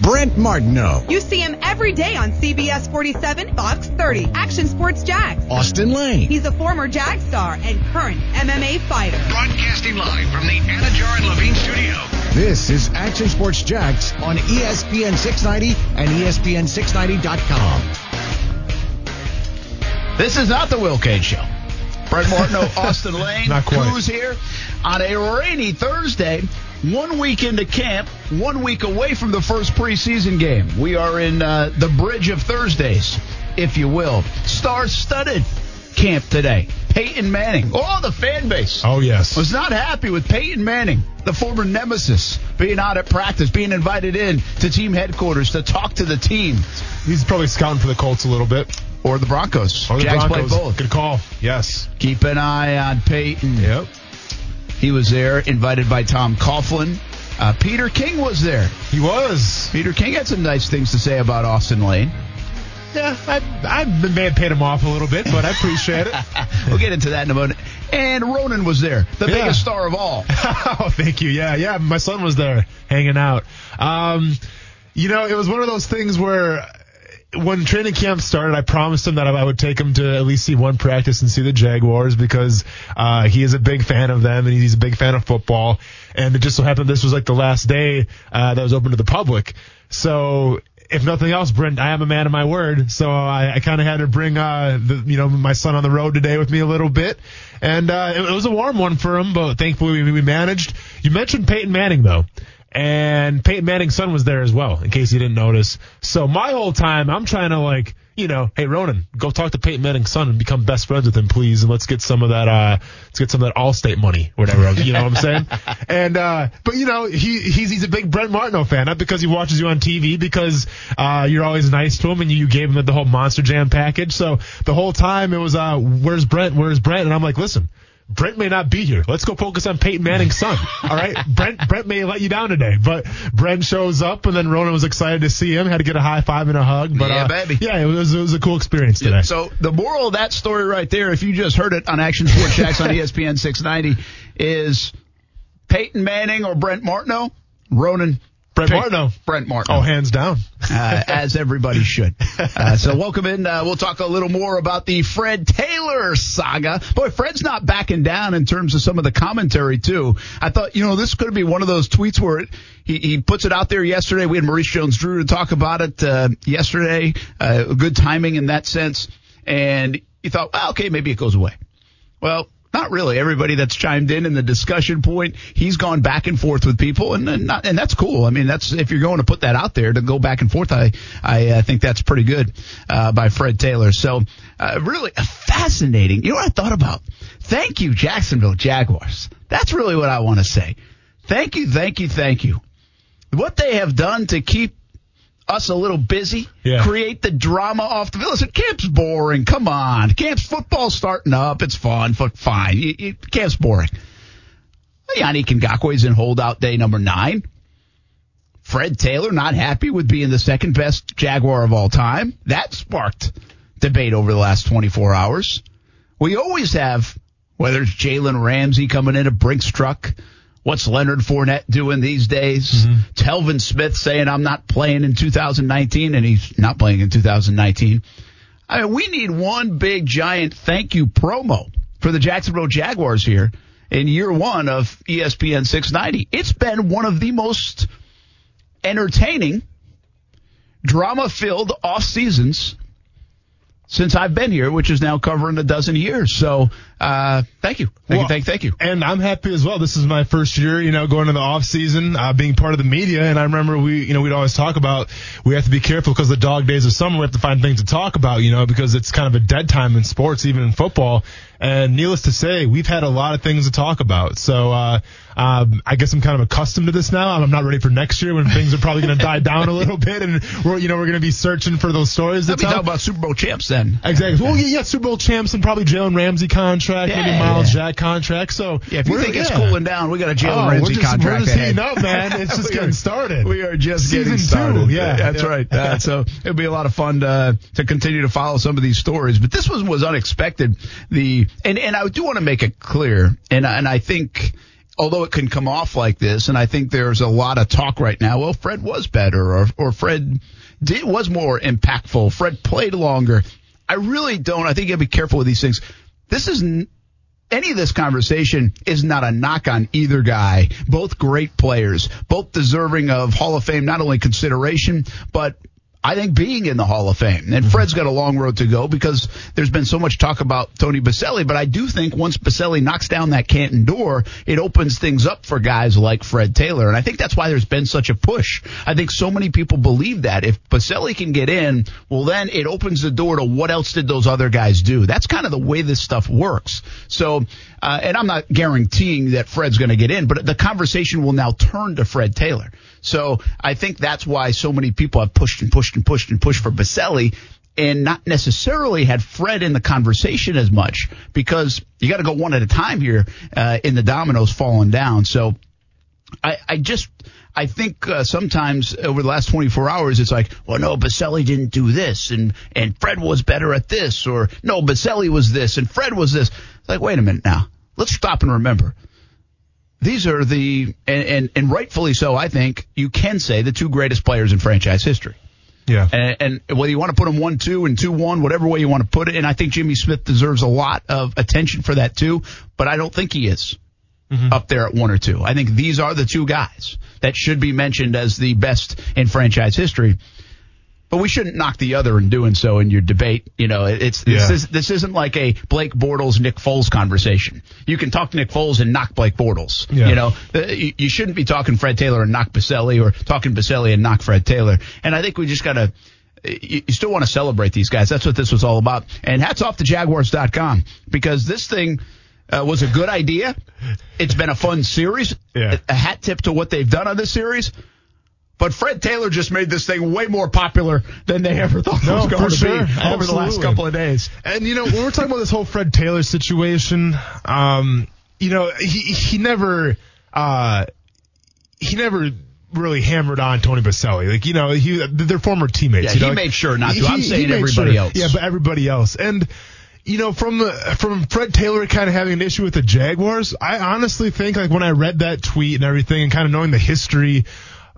Brent Martineau. You see him every day on CBS 47, Fox 30, Action Sports Jax. Austin Lane. He's a former Jag star and current MMA fighter. Broadcasting live from the Anajar and Levine studio. This is Action Sports Jax on ESPN 690 and E ESPN690.com. This is not the Will Cage Show. Brent Martineau, Austin Lane, Not quite. Cruz here on a rainy Thursday. One week into camp, one week away from the first preseason game. We are in uh, the bridge of Thursdays, if you will. Star-studded camp today. Peyton Manning, oh, the fan base Oh yes. was not happy with Peyton Manning, the former nemesis, being out at practice, being invited in to team headquarters to talk to the team He's probably scouting for the Colts a little bit. or the Broncos. Or the Jags Broncos. both. Good call. Yes. Keep an eye on Peyton. Yep. He was there, invited by Tom Coughlin. Uh, Peter King was there. He was. Peter King had some nice things to say about Austin Lane. Yeah, I, I may have paid him off a little bit, but I appreciate it. We'll get into that in a moment. And Ronan was there, the Yeah. biggest star of all. oh, thank you. Yeah, yeah. My son was there hanging out. Um, you know, it was one of those things where when training camp started, I promised him that I would take him to at least see one practice and see the Jaguars because uh, he is a big fan of them and he's a big fan of football. And it just so happened this was like the last day uh, that was open to the public. So if nothing else, Brent, I am a man of my word, so I, I kind of had to bring, uh, the, you know, my son on the road today with me a little bit, and uh, it, it was a warm one for him, but thankfully we, we managed. You mentioned Peyton Manning though, and Peyton Manning's son was there as well, in case you didn't notice. So my whole time, I'm trying to like, you know, hey Ronan, go talk to Peyton Manning's son and become best friends with him, please, and let's get some of that, uh, let's get some of that Allstate money, whatever. You know what I'm saying? And uh, but you know, he he's he's a big Brent Martineau fan, not because he watches you on TV, because uh, you're always nice to him and you, you gave him the whole Monster Jam package. So the whole time it was, uh, where's Brent? Where's Brent? And I'm like, listen. Brent may not be here. Let's go focus on Peyton Manning's son. All right. Brent Brent may let you down today, but Brent shows up, and then Ronan was excited to see him. Had to get a high five and a hug. But Yeah, uh, baby. Yeah, it was it was a cool experience today. So the moral of that story right there, if you just heard it on Action Sports Jax on ESPN 690, is Peyton Manning or Brent Martineau, Ronan. Brent Martineau. Brent Martineau. Oh, hands down. uh, as everybody should. Uh, so welcome in. Uh, we'll talk a little more about the Fred Taylor saga. Boy, Fred's not backing down in terms of some of the commentary too. I thought, you know, this could be one of those tweets where it, he, he puts it out there yesterday. We had Maurice Jones-Drew to talk about it uh, yesterday. Uh, good timing in that sense. And you thought, well, okay, maybe it goes away. Well, not really. Everybody that's chimed in in the discussion point, he's gone back and forth with people, and and, not, and that's cool. I mean, that's if you're going to put that out there to go back and forth, I I uh, think that's pretty good uh, by Fred Taylor. So uh, really fascinating. You know what I thought about? Thank you, Jacksonville Jaguars. That's really what I want to say. Thank you, thank you, thank you. What they have done to keep us a little busy, Yeah. create the drama off the field. Listen, camp's boring. Come on. Camp's football starting up. It's fun, fine. You, you, camp's boring. Yannick Ngakoue's in holdout day number nine. Fred Taylor not happy with being the second best Jaguar of all time. That sparked debate over the last 24 hours. We always have, whether it's Jalen Ramsey coming in a Brinks truck, what's Leonard Fournette doing these days? Mm-hmm. Telvin Smith saying I'm not playing in 2019, and he's not playing in 2019. I mean, we need one big giant thank you promo for the Jacksonville Jaguars here in year one of ESPN 690. It's been one of the most entertaining, drama filled off seasons since I've been here, which is now covering a dozen years. So, uh, thank you. Thank Well, you. Thank, thank you. And I'm happy as well. This is my first year, you know, going to the off season, uh, being part of the media. And I remember we, you know, we'd always talk about we have to be careful because the dog days of summer we have to find things to talk about, you know, because it's kind of a dead time in sports, even in football. And needless to say, we've had a lot of things to talk about. So, uh, um, I guess I'm kind of accustomed to this now. I'm not ready for next year when things are probably going to die down a little bit, and we're, you know, we're going to be searching for those stories to Let me tell. talk about Super Bowl champs then. Exactly. Well, yeah, yeah, Super Bowl champs and probably Jalen Ramsey contract, maybe Myles yeah. Jack contract. So Yeah, if you think it's yeah. cooling down, we got a Jalen Oh, Ramsey we're just, contract We're just heating up, man. It's just getting started. We are just Season getting two, started. yeah. that's Yeah. right. Uh, so it'll be a lot of fun to, to continue to follow some of these stories. But this one was unexpected. The and and I do want to make it clear, and and I think although it can come off like this, and I think there's a lot of talk right now. Well, Fred was better, or or Fred did was more impactful. Fred played longer. I really don't. I think you have to be careful with these things. This is any of this conversation is not a knock on either guy. Both great players, both deserving of Hall of Fame, not only consideration, but I think being in the Hall of Fame. And Fred's got a long road to go because there's been so much talk about Tony Boselli, but I do think once Boselli knocks down that Canton door, it opens things up for guys like Fred Taylor. And I think that's why there's been such a push. I think so many people believe that if Boselli can get in, well then it opens the door to what else did those other guys do. That's kind of the way this stuff works. So, uh, and I'm not guaranteeing that Fred's going to get in, but the conversation will now turn to Fred Taylor. So I think that's why so many people have pushed and pushed and pushed and pushed for Boselli and not necessarily had Fred in the conversation as much because you got to go one at a time here uh, in the dominoes falling down. So I, I just I think uh, sometimes over the last 24 hours it's like, well, no, Boselli didn't do this, and and Fred was better at this, or no, Boselli was this, and Fred was this. It's like, wait a minute now, let's stop and remember. These are the and, and and rightfully so. I think you can say the two greatest players in franchise history. Yeah. And, and whether you want to put them one two and two one, whatever way you want to put it, and I think Jimmy Smith deserves a lot of attention for that too. But I don't think he is mm-hmm. up there at one or two. I think these are the two guys that should be mentioned as the best in franchise history. But we shouldn't knock the other in doing so in your debate. You know, it's this, Yeah. is, this isn't like a Blake Bortles Nick Foles conversation. You can talk to Nick Foles and knock Blake Bortles. Yeah. You know, you, shouldn't be talking Fred Taylor and knock Boselli or talking Boselli and knock Fred Taylor. And I think we just gotta. You you still want to celebrate these guys. That's what this was all about. And hats off to Jaguars.com because this thing uh, was a good idea. It's been a fun series. Yeah. A hat tip to what they've done on this series. But Fred Taylor just made this thing way more popular than they ever thought No, it was going for to sure. be over the last couple of days. And you know, when we're talking about this whole Fred Taylor situation, um, you know, he he never uh he never really hammered on Tony Boselli. Like, you know, he they're former teammates. Yeah, you know? he Like, made sure not to. I'm saying everybody else. Yeah, but everybody else. And you know, from from Fred Taylor kind of having an issue with the Jaguars, I honestly think like when I read that tweet and everything, and kind of knowing the history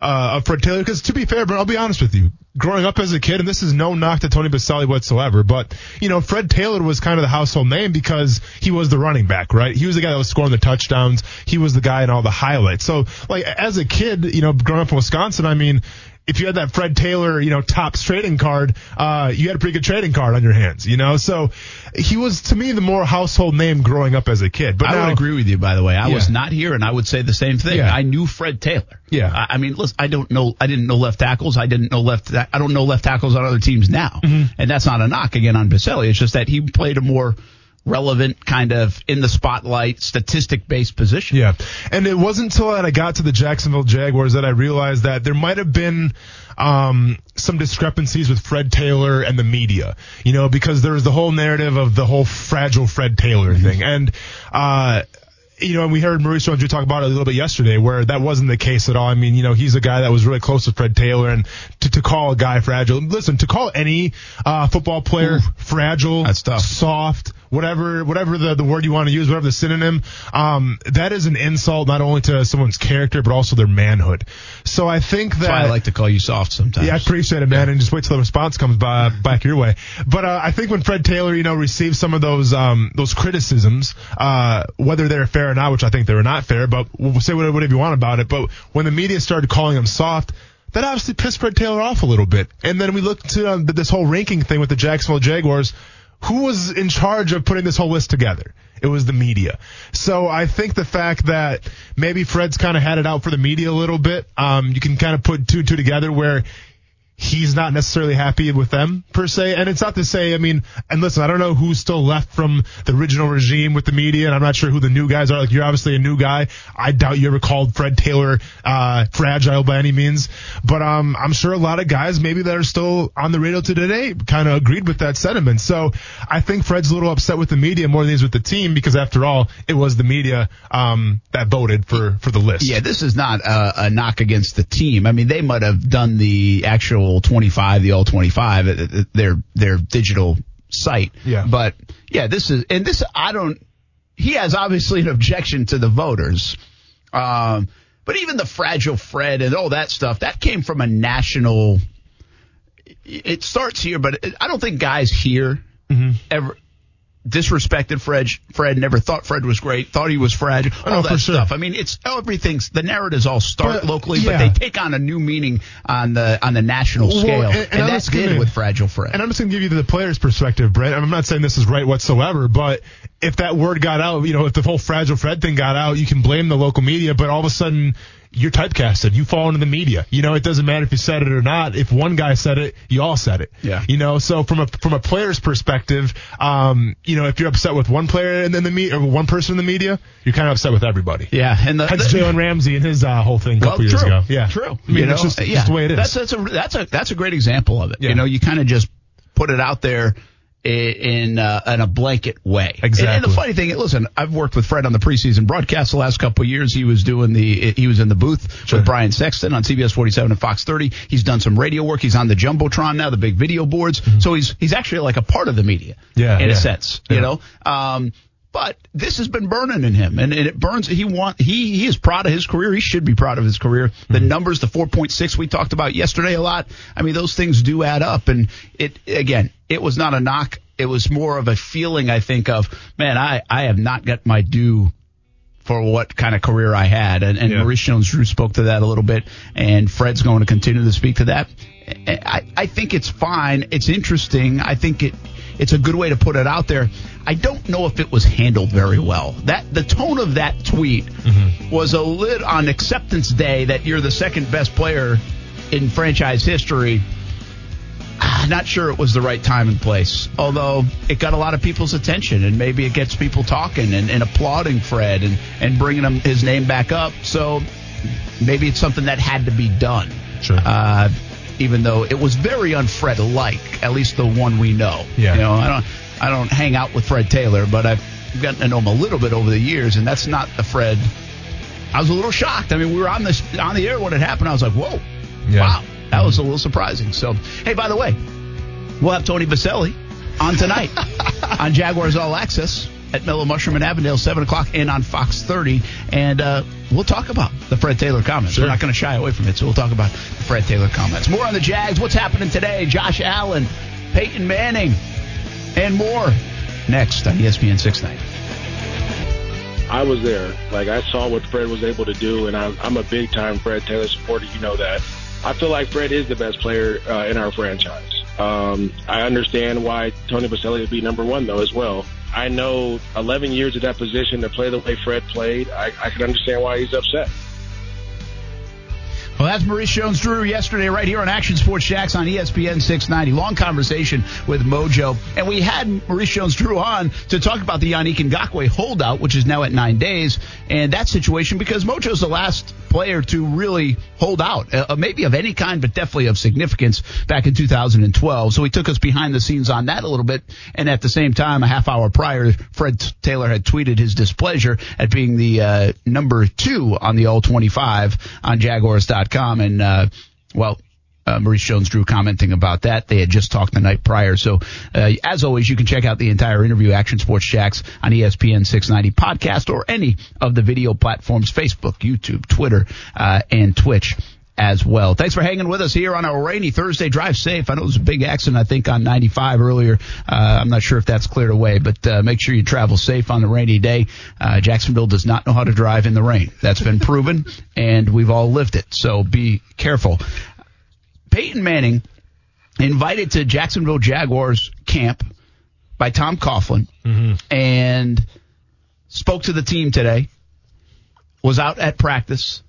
uh, of Fred Taylor, because to be fair, but I'll be honest with you, growing up as a kid, and this is no knock to Tony Boselli whatsoever, but you know, Fred Taylor was kind of the household name because he was the running back, right? He was the guy that was scoring the touchdowns. He was the guy in all the highlights. So, like as a kid, you know, growing up in Wisconsin, I mean if you had that Fred Taylor, you know, tops trading card, uh, you had a pretty good trading card on your hands, you know? So he was, to me, the more household name growing up as a kid. But I now, would agree with you, by the way. I Yeah. was not here, and I would say the same thing. Yeah. I knew Fred Taylor. Yeah. I, I mean, listen, I don't know. I didn't know left tackles. I didn't know left. I don't know left tackles on other teams now, Mm-hmm. and that's not a knock again on Boselli. It's just that he played a more relevant kind of in the spotlight, statistic based position. Yeah. And it wasn't until that I got to the Jacksonville Jaguars that I realized that there might have been um, some discrepancies with Fred Taylor and the media, you know, because there was the whole narrative of the whole fragile Fred Taylor thing. And, uh, you know, and we heard Maurice Jones-Drew talk about it a little bit yesterday, where that wasn't the case at all. I mean, you know, he's a guy that was really close to Fred Taylor, and to, to call a guy fragile, listen, to call any uh, football player fragile, That's tough. soft, whatever, whatever the, the word you want to use, whatever the synonym, um, that is an insult not only to someone's character but also their manhood. So I think that That's why I like to call you soft sometimes. yeah, I appreciate it, man, and just wait till the response comes by, back your way. But uh, I think when Fred Taylor, you know, received some of those um, those criticisms, uh, whether they're fair or not, which I think they were not fair, but we'll say whatever, you want about it. But when the media started calling him soft. That obviously pissed Fred Taylor off a little bit. And then we looked to um, this whole ranking thing with the Jacksonville Jaguars. Who was in charge of putting this whole list together? It was the media. So I think the fact that maybe Fred's kind of had it out for the media a little bit, um, you can kind of put two and two together where he's not necessarily happy with them per se. And it's not to say, I mean, and listen, I don't know who's still left from the original regime with the media, and I'm not sure who the new guys are. Like you're obviously a new guy. I doubt you ever called Fred Taylor uh fragile by any means. But um I'm sure a lot of guys maybe that are still on the radio to today kind of agreed with that sentiment. So I think Fred's a little upset with the media more than he's with the team because after all, it was the media um that voted for for the list. Yeah, this is not a, a knock against the team. I mean, they might have done the actual 25, the all 25, uh, uh, their their digital site. Yeah. But yeah, this is and this I don't. He has obviously an objection to the voters. Um, but even the fragile Fred and all that stuff, that came from a national. It starts here, but I don't think guys here Mm-hmm. ever disrespected Fred. Fred never thought Fred was great. Thought he was fragile. Oh, all no, that for sure. stuff. I mean, it's everything's the narratives all start But, locally, yeah. but they take on a new meaning on the on the national Well, scale, and- and, and I'm that just did gonna- with fragile Fred. And I'm just going to give you the player's perspective, Brent. I'm not saying this is right whatsoever, but if that word got out, you know, if the whole fragile Fred thing got out, you can blame the local media, but all of a sudden you're typecasted. You fall into the media. You know, it doesn't matter if you said it or not. If one guy said it, you all said it. Yeah. You know, so from a from a player's perspective, um, you know, if you're upset with one player and then the media or one person in the media, you're kind of upset with everybody. yeah, and the, That's Jalen Ramsey and his uh, whole thing a Well, couple years true. ago. Yeah, true. I mean, you know, just, yeah, just the way it is. That's that's a that's a that's a great example of it. Yeah. You know, you kind of just put it out there in uh, in a blanket way. And- And, the funny thing, listen, I've worked with Fred on the preseason broadcast the last couple of years. He was doing the he was in the booth Sure. with Brian Sexton on CBS 47 and Fox 30. He's done some radio work. He's on the jumbotron now, the big video boards. So he's he's actually like a part of the media. Mm-hmm. Yeah, in yeah. a sense, you know. Um, but this has been burning in him, and, and it burns. He want he he is proud of his career. He should be proud of his career. The Mm-hmm. numbers, the four point six we talked about yesterday a lot. I mean, those things do add up. And it again, it was not a knock. It was more of a feeling. I think of man, I I have not got my due for what kind of career I had. And, and Yeah. Maurice Jones-Drew spoke to that a little bit, and Fred's going to continue to speak to that. I, I think it's fine. It's interesting. I think it it's a good way to put it out there. I don't know if it was handled very well. That the tone of that tweet was a lit on acceptance day that you're the second best player in franchise history. Ah, Not sure it was the right time and place. Although it got a lot of people's attention, and maybe it gets people talking and, and applauding Fred and, and bringing him his name back up. So maybe it's something that had to be done. Sure. Uh, even though it was very unFred like, at least the one we know. Yeah. You know, I don't I don't hang out with Fred Taylor, but I've gotten to know him a little bit over the years, and that's not the Fred. I was a little shocked. I mean, we were on this on the air when it happened. I was like, whoa, Yeah. wow, that was a little surprising. So, hey, by the way, we'll have Tony Boselli on tonight on Jaguars All Access at Mellow Mushroom in Avondale, 7 o'clock, and on Fox 30. And uh, we'll talk about the Fred Taylor comments. Sure. We're not going to shy away from it, so we'll talk about the Fred Taylor comments. More on the Jags. What's happening today? Josh Allen, Peyton Manning, and more next on ESPN 690. I was there. Like I saw what Fred was able to do, and I'm, I'm a big time Fred Taylor supporter. You know that. I feel like Fred is the best player uh, in our franchise. Um, I understand why Tony Boselli would be number one though as well. I know 11 years at that position to play the way Fred played. I, I can understand why he's upset. Well, that's Maurice Jones Drew yesterday right here on Action Sports Jax on ESPN 690. Long conversation with Mojo. And we had Maurice Jones Drew on to talk about the Yannick Ngakoue holdout, which is now at nine days, and that situation because Mojo's the last player to really hold out, uh, maybe of any kind, but definitely of significance back in 2012. So he took us behind the scenes on that a little bit. And at the same time, a half hour prior, Fred Taylor had tweeted his displeasure at being the uh, number two on the All 25 on Jaguars.com. And, uh, well, uh, Maurice Jones-Drew commenting about that. They had just talked the night prior. So, uh, as always, you can check out the entire interview, Action Sports Jax, on ESPN 690 podcast or any of the video platforms, Facebook, YouTube, Twitter, uh, and Twitch as well. Thanks for hanging with us here on a rainy Thursday. Drive safe. I know it was a big accident, I think, on 95 earlier. Uh, I'm not sure if that's cleared away, but uh, make sure you travel safe on the rainy day. Uh, Jacksonville does not know how to drive in the rain. That's been proven, and we've all lived it. So be careful. Peyton Manning invited to Jacksonville Jaguars camp by Tom Coughlin and spoke to the team today. Was out at practice.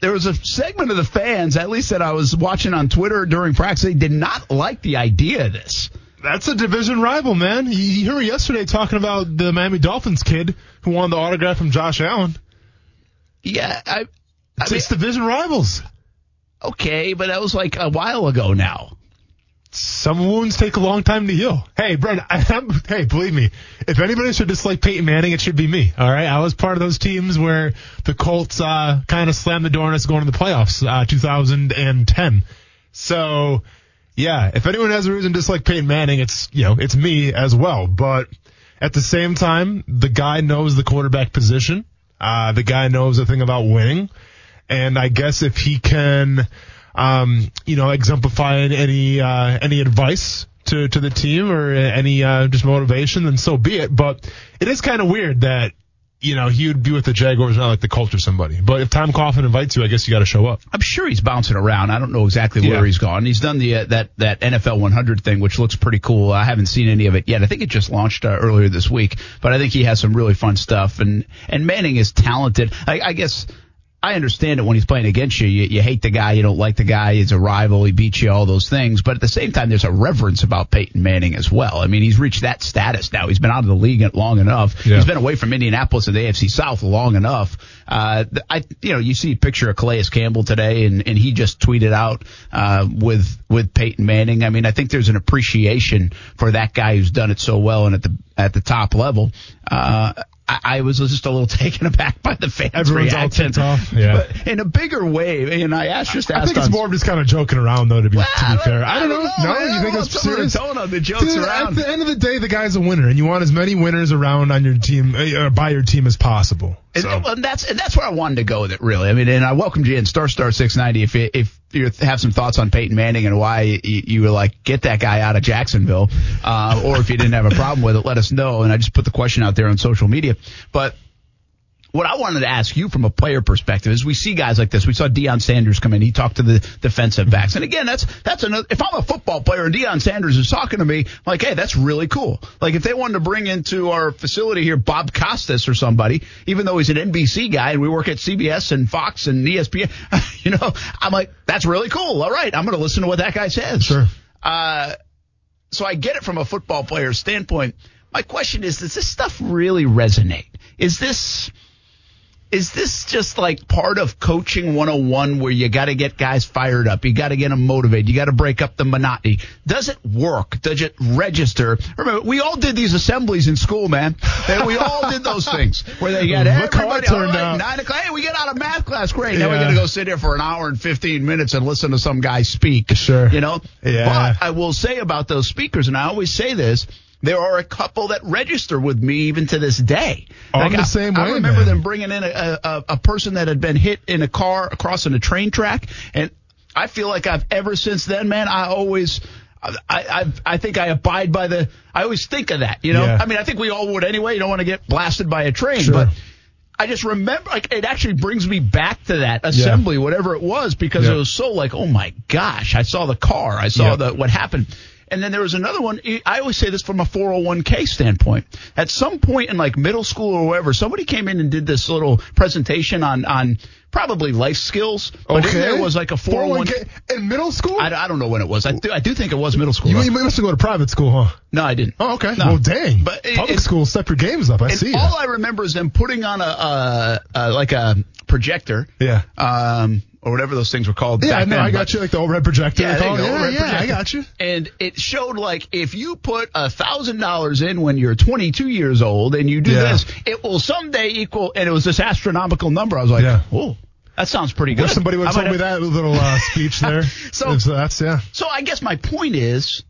There was a segment of the fans, at least that I was watching on Twitter during practice, they did not like the idea of this. That's a division rival, man. You, heard me yesterday talking about the Miami Dolphins kid who won the autograph from Josh Allen. Yeah, I, I It's, mean, it's division rivals. okay, but that was like a while ago now. Some wounds take a long time to heal. Hey, Brent, I'm, hey, believe me, if anybody should dislike Peyton Manning, it should be me. All right, I was part of those teams where the Colts uh, kind of slammed the door on us going to the playoffs, uh, 2010. So, yeah, if anyone has a reason to dislike Peyton Manning, it's you know it's me as well. But at the same time, the guy knows the quarterback position. Uh, the guy knows a thing about winning. And I guess if he can, um, you know, exemplifying any, uh, any advice to, to the team or any, uh, just motivation, then so be it. But it is kind of weird that, you know, he would be with the Jaguars, not like the Colts or somebody. But if Tom Coughlin invites you, I guess you got to show up. I'm sure he's bouncing around. I don't know exactly where Yeah. he's gone. He's done the uh, that that NFL 100 thing, which looks pretty cool. I haven't seen any of it yet. I think it just launched uh, earlier this week, but I think he has some really fun stuff. And and Manning is talented. I, I guess. I understand it when he's playing against you. you. You hate the guy, you don't like the guy, he's a rival, he beats you, all those things. But at the same time, there's a reverence about Peyton Manning as well. I mean, he's reached that status now. He's been out of the league long enough. Yeah. He's been away from Indianapolis and the AFC South long enough. Uh, I, you know, you see a picture of Calais Campbell today, and, and he just tweeted out uh, with with Peyton Manning. I mean, I think there's an appreciation for that guy who's done it so well and at the at the top level. Uh, I, I was just a little taken aback by the fans' Everyone's all reaction. ticked off, yeah. But in a bigger way, and I asked just I asked think it's more of just kind of joking around, though. To be, to be fair, I don't know. No, man. you think it's love the serious? tone of the jokes Dude, around. At the end of the day, the guy's a winner, and you want as many winners around on your team, uh, by your team as possible. And, So. and that's and that's where I wanted to go with it. Really, I mean, and I welcomed you in Star Star six ninety. If you, if you have some thoughts on Peyton Manning and why you, you were like get that guy out of Jacksonville, uh, or if you didn't have a problem with it, let us know. And I just put the question out there on social media, but. What I wanted to ask you from a player perspective is we see guys like this. We saw Deion Sanders come in. He talked to the defensive backs. And again, that's, that's another, if I'm a football player and Deion Sanders is talking to me, I'm like, hey, that's really cool. Like if they wanted to bring into our facility here Bob Costas or somebody, even though he's an NBC guy and we work at CBS and Fox and ESPN, you know, I'm like, that's really cool. All right. I'm going to listen to what that guy says. Sure. Uh, so I get it from a football player's standpoint. My question is, does this stuff really resonate? Is this, is this just like part of coaching 101 where you got to get guys fired up? You got to get them motivated. You got to break up the monotony. Does it work? Does it register? Remember, we all did these assemblies in school, man. And we all did those things where they got everybody turned all right, out. nine o'clock. Hey, we get out of math class. Great. Now we're going to go sit here for an hour and 15 minutes and listen to some guy speak. Sure. You know? Yeah. But I will say about those speakers, and I always say this, there are a couple that register with me even to this day. Oh, I'm the I, same I way, remember man. them bringing in a, a, a person that had been hit in a car crossing a train track, and I feel like I've ever since then, man, I always. I, I I think I abide by the. I always think of that, you know. Yeah. I mean, I think we all would anyway. You don't want to get blasted by a train, Sure. but I just remember, like, it actually brings me back to that assembly, whatever it was, because Yeah. it was so like, oh my gosh, I saw the car, I saw Yeah. the what happened. And then there was another one. I always say this from a 401k standpoint. At some point in like middle school or wherever, somebody came in and did this little presentation on on probably life skills. But in there was like a 401k. 401k in middle school. I, I don't know when it was. I do, I do think it was middle school. you, you must have gone to private school, huh? no, I didn't. Oh, okay. No. Well, dang. But it- public it- school, step your games up. I see. all I remember is them putting on a, uh uh like a projector. Yeah. Um, or whatever those things were called. yeah, no, then, I got you. Like the overhead projector. Yeah, go, yeah, red yeah, I got you. And it showed like if you put a thousand dollars in when you're 22 years old and you do Yeah. this, it will someday equal. And it was this astronomical number. I was like, Yeah. oh, that sounds pretty good. Wish somebody would have told me that little uh, speech there. So- so that's yeah. So I guess my point is.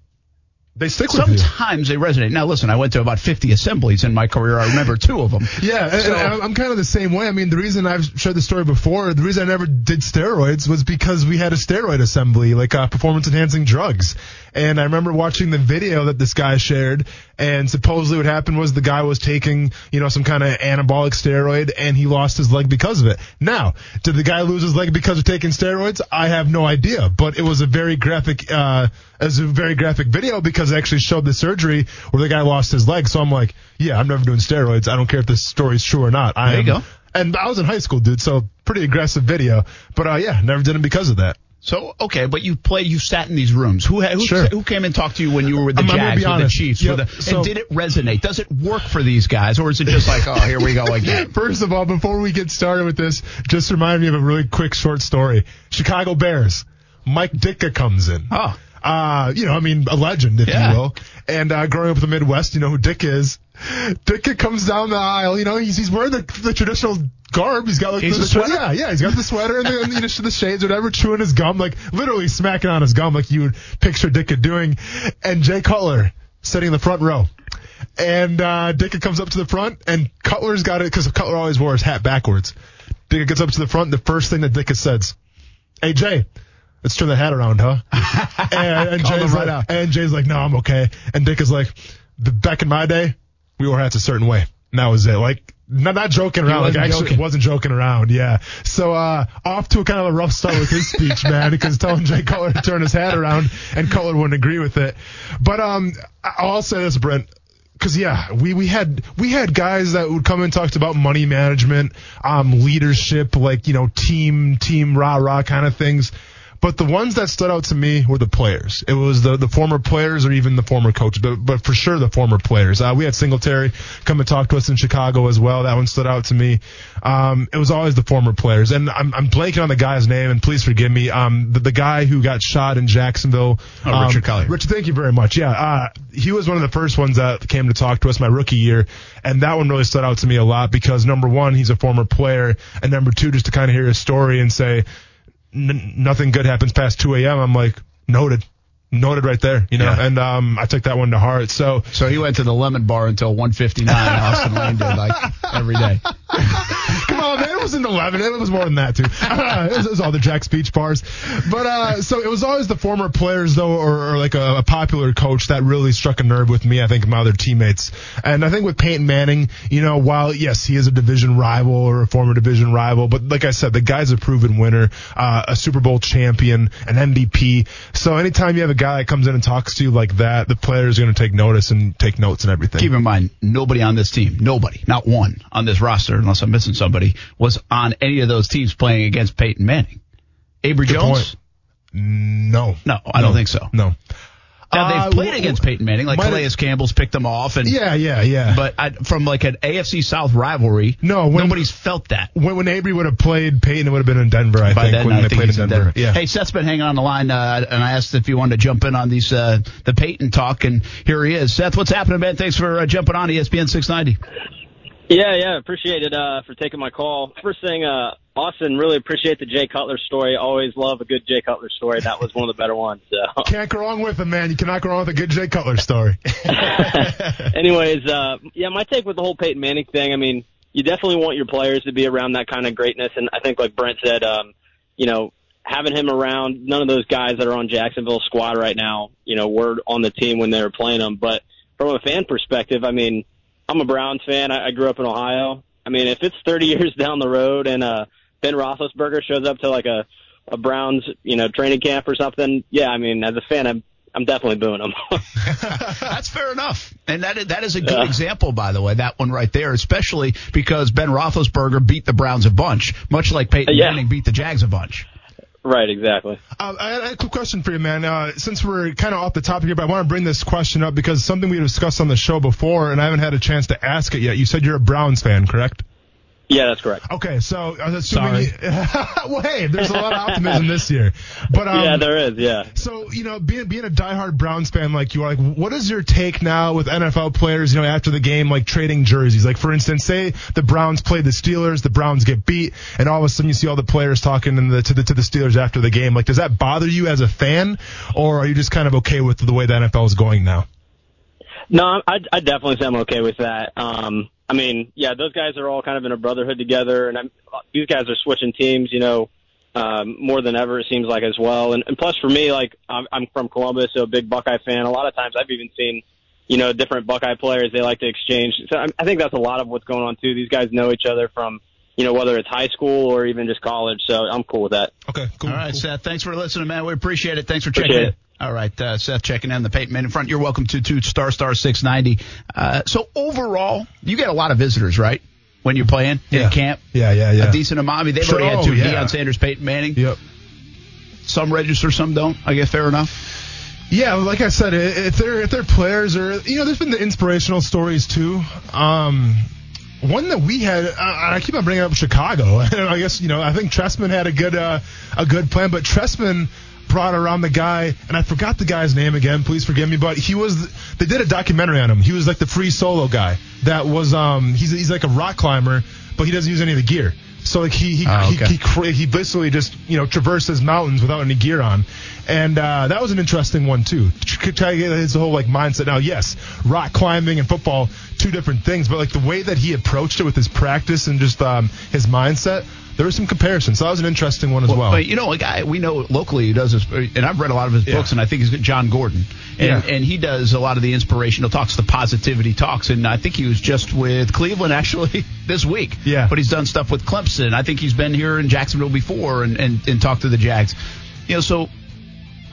They stick with you. Sometimes they resonate. Now, listen, I went to about 50 assemblies in my career. I remember two of them. Yeah, So- and I'm- I'm kind of the same way. I mean, the reason I've shared the story before, the reason I never did steroids was because we had a steroid assembly, like uh, performance enhancing drugs. And I remember watching the video that this guy shared, and supposedly what happened was the guy was taking, you know, some kind of anabolic steroid, and he lost his leg because of it. Now, did the guy lose his leg because of taking steroids? I have no idea, but it was a very graphic, uh, as a very graphic video because it actually showed the surgery where the guy lost his leg. So I'm like, yeah, I'm never doing steroids. I don't care if this story's true or not. I There you am- go. And I was in high school, dude, so pretty aggressive video. But uh, yeah, never did it because of that. So okay, but you play, you sat in these rooms. Who who, Sure. who came and talked to you when you were with the I'm- Jags, with the Chiefs, Yep. with the, So- and did it resonate? Does it work for these guys, or is it just like, oh, here we go again? First of all, before we get started with this, just remind me of a really quick short story. Chicago Bears. Mike Ditka comes in. Oh. Uh, you know, I mean, a legend, if Yeah. you will. And uh, growing up in the Midwest, you know who Dick is. Ditka comes down the aisle. You know, he's he's wearing the, the traditional garb. He's got like He's the, a sweater? Yeah, yeah. He's got the sweater and the, and, you know, the shades, whatever, chewing his gum, like literally smacking on his gum, like you would picture Ditka doing. And Jay Cutler sitting in the front row. and uh, Ditka comes up to the front, and Cutler's got it because Cutler always wore his hat backwards. Ditka gets up to the front. The first thing that Ditka says, "Hey Jay, let's turn the hat around, huh?" and, and, Jay's right like, out. and Jay's like, "No, I'm okay." And Dick is like, "The- "Back in my day, we wore hats a certain way, and that was it." Like. Not, not joking around. Like wasn't actually joking. wasn't joking around. Yeah. So uh off to a kind of a rough start with his speech, man, because telling Jay Cutler to turn his hat around and Cutler wouldn't agree with it. But um I'll say this, Brent. Cause yeah, we, we had, we had guys that would come and talked about money management, um, leadership, like, you know, team, team rah rah kind of things. But the ones that stood out to me were the players. It was the, the former players or even the former coaches, but, but for sure the former players. Uh, we had Singletary come and talk to us in Chicago as well. That one stood out to me. Um, it was always the former players. And I'm, I'm blanking on the guy's name and please forgive me. Um, the, the guy who got shot in Jacksonville. Oh, um, Richard Collier. Richard, thank you very much. Yeah, uh, he was one of the first ones that came to talk to us my rookie year, and that one really stood out to me a lot because number one, he's a former player, and number two, just to kind of hear his story and say n- nothing good happens past 2 a.m. I'm like noted, noted right there, you know, Yeah. and um, I took that one to heart. So So he went to the lemon bar until 159. Austin Lane did like every day. Come on, wasn't 11. It was more than that, too. it, was, it was all the Jax Beach bars. But, uh, so it was always the former players, though, or, or like a, a popular coach that really struck a nerve with me, I think, my other teammates. And I think with Peyton Manning, you know, while, yes, he is a division rival or a former division rival, but like I said, the guy's a proven winner, uh, a Super Bowl champion, an MVP. So anytime you have a guy that comes in and talks to you like that, the players are going to take notice and take notes and everything. Keep in mind, nobody on this team, nobody, not one on this roster, unless I'm missing somebody, was on any of those teams playing against Peyton Manning. Avery Good Jones? point. No. No, I don't think so. No. Now they've Uh, played w- against Peyton Manning, like Calais Campbell's picked them off, and Yeah, yeah, yeah. but I, from like an AFC South rivalry, No, when- nobody's felt that. when, when Avery would have played, Peyton it would have been in Denver, I By think, then, when I they think played in Denver. Denver. Yeah. Hey, Seth's been hanging on the line, uh, and I asked if you wanted to jump in on these uh, the Peyton talk, and here he is. Seth, what's happening, man? Thanks for uh, jumping on ESPN 690. Yeah, yeah, appreciate it uh, for taking my call. First thing, uh, Austin, really appreciate the Jay Cutler story. Always love a good Jay Cutler story. That was one of the better ones. So. Can't go wrong with him, man. You cannot go wrong with a good Jay Cutler story. Anyways, uh, yeah, my take with the whole Peyton Manning thing. I mean, you definitely want your players to be around that kind of greatness, and I think, like Brent said, um, you know, having him around, none of those guys that are on Jacksonville's squad right now, you know, were on the team when they were playing them. But from a fan perspective, I mean, I'm a Browns fan. I, I grew up in Ohio. I mean, if it's 30 years down the road and uh, Ben Roethlisberger shows up to like a a Browns, you know, training camp or something, yeah, I mean, as a fan, I'm I'm definitely booing him. That's fair enough, and that is, that is a good Yeah. example, by the way. That one right there, especially because Ben Roethlisberger beat the Browns a bunch, much like Peyton Yeah. Manning beat the Jags a bunch. Right, exactly. Um, I had a quick question for you, man. Uh, since we're kind of off the topic here, but I want to bring this question up because something we discussed on the show before, and I haven't had a chance to ask it yet. You said you're a Browns fan, correct? Yeah, that's correct. Okay, so I was assuming. well, hey, there's a lot of optimism this year, but um, yeah, there is. Yeah. So you know, being being a diehard Browns fan like you are, like, what is your take now with NFL players? You know, after the game, like trading jerseys. Like for instance, say the Browns play the Steelers, the Browns get beat, and all of a sudden you see all the players talking in the, to the to the Steelers after the game. Like, does that bother you as a fan, or are you just kind of okay with the way the NFL is going now? No, I, I definitely say I'm okay with that. Um, I mean, yeah, those guys are all kind of in a brotherhood together, and I'm, these guys are switching teams, you know, um, more than ever it seems like as well. And, and plus for me, like I'm, I'm from Columbus, so a big Buckeye fan. A lot of times I've even seen, you know, different Buckeye players they like to exchange. So I, I think that's a lot of what's going on too. These guys know each other from, you know, whether it's high school or even just college. So I'm cool with that. Okay, cool. All right, cool. Seth. Thanks for listening, man. We appreciate it. Thanks for Appreciate checking in. it. All right, uh, Seth checking in the Peyton Manning front. You're welcome to to star star six ninety. Uh, so overall, you get a lot of visitors, right? When you're playing in Yeah. camp, Yeah, yeah, yeah. a decent amount. I mean, they've Sure. already had Oh, two: yeah. Deion Sanders, Peyton Manning. Yep. Some register, some don't. I guess fair enough. Yeah, like I said, if they're if they're players or you know, there's been the inspirational stories too. Um, one that we had, uh, I keep on bringing up Chicago, and I guess you know, I think Trestman had a good uh, a good plan, but Trestman brought around the guy, and I forgot the guy's name again. Please forgive me, but he was they did a documentary on him. He was like the free solo guy that was um he's he's like a rock climber, but he doesn't use any of the gear. So like he he Oh, okay. he, he, he basically just you know traverses mountains without any gear on, and uh, that was an interesting one too. To try to get his whole like mindset. Now, yes, rock climbing and football two different things, but like the way that he approached it with his practice and just um, his mindset, there was some comparisons. So that was an interesting one as well. But you know, a guy we know locally who does this, and I've read a lot of his Yeah. books, and I think he's Jon Gordon, and Yeah. and he does a lot of the inspirational talks, the positivity talks, and I think he was just with Cleveland actually this week. Yeah. but he's done stuff with Clemson. I think he's been here in Jacksonville before and and, and talked to the Jags. You know, so.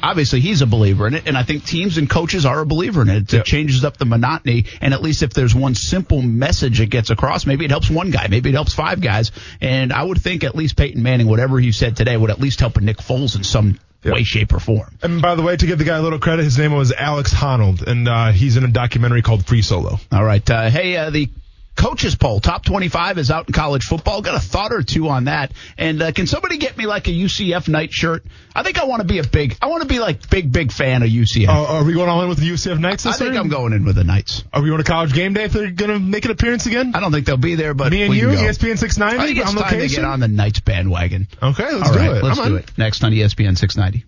Obviously, he's a believer in it, and I think teams and coaches are a believer in it. It Yep. changes up the monotony, and at least if there's one simple message it gets across, maybe it helps one guy, maybe it helps five guys. And I would think at least Peyton Manning, whatever he said today, would at least help a Nick Foles in some Yep. way, shape, or form. And by the way, to give the guy a little credit, his name was Alex Honnold, and uh, he's in a documentary called Free Solo. All right. Uh, hey, uh, the coaches poll, top 25 is out in college football. Got a thought or two on that. And uh, can somebody get me like a UCF night shirt? I think I want to be a big, I want to be like big, big fan of UCF. Uh, are we going all in with the UCF Knights i think year? i'm going in with the Knights. Are we going to college game day if they're going to make an appearance again? I don't think they'll be there, but Me and you. ESPN I 690 think it's on time to get on the Knights bandwagon. Okay, let's All do right, it. let's I'm do on. it. Next on ESPN 690.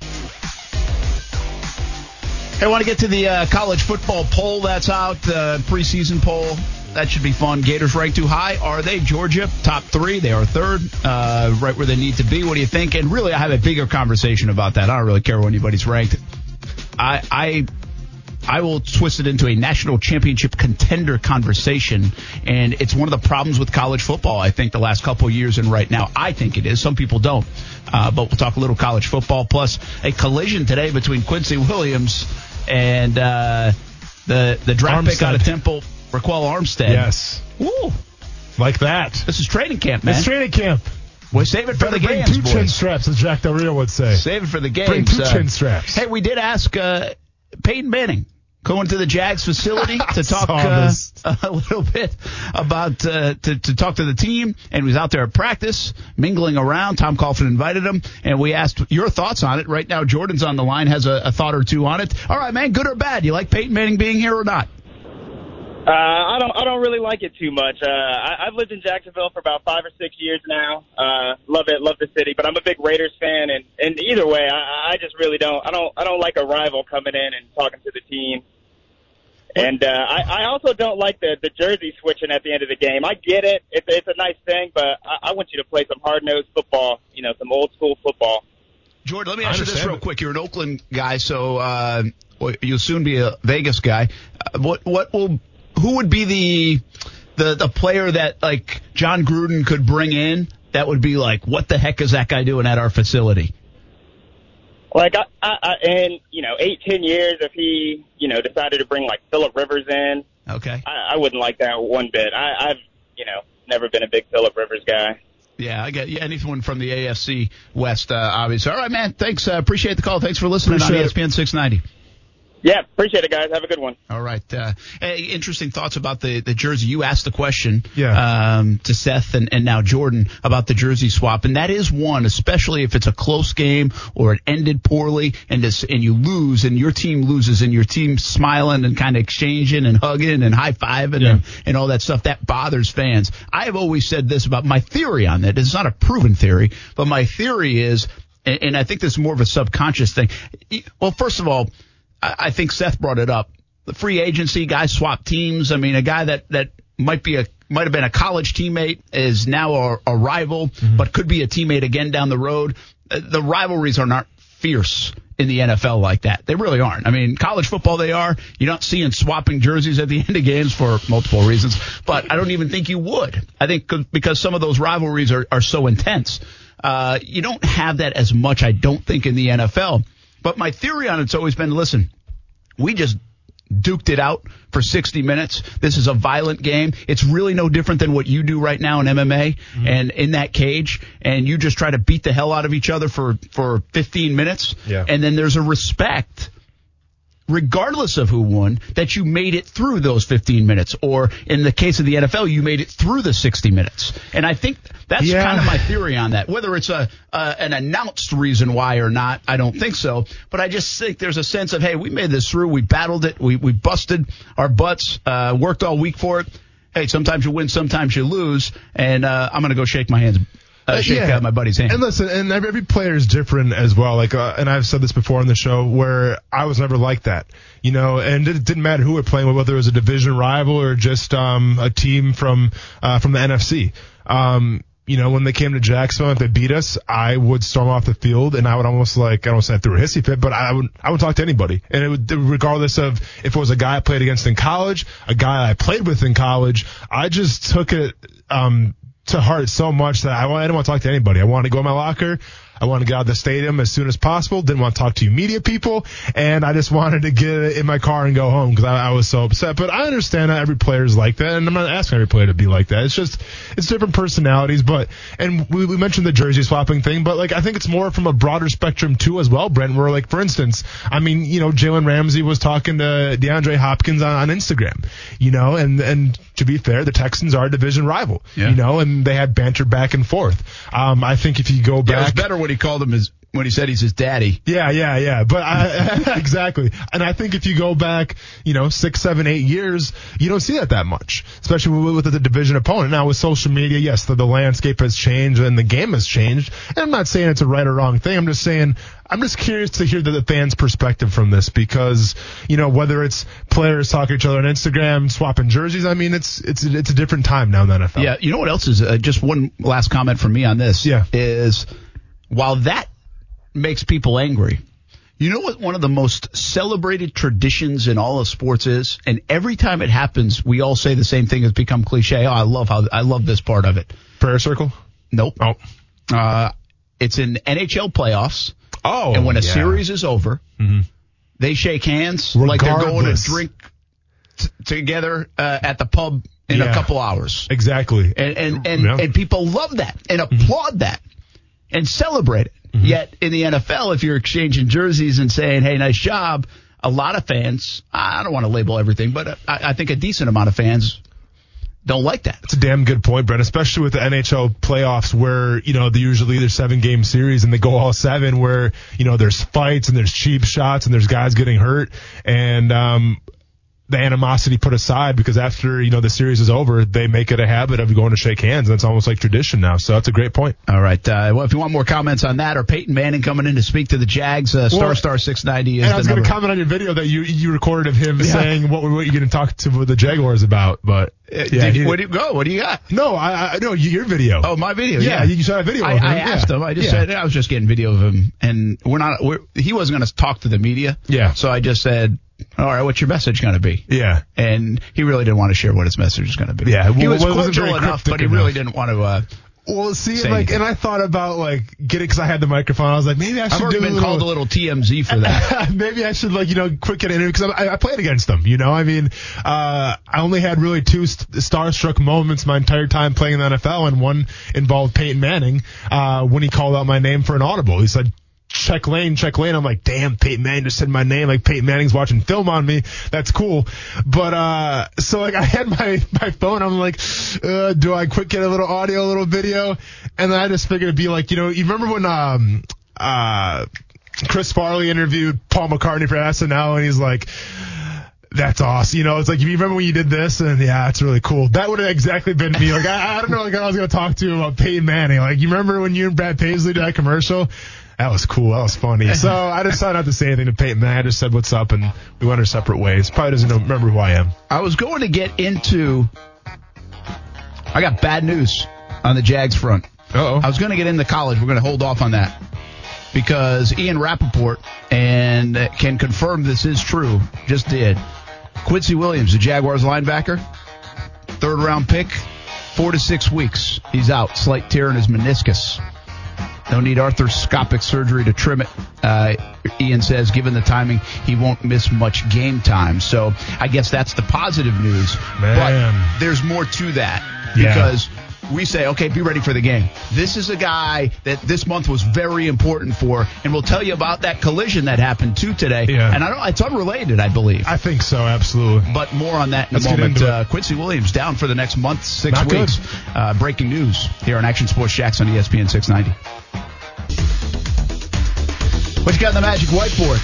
Hey, I want to get to the uh, college football poll that's out, uh, preseason poll. That should be fun. Gators ranked too high. Are they? Georgia, top three. They are third, uh, right where they need to be. What do you think? And really, I have a bigger conversation about that. I don't really care where anybody's ranked. I, I I will twist it into a national championship contender conversation. And it's one of the problems with college football, I think, the last couple of years and right now. I think it is. Some people don't. Uh, but we'll talk a little college football plus a collision today between Quincy Williams and uh, the the draft pick out of Temple, Ryquell Armstead. Yes, Woo. like that. This is training camp, man. It's training camp. We'll save it for Better the bring games, two chin straps, as Jack Del Rio would say. Save it for the games. Bring two Uh, chin straps. Hey, we did ask uh, Peyton Manning going to the Jags facility to talk uh, a little bit about uh, to, to talk to the team, and he was out there at practice, mingling around. Tom Coughlin invited him, and we asked your thoughts on it. Right now, Jordan's on the line, has a, a thought or two on it. All right, man, good or bad? You like Peyton Manning being here or not? Uh, I don't. I don't really like it too much. Uh, I, I've lived in Jacksonville for about five or six years now. Uh, love it. Love the city. But I'm a big Raiders fan, and and either way, I, I just really don't. I don't. I don't like a rival coming in and talking to the team. And uh, I, I also don't like the the jersey switching at the end of the game. I get it. It's it's a nice thing, but I, I want you to play some hard nosed football. You know, some old school football. Jordan, let me ask you this real quick. You're an Oakland guy, so uh, you'll soon be a Vegas guy. Uh, what what will who would be the the the player that like Jon Gruden could bring in that would be like, what the heck is that guy doing at our facility? Like I, I, I and you know, eight ten years if he you know decided to bring like Philip Rivers in. Okay. I, I wouldn't like that one bit. I, I've, you know, never been a big Philip Rivers guy. Yeah, I get yeah, anyone from the AFC West, uh, obviously. All right, man. Thanks. Uh, appreciate the call. Thanks for listening Appreciate on E it. ESPN 690. Yeah, appreciate it, guys. Have a good one. All right. Uh, hey, interesting thoughts about the, the jersey. You asked the question Yeah. um, to Seth and, and now Jordan about the jersey swap, and that is one, especially if it's a close game or it ended poorly and this, and you lose and your team loses and your team smiling and kind of exchanging and hugging and high fiving Yeah. and, and all that stuff. That bothers fans. I have always said this about my theory on that. It's not a proven theory, but my theory is, and, and I think this is more of a subconscious thing. Well, first of all, I, think Seth brought it up. The free agency guys swap teams. I mean, a guy that that might be a might have been a college teammate is now a, a rival, but could be a teammate again down the road. Uh, The rivalries are not fierce in the NFL like that. They really aren't. I mean, college football they are. You're not seeing swapping jerseys at the end of games for multiple reasons, but I don't even think you would. I think because some of those rivalries are, are so intense. Uh, you don't have that as much, I don't think, in the NFL. But my theory on it's always been, listen, we just duked it out for 60 minutes. This is a violent game. It's really no different than what you do right now in MMA Mm-hmm. and in that cage and you just try to beat the hell out of each other for for 15 minutes Yeah. and then there's a respect regardless of who won, that you made it through those 15 minutes. Or in the case of the NFL, you made it through the 60 minutes. And I think that's Yeah. kind of my theory on that. Whether it's a, uh, an announced reason why or not, I don't think so. But I just think there's a sense of, hey, we made this through. We battled it. We, we busted our butts, uh, worked all week for it. Hey, sometimes you win, sometimes you lose. And, uh, I'm going to go shake my hands. Uh, shake yeah. uh, my buddy's hand. And listen, and every, every player is different as well. Like, uh, and I've said this before on the show, where I was never like that, you know. And it didn't matter who we're playing with, whether it was a division rival or just um, a team from uh, from the NFC. Um, you know, when they came to Jacksonville, if they beat us, I would storm off the field and I would almost like, I don't say I threw a hissy fit, but I would, I would talk to anybody. And it would, regardless of if it was a guy I played against in college, a guy I played with in college, I just took it, um, to heart so much that I, I didn't want to talk to anybody. I wanted to go in my locker. I wanted to get out of the stadium as soon as possible. Didn't want to talk to you media people, and I just wanted to get in my car and go home because I, I, was so upset. But I understand that every player is like that, and I'm not asking every player to be like that. It's just it's different personalities. But and we, we mentioned the jersey swapping thing, but like I think it's more from a broader spectrum too as well, Brent. Where like for instance, I mean you know Jalen Ramsey was talking to DeAndre Hopkins on, on Instagram, you know, and and to be fair, the Texans are a division rival, Yeah. you know, and they had banter back and forth. Um, I think if you go back, yeah, it was better when he called him his when he said he's his daddy. yeah, yeah, yeah. But I, exactly. And I think if you go back, you know, six, seven, eight years, you don't see that that much, especially with, with the division opponent. Now with social media, yes, the, the landscape has changed and the game has changed. And I'm not saying it's a right or wrong thing. I'm just saying, I'm just curious to hear the, the fans' perspective from this because, you know, whether it's players talking to each other on Instagram, swapping jerseys, I mean, it's, it's, it's a different time now in the NFL. Yeah, you know what else is uh, just one last comment from me on this. Yeah. is while that makes people angry. You know what one of the most celebrated traditions in all of sports is? And every time it happens, we all say the same thing. It's become cliche. Oh, I love how I love this part of it. Prayer circle? Nope. Oh. Uh, it's in NHL playoffs. Oh. and when a yeah. series is over, they shake hands like they're going to drink t- together uh, at the pub in a couple hours. Exactly. And and and, Yeah. and people love that and applaud that and celebrate it. Yet in the NFL, if you're exchanging jerseys and saying, "Hey, nice job," a lot of fans, I don't want to label everything, but I, I think a decent amount of fans don't like that. It's a damn good point, Brent, especially with the NHL playoffs where, you know, they usually there's seven game series and they go all seven where, you know, there's fights and there's cheap shots and there's guys getting hurt and, um, the animosity put aside because after, you know, the series is over, they make it a habit of going to shake hands and it's almost like tradition now. So that's a great point. All right. Uh, well, if you want more comments on that or Peyton Manning coming in to speak to the Jags, uh, Star Well, Star 690 is And I was going to comment on your video that you you recorded of him saying what, what you're going to talk to the Jaguars about, but Uh, yeah, did- he- where do you go? What do you got? no, I, I no your video. Oh, my video. yeah, Yeah, you saw a video. I. I asked yeah. him. I just Yeah. said I was just getting video of him, and we're not. We're, he wasn't going to talk to the media. Yeah. So I just said, "All right, what's your message going to be?" yeah. And he really didn't want to share what his message was going to be. Yeah, he well, was it wasn't cordial enough, but he really didn't want to. Uh, Well, see, Say like, and I thought about like getting because I had the microphone. I was like, maybe I should I've already do been a little, called a little TMZ for that. maybe I should like you know quick get an interview because I, I played against them. You know, I mean, uh, I only had really two st- starstruck moments my entire time playing in the NFL, and one involved Peyton Manning uh, when he called out my name for an audible. He said. Check lane, check lane. I'm like, damn, Peyton Manning just said my name. Like Peyton Manning's watching film on me. That's cool. But uh, so like I had my my phone. I'm like, uh, do I quick get a little audio, a little video? And then I just figured it'd be like, you know, you remember when um uh Chris Farley interviewed Paul McCartney for SNL, and he's like, "That's awesome." You know, it's like you remember when you did this, and yeah, it's really cool. That would have exactly been me. Like I, I don't know, like I was gonna talk to him about Peyton Manning. Like you remember when you and Brad Paisley did that commercial? That was cool. That was funny. So I decided not to say anything to Peyton. I just said what's up, and we went our separate ways. Probably doesn't know, remember who I am. I was going to get into. I got bad news on the Jags front. Oh, I was going to get into college. We're going to hold off on that because Ian Rapoport and can confirm this is true. Just did. Quincy Williams, the Jaguars linebacker, third round pick, four to six weeks. He's out. Slight tear in his meniscus. They'll need arthroscopic surgery to trim it. Uh, Ian says, given the timing, he won't miss much game time. So I guess that's the positive news. Man. But there's more to that Yeah. because we say, okay, be ready for the game. This is a guy that this month was very important for, and we'll tell you about that collision that happened too today. Yeah. And I don't, it's unrelated, I believe. I think so. Absolutely. but more on that in Let's a moment. Uh, Quincy Williams down for the next month, six Not weeks. Uh, breaking news here on Action Sports Jax on ESPN 690. What you got on the magic whiteboard?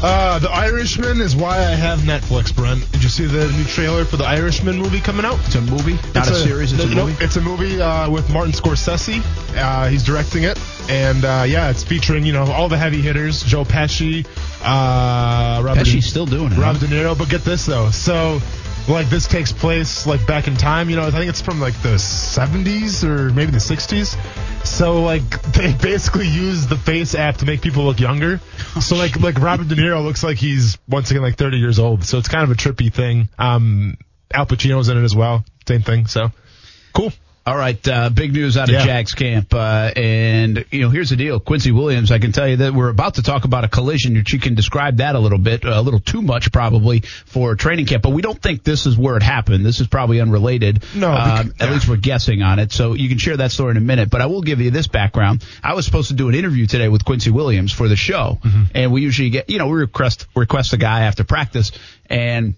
Uh, the Irishman is why I have Netflix, Brent. Did you see the new trailer for the Irishman movie coming out? It's a movie, not a, series. It's no, a movie. it's a movie uh, with Martin Scorsese. Uh, he's directing it, and uh, yeah, it's featuring you know all the heavy hitters: Joe Pesci, uh, Robert Pesci's still doing it. Robert De Niro. But get this though, so like this takes place like back in time. You know, I think it's from like the 70s or maybe the 60s. So like they basically use the Face app to make people look younger. So like like Robert De Niro looks like he's once again like 30 years old. So it's kind of a trippy thing. Um, Al Pacino's in it as well. Same thing. So cool. All right, uh, big news out of Yeah. Jags camp, uh, and you know here's the deal. Quincy Williams, I can tell you that we're about to talk about a collision. You can describe that a little bit, a little too much probably for training camp, but we don't think this is where it happened. This is probably unrelated. No, um, bec- at least we're guessing on it. So you can share that story in a minute. But I will give you this background. I was supposed to do an interview today with Quincy Williams for the show, and we usually get, you know, we request request a guy after practice, and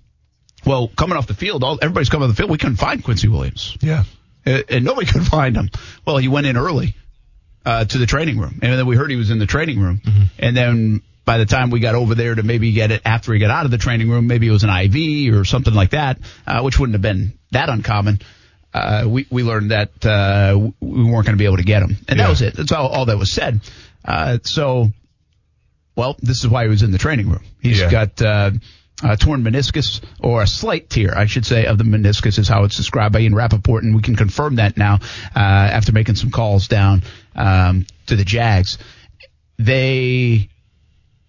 well, coming off the field, all everybody's coming off the field. We couldn't find Quincy Williams Yeah. Uh, and nobody could find him. Well, he went in early uh, to the training room, and then we heard he was in the training room, and then. By the time we got over there to maybe get it after he got out of the training room, maybe it was an IV or something like that, uh, which wouldn't have been that uncommon. Uh, we we learned that uh, we weren't going to be able to get him, and that was it. That's all, all that was said. Uh, so, well, this is why he was in the training room. He's Yeah. got uh, a torn meniscus, or a slight tear, I should say, of the meniscus is how it's described by Ian Rapoport, and we can confirm that now uh, after making some calls down um, to the Jags. They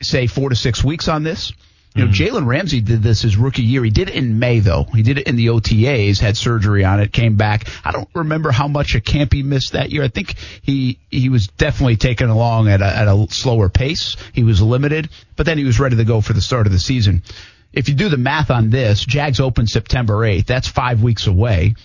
say four to six weeks on this. You know, Jalen Ramsey did this his rookie year. He did it in May though. He did it in the OTAs, had surgery on it, came back. I don't remember how much a camp he missed that year. I think he he was definitely taken along at a, at a slower pace. He was limited, but then he was ready to go for the start of the season. If you do the math on this, Jags open September 8th. That's five weeks away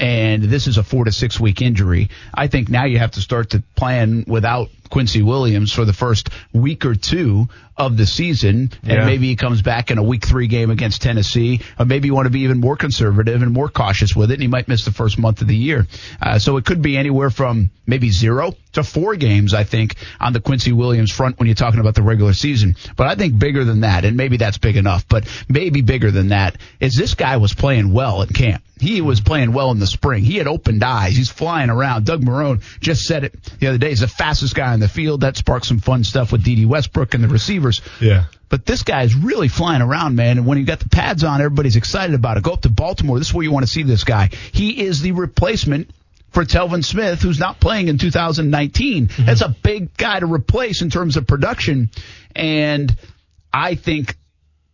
and this is a four to six week injury. I think now you have to start to plan without Quincy Williams for the first week or two of the season, and Yeah. maybe he comes back in a week three game against Tennessee, or maybe you want to be even more conservative and more cautious with it, and he might miss the first month of the year. Uh, so it could be anywhere from maybe zero to four games, I think, on the Quincy Williams front when you're talking about the regular season. But I think bigger than that, and maybe that's big enough, but maybe bigger than that, is this guy was playing well at camp. He was playing well in the spring. He had opened eyes. He's flying around. Doug Marrone just said it the other day. He's the fastest guy on the field. That sparked some fun stuff with Dede Westbrook and the receivers. Yeah. But this guy is really flying around, man. And when he got the pads on, everybody's excited about it. Go up to Baltimore. This is where you want to see this guy. He is the replacement for Telvin Smith, who's not playing in 2019. Mm-hmm. That's a big guy to replace in terms of production. And I think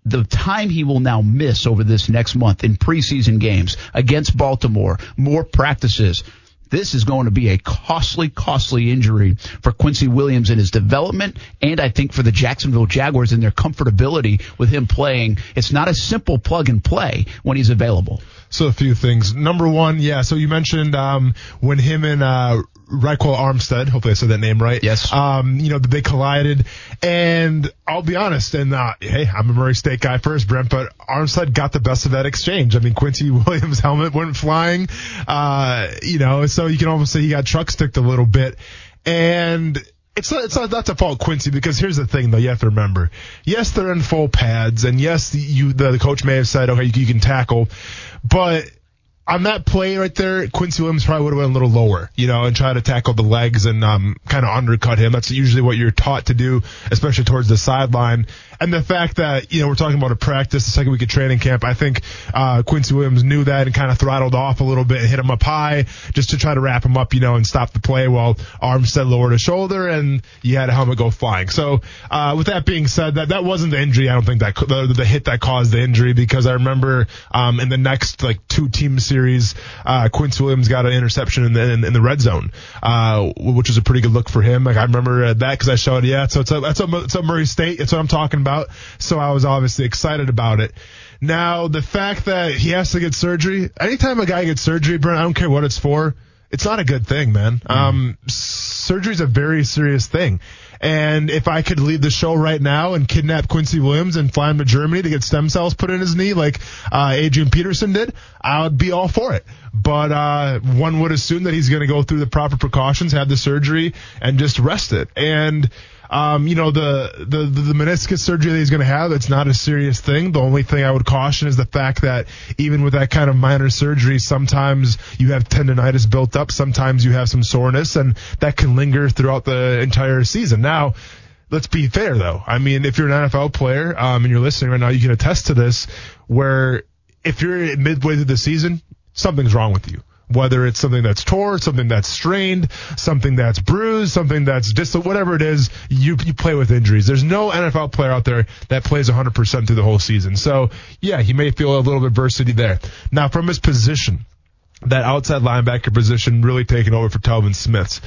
the time he will now miss over this next month in preseason games against Baltimore, more practices. This is going to be a costly, costly injury for Quincy Williams in his development, and I think for the Jacksonville Jaguars in their comfortability with him playing. It's not a simple plug and play when he's available. So a few things. Number one, yeah. So you mentioned um, when him and uh, Ryquell Armstead, hopefully I said that name right. Yes. Um, you know they collided, and I'll be honest. And uh, hey, I'm a Murray State guy first, Brent, but Armstead got the best of that exchange. I mean, Quincy Williams' helmet went flying. Uh, you know, so you can almost say he got truck sticked a little bit, and. It's not, it's not, not to fault Quincy because here's the thing though, you have to remember. Yes, they're in full pads and yes, you, the, the coach may have said, okay, you, you can tackle, but on that play right there, Quincy Williams probably would have went a little lower, you know, and try to tackle the legs and um, kind of undercut him. That's usually what you're taught to do, especially towards the sideline. And the fact that, you know, we're talking about a practice, the second week of training camp, I think uh, Quincy Williams knew that and kind of throttled off a little bit and hit him up high just to try to wrap him up, you know, and stop the play while Armstead lowered his shoulder and you had a helmet go flying. So uh, with that being said, that that wasn't the injury. I don't think that the, the hit that caused the injury because I remember um, in the next like two team series, uh, Quincy Williams got an interception in the in, in the red zone, uh, which was a pretty good look for him. Like I remember uh, that because I showed yeah, so it's a, that's a, it's a Murray State. It's what I'm talking about. So I was obviously excited about it. Now the fact that he has to get surgery, anytime a guy gets surgery, Brent, I don't care what it's for. It's not a good thing, man. Um, surgery is a very serious thing. And if I could leave the show right now and kidnap Quincy Williams and fly him to Germany to get stem cells put in his knee like uh, Adrian Peterson did, I would be all for it. But uh, one would assume that he's going to go through the proper precautions, have the surgery, and just rest it. And Um, you know, the, the, the meniscus surgery that he's going to have, it's not a serious thing. The only thing I would caution is the fact that even with that kind of minor surgery, sometimes you have tendonitis built up, sometimes you have some soreness, and that can linger throughout the entire season. Now, let's be fair though. I mean, if you're an NFL player, um, and you're listening right now, you can attest to this, where if you're midway through the season, something's wrong with you whether it's something that's tore, something that's strained, something that's bruised, something that's distal, whatever it is, you you play with injuries. There's no NFL player out there that plays 100% through the whole season. So yeah, he may feel a little adversity there. Now from his position, that outside linebacker position really taking over for Telvin Smiths.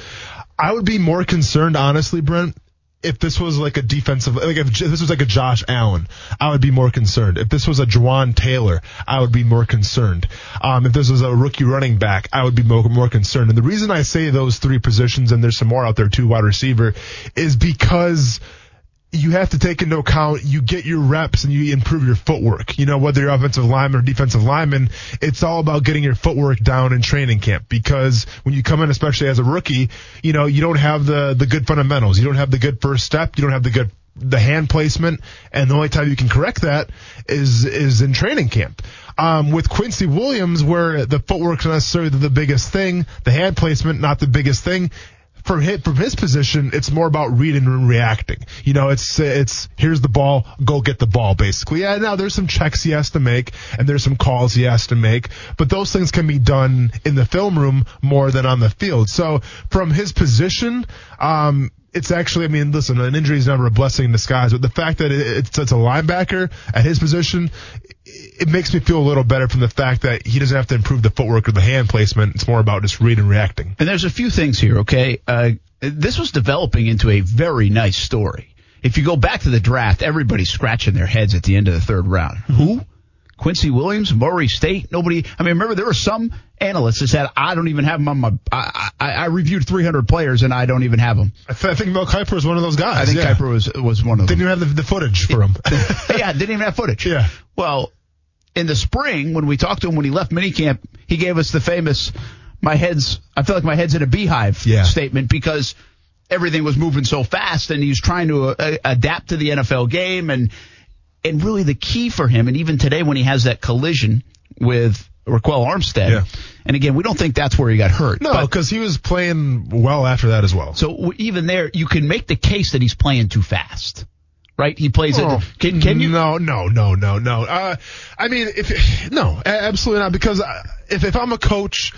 I would be more concerned, honestly, Brent, if this was like a defensive, like if this was like a Josh Allen, I would be more concerned. If this was a Jawaan Taylor, I would be more concerned. Um, if this was a rookie running back, I would be more, more concerned. And the reason I say those three positions, and there's some more out there too, wide receiver, is because you have to take into account you get your reps and you improve your footwork. You know, whether you're offensive lineman or defensive lineman, it's all about getting your footwork down in training camp because when you come in, especially as a rookie, you know, you don't have the, the good fundamentals. You don't have the good first step. You don't have the good the hand placement, and the only time you can correct that is is in training camp. Um, with Quincy Williams, where the footwork's not necessarily the biggest thing, the hand placement not the biggest thing from his, from his position, it's more about reading and reacting. You know, it's it's here's the ball, go get the ball, basically. Yeah, now there's some checks he has to make, and there's some calls he has to make, but those things can be done in the film room more than on the field. So from his position, um, it's actually, I mean, listen, an injury is never a blessing in disguise, but the fact that it's, it's a linebacker at his position, it makes me feel a little better from the fact that he doesn't have to improve the footwork or the hand placement. It's more about just reading and reacting. And there's a few things here, okay? Uh, this was developing into a very nice story. If you go back to the draft, everybody's scratching their heads at the end of the third round. Who? Quincy Williams, Murray State. Nobody. I mean, remember there were some analysts that said I don't even have him on my. I, I, I reviewed 300 players and I don't even have them. I, th- I think Mel Kiper was one of those guys. I think yeah. Kiper was was one of them. Didn't even have the, the footage for him. yeah, didn't even have footage. Yeah. Well, in the spring when we talked to him when he left minicamp, he gave us the famous "my head's I feel like my head's in a beehive" Yeah. statement because everything was moving so fast and he's trying to uh, adapt to the NFL game and and really the key for him and even today when he has that collision with Ryquell Armstead. Yeah. And again, we don't think that's where he got hurt. No, because he was playing well after that as well. so even there, you can make the case that he's playing too fast, right? He plays Oh, it. Can, can you? No, no, no, no, no. Uh, I mean, if no, absolutely not. Because I- if if I'm a coach,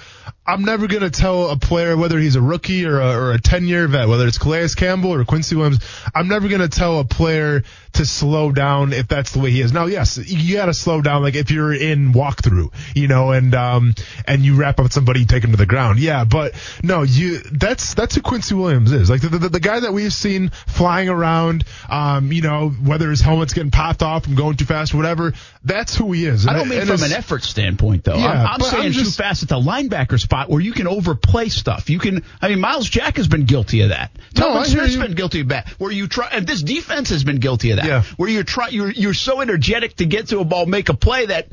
I'm never gonna tell a player whether he's a rookie or a, or a 10 year vet, whether it's Calais Campbell or Quincy Williams. I'm never gonna tell a player to slow down if that's the way he is. Now, yes, you gotta slow down. Like if you're in walkthrough, you know, and um and you wrap up somebody, you take him to the ground. Yeah, but no, you that's that's who Quincy Williams is. Like the the, the guy that we've seen flying around, um, you know, whether his helmet's getting popped off from going too fast or whatever. That's who he is. I don't And- mean from an effort standpoint, though. Yeah, I'm, I'm saying Just- too fast at the linebacker spot where you can overplay stuff. You can. I mean, Myles Jack has been guilty of that. No, hear been guilty of that. Where you try, and this defense has been guilty of that. Yeah. Where you're try, you're you're so energetic to get to a ball, make a play that,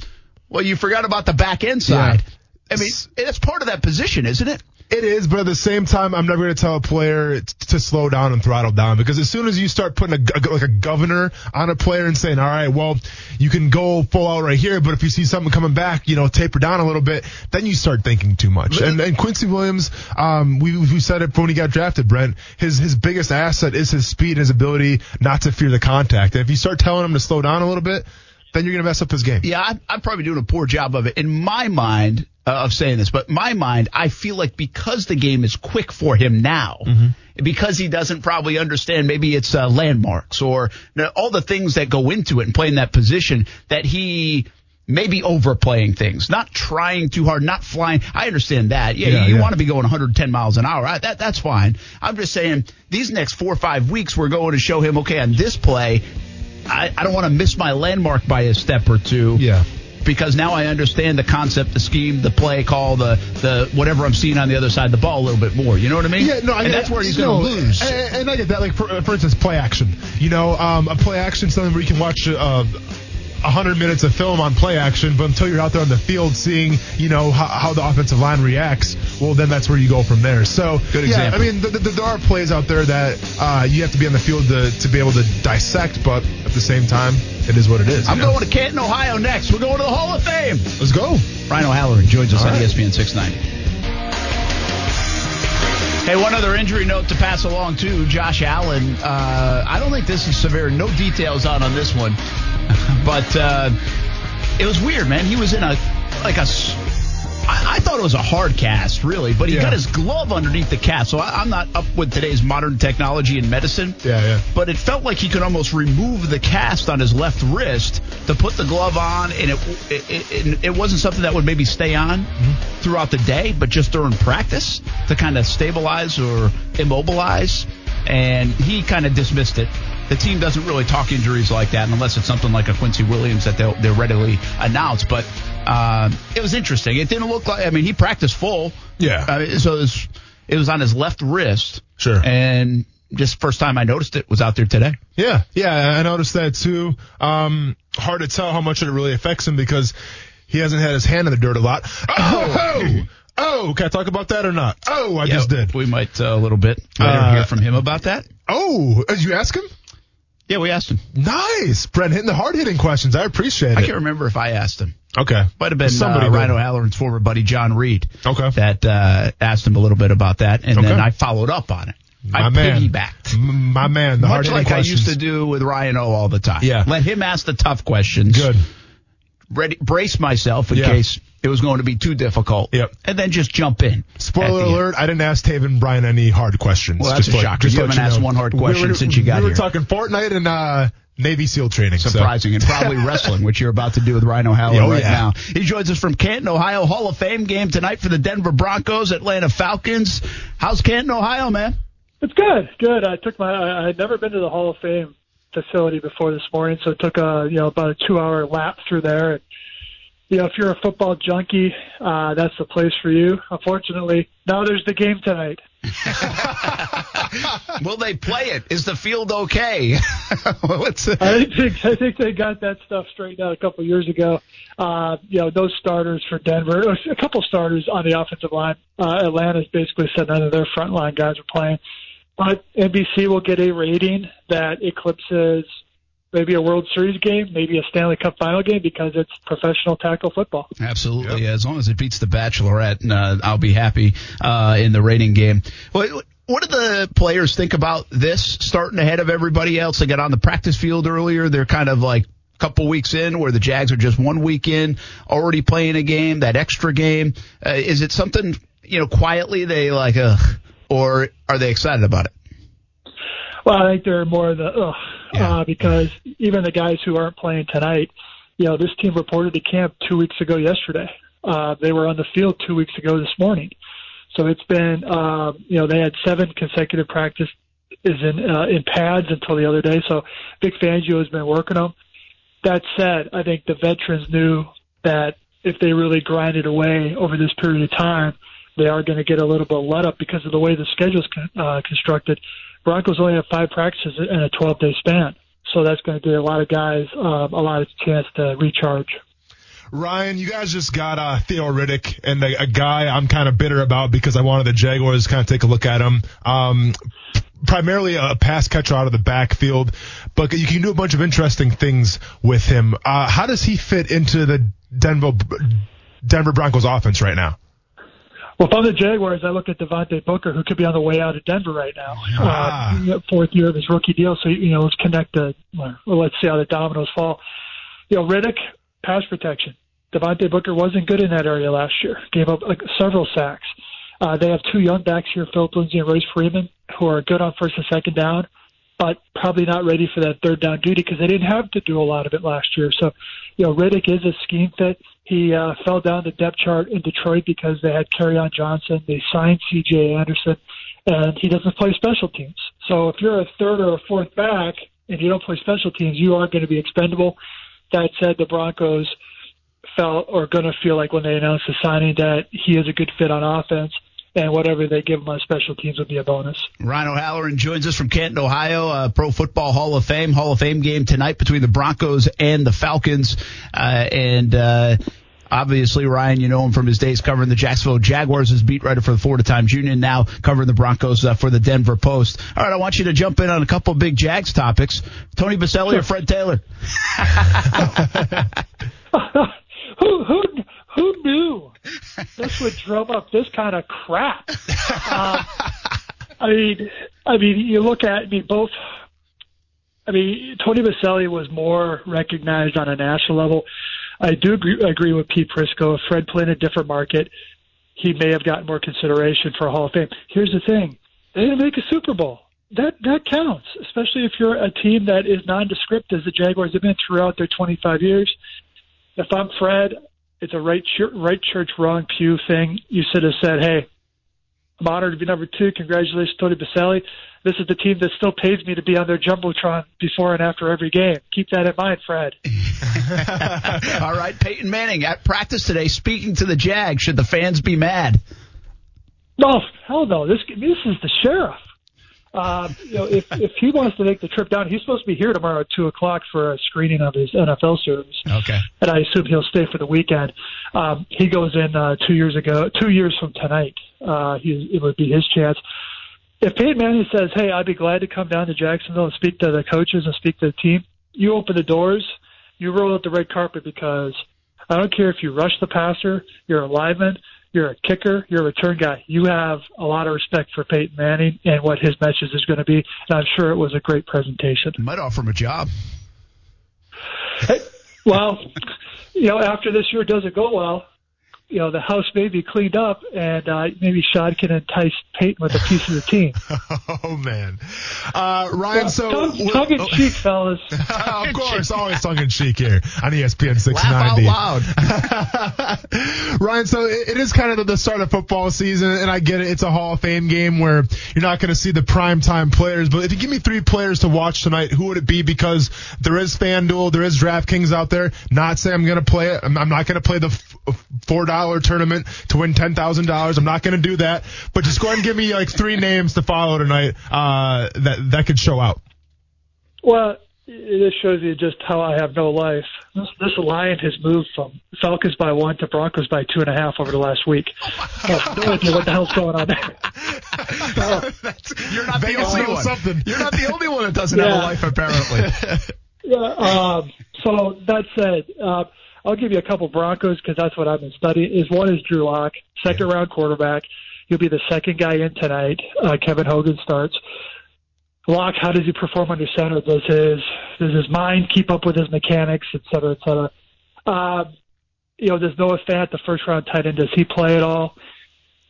well, you forgot about the back end side. I mean, that's part of that position, isn't it? It is, but at the same time, I'm never going to tell a player to slow down and throttle down because as soon as you start putting a, like a governor on a player and saying, all right, well, you can go full out right here, but if you see something coming back, you know, taper down a little bit, then you start thinking too much. And, and Quincy Williams, um, we, we said it when he got drafted, Brent, his, his biggest asset is his speed, and his ability not to fear the contact. And if you start telling him to slow down a little bit, then you're going to mess up his game. Yeah, I'm, I'm probably doing a poor job of it in my mind uh, of saying this, but my mind, I feel like because the game is quick for him now, because he doesn't probably understand, maybe it's uh, landmarks or you know, all the things that go into it and playing that position that he. Maybe overplaying things, not trying too hard, not flying. I understand that. Yeah, Yeah, you yeah. want to be going 110 miles an hour. I, that that's fine. I'm just saying these next four or five weeks, we're going to show him. Okay, on this play, I, I don't want to miss my landmark by a step or two Yeah. Because now I understand the concept, the scheme, the play call, the the whatever I'm seeing on the other side of the ball a little bit more. You know what I mean? Yeah, no, I and that's where he's no, going to lose. And, and I get that. Like for, for instance, play action. You know, um, a play action, something where you can watch a, 100 minutes of film on play action, but until you're out there on the field seeing, you know, how, how the offensive line reacts, well, then that's where you go from there. So, Good yeah, example. I mean, th- th- there are plays out there that uh, you have to be on the field to, to be able to dissect, but at the same time, it is what it is. I'm you know? going to Canton, Ohio next. We're going to the Hall of Fame. Let's go. Ryan O'Halloran joins us All on right. ESPN 690. Hey, one other injury note to pass along too. Josh Allen. Uh, I don't think this is severe. No details out on this one, but uh, it was weird, man. He was in a like a. I, I thought it was a hard cast, really, but he Yeah. got his glove underneath the cast. So I, I'm not up with today's modern technology in medicine. Yeah, yeah. But it felt like he could almost remove the cast on his left wrist to put the glove on, and it it, it, it wasn't something that would maybe stay on throughout the day, but just during practice to kind of stabilize or immobilize. And he kind of dismissed it. The team doesn't really talk injuries like that unless it's something like a Quincy Williams that they'll, they'll readily announce. But uh, it was interesting. It didn't look like. I mean, he practiced full. Yeah. Uh, so it was, it was on his left wrist. Sure. And just first time I noticed it was out there today. Yeah, yeah, I noticed that too. Um, hard to tell how much it really affects him because he hasn't had his hand in the dirt a lot. Oh, oh, can I talk about that or not? Oh, I just did. We might uh, a little bit later Uh, hear from him about that. Oh, did you ask him? Yeah, we asked him. Nice, Brent, hitting the hard hitting questions. I appreciate it. I can't remember if I asked him. Okay, Might have been Somebody uh, did. Ryan former buddy John Reed. Okay. That uh, asked him a little bit about that, and Okay. then I followed up on it. I My man. piggybacked. My man, the hard Much hitting like I used to do with Ryan O all the time. Yeah. Let him ask the tough questions. Good. Ready, brace myself in Yeah. case it was going to be too difficult. Yep. And then just jump in. Spoiler the end. alert: I didn't ask Taven Bryan any hard questions. Well, that's just a let- shocker. Just You haven't asked know. one hard We question were- since you got here. we here. were talking Fortnite and uh, Navy SEAL training. so- Surprising and probably wrestling, which you're about to do with Ryan O'Halloran Oh, right yeah. now. He joins us from Canton, Ohio. Hall of Fame game tonight for the Denver Broncos, Atlanta Falcons. How's Canton, Ohio, man? It's good, good. I took my. I I had never been to the Hall of Fame facility before this morning, so it took a you know about a two-hour lap through there. And, you know, if you're a football junkie, uh, that's the place for you. Unfortunately, now there's the game tonight. Will they play it? Is the field okay? What's the, I think I think they got that stuff straightened out a couple of years ago. Uh, you know, those starters for Denver, a couple starters on the offensive line. Uh, Atlanta's basically said none of their frontline guys are playing. But NBC will get a rating that eclipses maybe a World Series game, maybe a Stanley Cup final game because it's professional tackle football. Absolutely. As long as it beats the Bachelorette, uh, I'll be happy uh, in the rating game. What, what do the players think about this starting ahead of everybody else? They got on the practice field earlier. They're kind of like a couple weeks in where the Jags are just one week in, already playing a game, that extra game. Uh, is it something, you know, quietly they like, ugh, or are they excited about it? Well, I think they're more the ugh, uh, because even the guys who aren't playing tonight, you know, this team reported to camp two weeks ago yesterday. Uh, they were on the field two weeks ago this morning. So it's been, uh, you know, they had seven consecutive practices in uh, in pads until the other day. So Vic Fangio has been working them. That said, I think the veterans knew that if they really grinded away over this period of time, they are going to get a little bit let up because of the way the schedule's con- uh, constructed. Broncos only have five practices in a 12 day span. So that's going to give a lot of guys um, a lot of chance to recharge. Ryan, you guys just got uh, Theo Riddick and a, a guy I'm kind of bitter about because I wanted the Jaguars to kind of take a look at him. Um, primarily a pass catcher out of the backfield, but you can do a bunch of interesting things with him. Uh, how does he fit into the Denver Denver Broncos offense right now? Well, I'm the Jaguars, I look at Devontae Booker, who could be on the way out of Denver right now. Ah. Uh, fourth year of his rookie deal. So, you know, let's connect the, well, let's see how the dominoes fall. You know, Riddick, pass protection. Devontae Booker wasn't good in that area last year. Gave up like several sacks. Uh, they have two young backs here, Phillip Lindsay and Royce Freeman, who are good on first and second down, but probably not ready for that third down duty because they didn't have to do a lot of it last year. So, you know, Riddick is a scheme fit. He uh, fell down the depth chart in Detroit because they had on Johnson. They signed C.J. Anderson, and he doesn't play special teams. So if you're a third or a fourth back and you don't play special teams, you are going to be expendable. That said, the Broncos felt or going to feel like when they announced the signing that he is a good fit on offense. and whatever they give him on special teams would be a bonus. Ryan O'Halloran joins us from Canton, Ohio, uh, Pro Football Hall of Fame, Hall of Fame game tonight between the Broncos and the Falcons. Uh, and, uh, Obviously, Ryan, you know him from his days covering the Jacksonville Jaguars as beat writer for the Florida Times Union, now covering the Broncos uh, for the Denver Post. All right, I want you to jump in on a couple big Jags topics. Tony Boselli or Fred Taylor? who who who knew this would drum up this kind of crap? Um, I mean, I mean, you look at I mean both. I mean, Tony Boselli was more recognized on a national level. I do agree, agree with Pete Prisco. If Fred played in a different market, he may have gotten more consideration for Hall of Fame. Here's the thing: they didn't make a Super Bowl. That that counts, especially if you're a team that is nondescript as the Jaguars have been throughout their 25 years. If I'm Fred, it's a right church, right church, wrong pew thing. You should have said, "Hey, I'm honored to be number two. Congratulations, Tony Boselli. This is the team that still pays me to be on their jumbotron before and after every game. Keep that in mind, Fred." All right, Peyton Manning at practice today, speaking to the Jag. Should the fans be mad? No, hell no. This this is the sheriff. Uh, you know, if if he wants to make the trip down, he's supposed to be here tomorrow at two o'clock for a screening of his NFL service. Okay. And I assume he'll stay for the weekend. Um, he goes in uh, two years ago, two years from tonight. Uh, he, it would be his chance. If Peyton Manning says, "Hey, I'd be glad to come down to Jacksonville and speak to the coaches and speak to the team," you open the doors, you roll out the red carpet because I don't care if you rush the passer, you're a lineman, you're a kicker, you're a return guy. You have a lot of respect for Peyton Manning and what his message is going to be. And I'm sure it was a great presentation. Might offer him a job. Hey, well, you know, after this year doesn't go well, you know, the house may be cleaned up, and uh, maybe Sean can entice Peyton with a piece of the team. oh man, uh, Ryan. Well, so tongue, tongue in cheek, fellas. of course, always tongue in cheek here on ESPN 690. Laugh out loud. Ryan, so it it is kind of the start of football season, and I get it. It's a Hall of Fame game where you're not going to see the prime time players. But if you give me three players to watch tonight, who would it be? Because there is FanDuel, there is DraftKings out there. Not saying I'm going to play it. I'm I'm not going to play the f- four dollar tournament to win ten thousand dollars. I'm not going to do that. But just go ahead and give me like three names to follow tonight uh, that that could show out. Well, it just shows you just how I have no life. This, this line has moved from Falcons by one to Broncos by two and a half over the last week. I have no idea what the hell's going on there. You're not Vegas the only one. something. You're not the only one that doesn't have a life, apparently. Yeah, um, so that said, uh, I'll give you a couple Broncos because that's what I've been studying. Is one is Drew Lock, second round quarterback. He'll be the second guy in tonight. Uh, Kevin Hogan starts. Lock, how does he perform under center? Does his does his mind keep up with his mechanics, et cetera, et cetera? Um, you know, there's Noah Fant, the first round tight end. Does he play at all?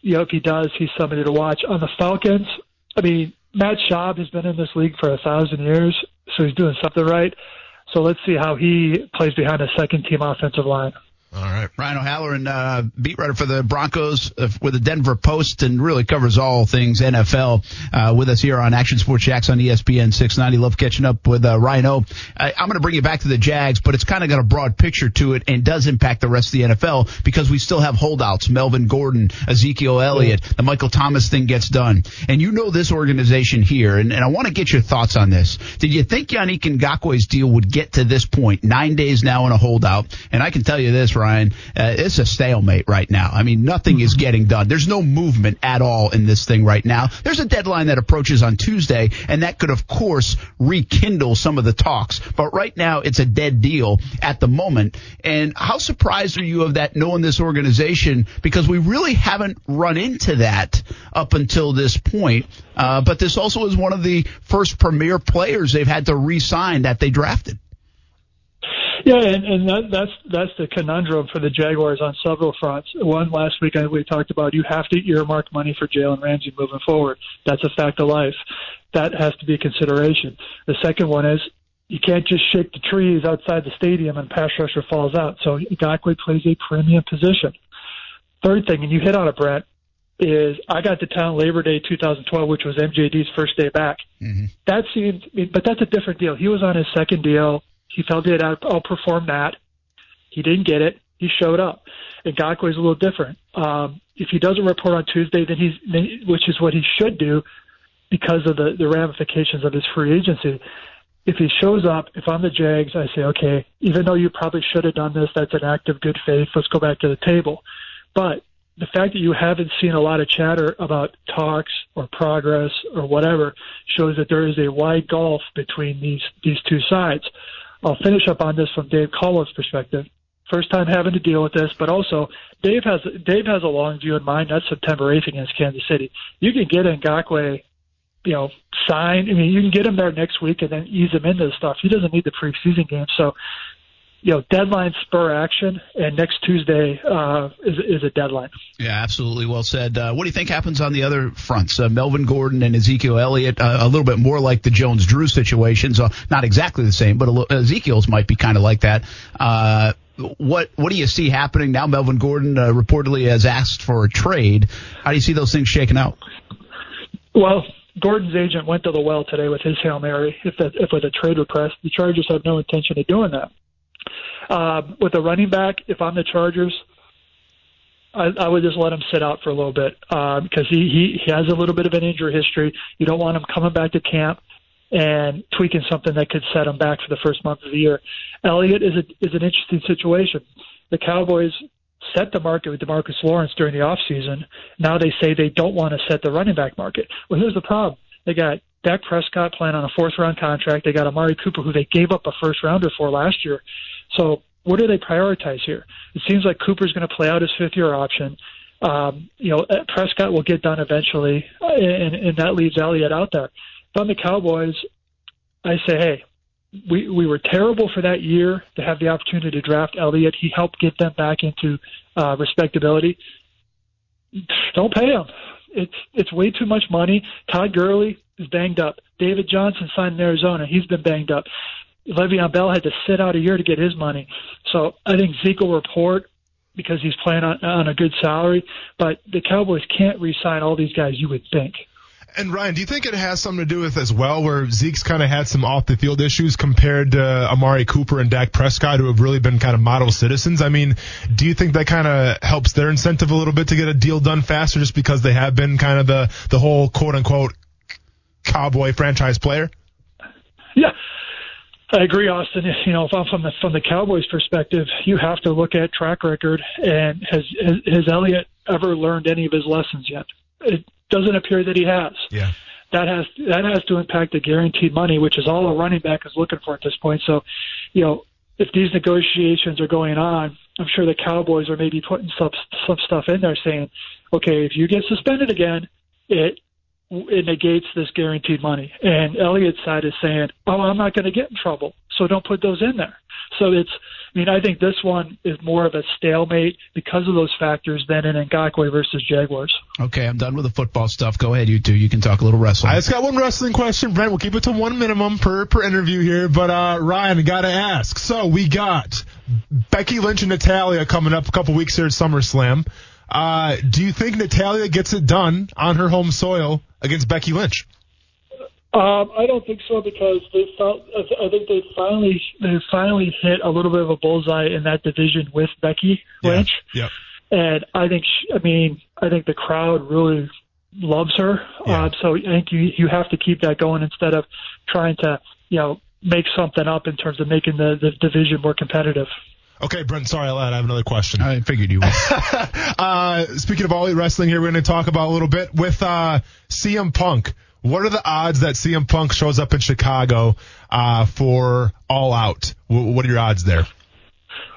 You know, if he does, he's somebody to watch. On the Falcons, I mean, Matt Schaub has been in this league for a thousand years, so he's doing something right. So let's see how he plays behind a second team offensive line. All right. Ryan O'Halloran, uh, beat writer for the Broncos uh, with the Denver Post and really covers all things NFL uh, with us here on Action Sports Jax on ESPN 690. Love catching up with uh, Ryan O. I, I'm going to bring you back to the Jags, but it's kind of got a broad picture to it and does impact the rest of the NFL because we still have holdouts. Melvin Gordon, Ezekiel Elliott, the Michael Thomas thing gets done. And you know this organization here, and, and I want to get your thoughts on this. Did you think Yannick Ngakoue's deal would get to this point, nine days now in a holdout? And I can tell you this, Ryan, uh, it's a stalemate right now. I mean, nothing is getting done. There's no movement at all in this thing right now. There's a deadline that approaches on Tuesday, and that could, of course, rekindle some of the talks. But right now, it's a dead deal at the moment. And how surprised are you of that knowing this organization? Because we really haven't run into that up until this point. Uh, but this also is one of the first premier players they've had to re-sign that they drafted. Yeah, and, and that, that's that's the conundrum for the Jaguars on several fronts. One last week I, we talked about you have to earmark money for Jalen Ramsey moving forward. That's a fact of life. That has to be a consideration. The second one is you can't just shake the trees outside the stadium and pass rusher falls out. So Ngakoue plays a premium position. Third thing, and you hit on it, Brent, is I got to town Labor Day 2012, which was MJD's first day back. Mm-hmm. That seemed, but that's a different deal. He was on his second deal. He felt out- outperformed that. He didn't get it. He showed up. And Ngakoue's a little different. Um, if he doesn't report on Tuesday, then he's, then, which is what he should do because of the, the ramifications of his free agency. If he shows up, if I'm the Jags, I say, okay, even though you probably should have done this, that's an act of good faith. Let's go back to the table. But the fact that you haven't seen a lot of chatter about talks or progress or whatever shows that there is a wide gulf between these these two sides. I'll finish up on this from Dave Caldwell's perspective. First time having to deal with this, but also Dave has Dave has a long view in mind. That's September 8th against Kansas City. You can get Ngakoue, you know, sign. I mean, you can get him there next week and then ease him into the stuff. He doesn't need the preseason game. So you know, deadline spur action, and next Tuesday uh, is, is a deadline. Yeah, absolutely. Well said. Uh, what do you think happens on the other fronts? Uh, Melvin Gordon and Ezekiel Elliott, uh, a little bit more like the Jones Drew situation. So not exactly the same, but little, Ezekiel's might be kind of like that. Uh, what what do you see happening now? Melvin Gordon uh, reportedly has asked for a trade. How do you see those things shaking out? Well, Gordon's agent went to the well today with his hail mary. If that, if with a trade request, the Chargers have no intention of doing that. Uh, with the running back, if I'm the Chargers, I, I would just let him sit out for a little bit uh, because he, he he has a little bit of an injury history. You don't want him coming back to camp and tweaking something that could set him back for the first month of the year. Elliott is a, is an interesting situation. The Cowboys set the market with Demarcus Lawrence during the offseason. Now they say they don't want to set the running back market. Well, here's the problem. They got Dak Prescott playing on a fourth round contract. They got Amari Cooper, who they gave up a first rounder for last year. So what do they prioritize here? It seems like Cooper's going to play out his fifth year option. Um, you know, Prescott will get done eventually, and, and that leaves Elliott out there. If I'm the Cowboys, I say, hey, we we were terrible for that year to have the opportunity to draft Elliott. He helped get them back into uh, respectability. Don't pay him. It's it's way too much money. Todd Gurley is banged up. David Johnson signed in Arizona. He's been banged up. Le'Veon Bell had to sit out a year to get his money. So I think Zeke will report because he's playing on, on a good salary, but the Cowboys can't re-sign all these guys. You would think. And Ryan, do you think it has something to do with as well, where Zeke's kind of had some off the field issues compared to Amari Cooper and Dak Prescott, who have really been kind of model citizens? I mean, do you think that kind of helps their incentive a little bit to get a deal done faster, just because they have been kind of the the whole quote unquote cowboy franchise player? Yeah, I agree, Austin. You know, if I'm from the from the Cowboys' perspective, you have to look at track record and has has, has Elliott ever learned any of his lessons yet? It doesn't appear that he has. Yeah. That has that has to impact the guaranteed money, which is all a running back is looking for at this point. So, you know, if these negotiations are going on, I'm sure the Cowboys are maybe putting some some stuff in there saying, okay, if you get suspended again, it it negates this guaranteed money. And Elliott's side is saying, "Oh, I'm not going to get in trouble, so don't put those in there." So it's, I mean, I think this one is more of a stalemate because of those factors than an Ngakoue versus Jaguars. Okay, I'm done with the football stuff. Go ahead, you two. You can talk a little wrestling. I just got one wrestling question, Brent. We'll keep it to one minimum per per interview here. But uh, Ryan, got to ask. So we got Becky Lynch and Natalya coming up a couple weeks here at SummerSlam. Uh, do you think Natalya gets it done on her home soil against Becky Lynch? Um, I don't think so because they felt. I think they finally they finally hit a little bit of a bullseye in that division with Becky Lynch. Yeah. And I think she, I mean I think the crowd really loves her. Yeah. Uh, so I think you you have to keep that going instead of trying to you know make something up in terms of making the, the division more competitive. Okay, Brent, sorry, I lied. I have another question. I figured you would. uh, speaking of all elite wrestling here, we're going to talk about a little bit with uh, CM Punk. What are the odds that CM Punk shows up in Chicago uh, for All Out? W- what are your odds there?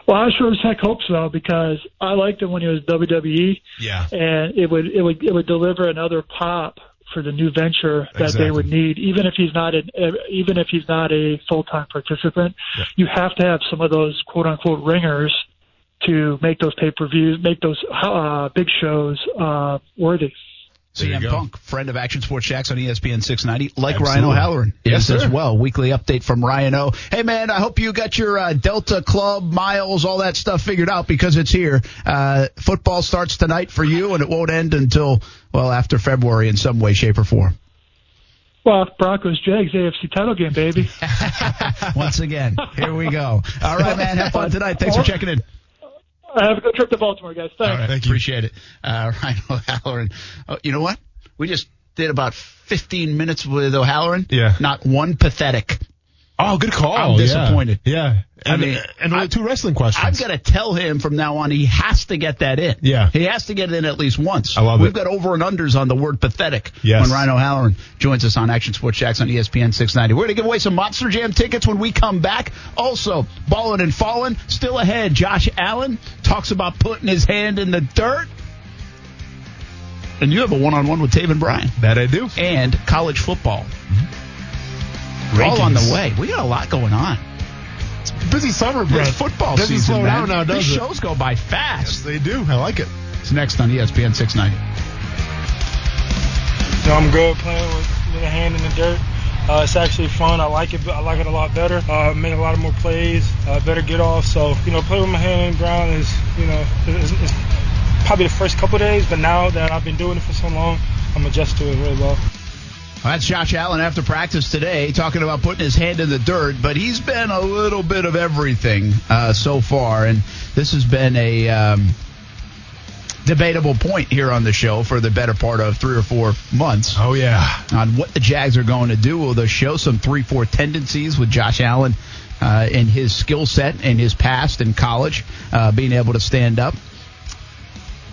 Well, I sure as heck hope so because I liked him when he was WWE, Yeah. and it would it would it would deliver another pop for the new venture that Exactly. they would need, even if he's not an even if he's not a full time participant. Yeah. You have to have some of those quote unquote ringers to make those pay per views, make those uh, big shows uh, worthy. There CM. Punk, friend of Action Sports Jax on ESPN 690, like Absolutely. Ryan O'Halloran Yes, is as well. Weekly update from Ryan O. Hey man, I hope you got your uh, Delta Club miles, all that stuff figured out because it's here. Uh, football starts tonight for you, and it won't end until well after February in some way, shape, or form. Well, Broncos Jags AFC title game, baby. Once again, here we go. All right, man, have fun tonight. Thanks for checking in. Uh, have a good trip to Baltimore, guys. Thanks. All right, Thank you. appreciate it. Uh, Ryan O'Halloran. Oh, you know what? We just did about 15 minutes with O'Halloran. Yeah. Not one pathetic. Oh, good call. I'm disappointed. Yeah. And, I mean, and only I- two wrestling questions. I've got to tell him from now on he has to get that in. Yeah. He has to get it in at least once. I love We've it. got over and unders on the word pathetic Yes. when Ryan O'Halloran joins us on Action Sports Jax on ESPN 690. We're going to give away some Monster Jam tickets when we come back. Also, Ballin' and Fallin' still ahead. Josh Allen talks about putting his hand in the dirt. And you have a one-on-one with Taven Bryan that I do. and college football. Mm-hmm. All on the way. We got a lot going on. It's busy summer, Brett. It's football Doesn't season, slow man. down now, does These it? shows go by fast. Yes, they do. I like it. It's next on ESPN 690. You know, I'm good playing with, with a hand in the dirt. Uh, it's actually fun. I like it. I like it a lot better. Uh, make a lot of more plays. Uh, better get off. So you know, playing with my hand in the ground is you know is, is probably the first couple days, but now that I've been doing it for so long, I'm adjusted to it really well. Well, that's Josh Allen after practice today, talking about putting his hand in the dirt. But he's been a little bit of everything uh, so far, and this has been a um, debatable point here on the show for the better part of three or four months. Oh yeah. on what the Jags are going to do. Will they show some 3 4 tendencies with Josh Allen uh, in his skill set and his past in college, uh, being able to stand up?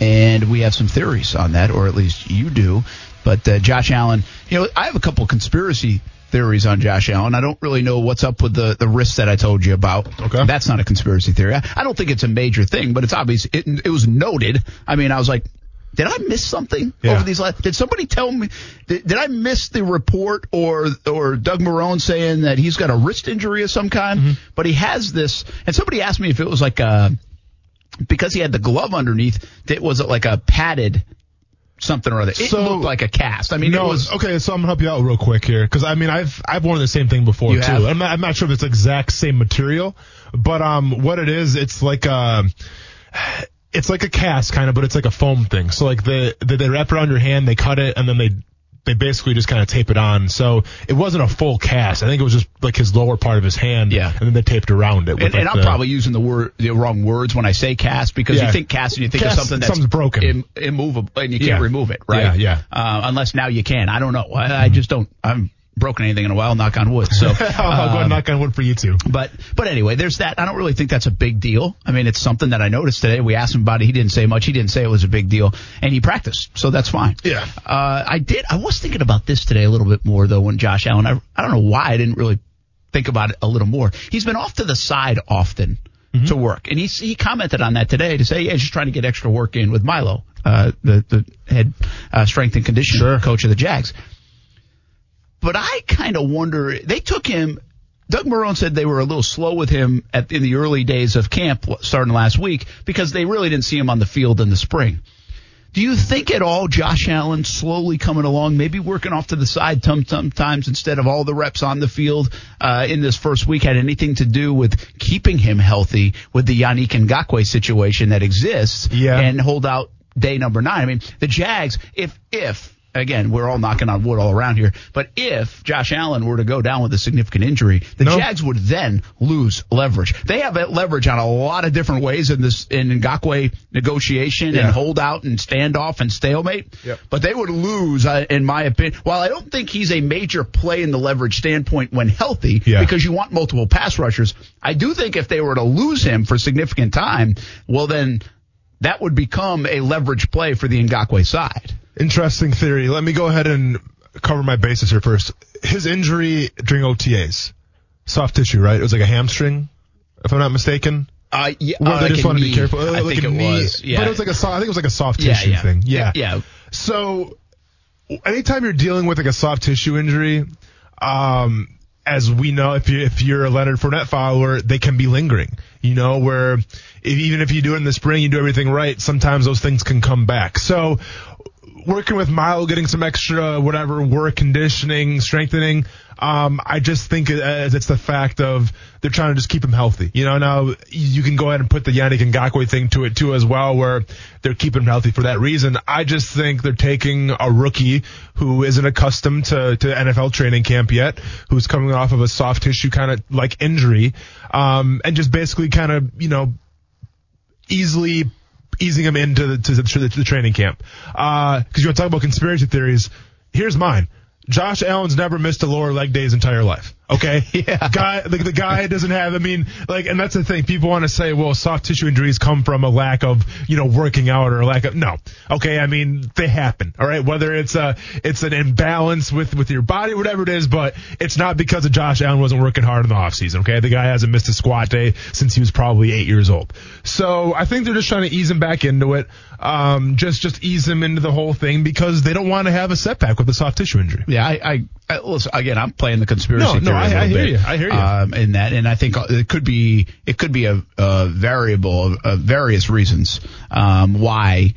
And we have some theories on that, or at least you do. But uh, Josh Allen, you know, I have a couple conspiracy theories on Josh Allen. I don't really know what's up with the, the risks that I told you about. Okay. That's not a conspiracy theory. I, I don't think it's a major thing, but it's obvious. It, it was noted. I mean, I was like, did I miss something Yeah. over these last? Did somebody tell me? Did, did I miss the report or or Doug Marrone saying that he's got a wrist injury of some kind? Mm-hmm. But he has this. And somebody asked me if it was like a because he had the glove underneath. That was it like a padded something or other. It So- looked like a cast. I mean, no, it was. okay. So I'm gonna help you out real quick here because I mean I've I've worn the same thing before too. I'm not, I'm not sure if it's exact same material, but um, what it is, it's like a. It's like a cast kind of, but it's like a foam thing. So like the, the they wrap it around your hand, they cut it, and then they they basically just kind of tape it on. So it wasn't a full cast. I think it was just like his lower part of his hand. Yeah. And then they taped around it. And, and I'm the- probably using the word the wrong words when I say cast because Yeah. you think cast and you think Cast, of something that's something's broken. Im- immovable, and you can't Yeah. remove it, right? Yeah, yeah. Uh, unless now you can. I don't know. I, I just don't. I haven't broken anything in a while. Knock on wood. So I'll go um, knock on wood for you too. But but anyway, there's that. I don't really think that's a big deal. I mean, it's something that I noticed today. We asked him about it. He didn't say much. He didn't say it was a big deal, and he practiced, so that's fine. Yeah. Uh, I did. I was thinking about this today a little bit more though. When Josh Allen, I, I don't know why I didn't really think about it a little more. He's been off to the side often to work, and he he commented on that today to say, yeah, he's just trying to get extra work in with Milo, uh, the the head uh, strength and conditioning Sure. coach of the Jags. But I kind of wonder. They took him. Doug Marrone said they were a little slow with him at, in the early days of camp starting last week because they really didn't see him on the field in the spring. Do you think at all Josh Allen slowly coming along, maybe working off to the side sometimes instead of all the reps on the field uh, in this first week had anything to do with keeping him healthy with the Yannick Ngakoue situation that exists Yeah. and hold out day number nine? I mean, the Jags, if if again we're all knocking on wood all around here, but if Josh Allen were to go down with a significant injury, the No. Jags would then lose leverage. They have leverage on a lot of different ways in this in Ngakoue negotiation Yeah. and holdout and standoff and stalemate. Yep. But they would lose, uh, in my opinion. While I don't think he's a major play in the leverage standpoint when healthy, Yeah. because you want multiple pass rushers, I do think if they were to lose him for significant time, well then that would become a leverage play for the Ngakoue side. Interesting theory. Let me go ahead and cover my bases here first. His injury during OTAs, soft tissue, right? It was like a hamstring, if I'm not mistaken. Uh, yeah, uh, they like just want to be careful. I like think it knee, was. Yeah. But it was like a soft, I think it was like a soft yeah, tissue yeah. thing. Yeah. Yeah. So anytime you're dealing with like a soft tissue injury, um, as we know, if you if you're a Leonard Fournette follower, they can be lingering. You know, where if, even if you do it in the spring, you do everything right, sometimes those things can come back. So working with Milo, getting some extra whatever work, conditioning, strengthening. Um, I just think as it's the fact of they're trying to just keep him healthy. You know, now you can go ahead and put the Yannick Ngakoue thing to it too as well, where they're keeping him healthy for that reason. I just think they're taking a rookie who isn't accustomed to, to NFL training camp yet, who's coming off of a soft tissue kind of like injury, um, and just basically kind of, you know, easily easing him into the, to the, to the, training camp. Uh, because you want to talk about conspiracy theories. Here's mine. Josh Allen's never missed a lower leg day his entire life. Okay. Yeah. Guy, the, the guy doesn't have, I mean, like, and that's the thing. People want to say, well, soft tissue injuries come from a lack of, you know, working out or a lack of, no. Okay. I mean, they happen. All right. Whether it's a, it's an imbalance with, with your body, whatever it is, but it's not because of Josh Allen wasn't working hard in the offseason. Okay. The guy hasn't missed a squat day since he was probably eight years old. So I think they're just trying to ease him back into it. Um, just, just ease him into the whole thing because they don't want to have a setback with a soft tissue injury. Yeah, I, I, I listen, again, I'm playing the conspiracy No, no, theory. a I- I hear bit, you. I hear you. Um, in that, and I think it could be, it could be a, a variable of, of various reasons, um, why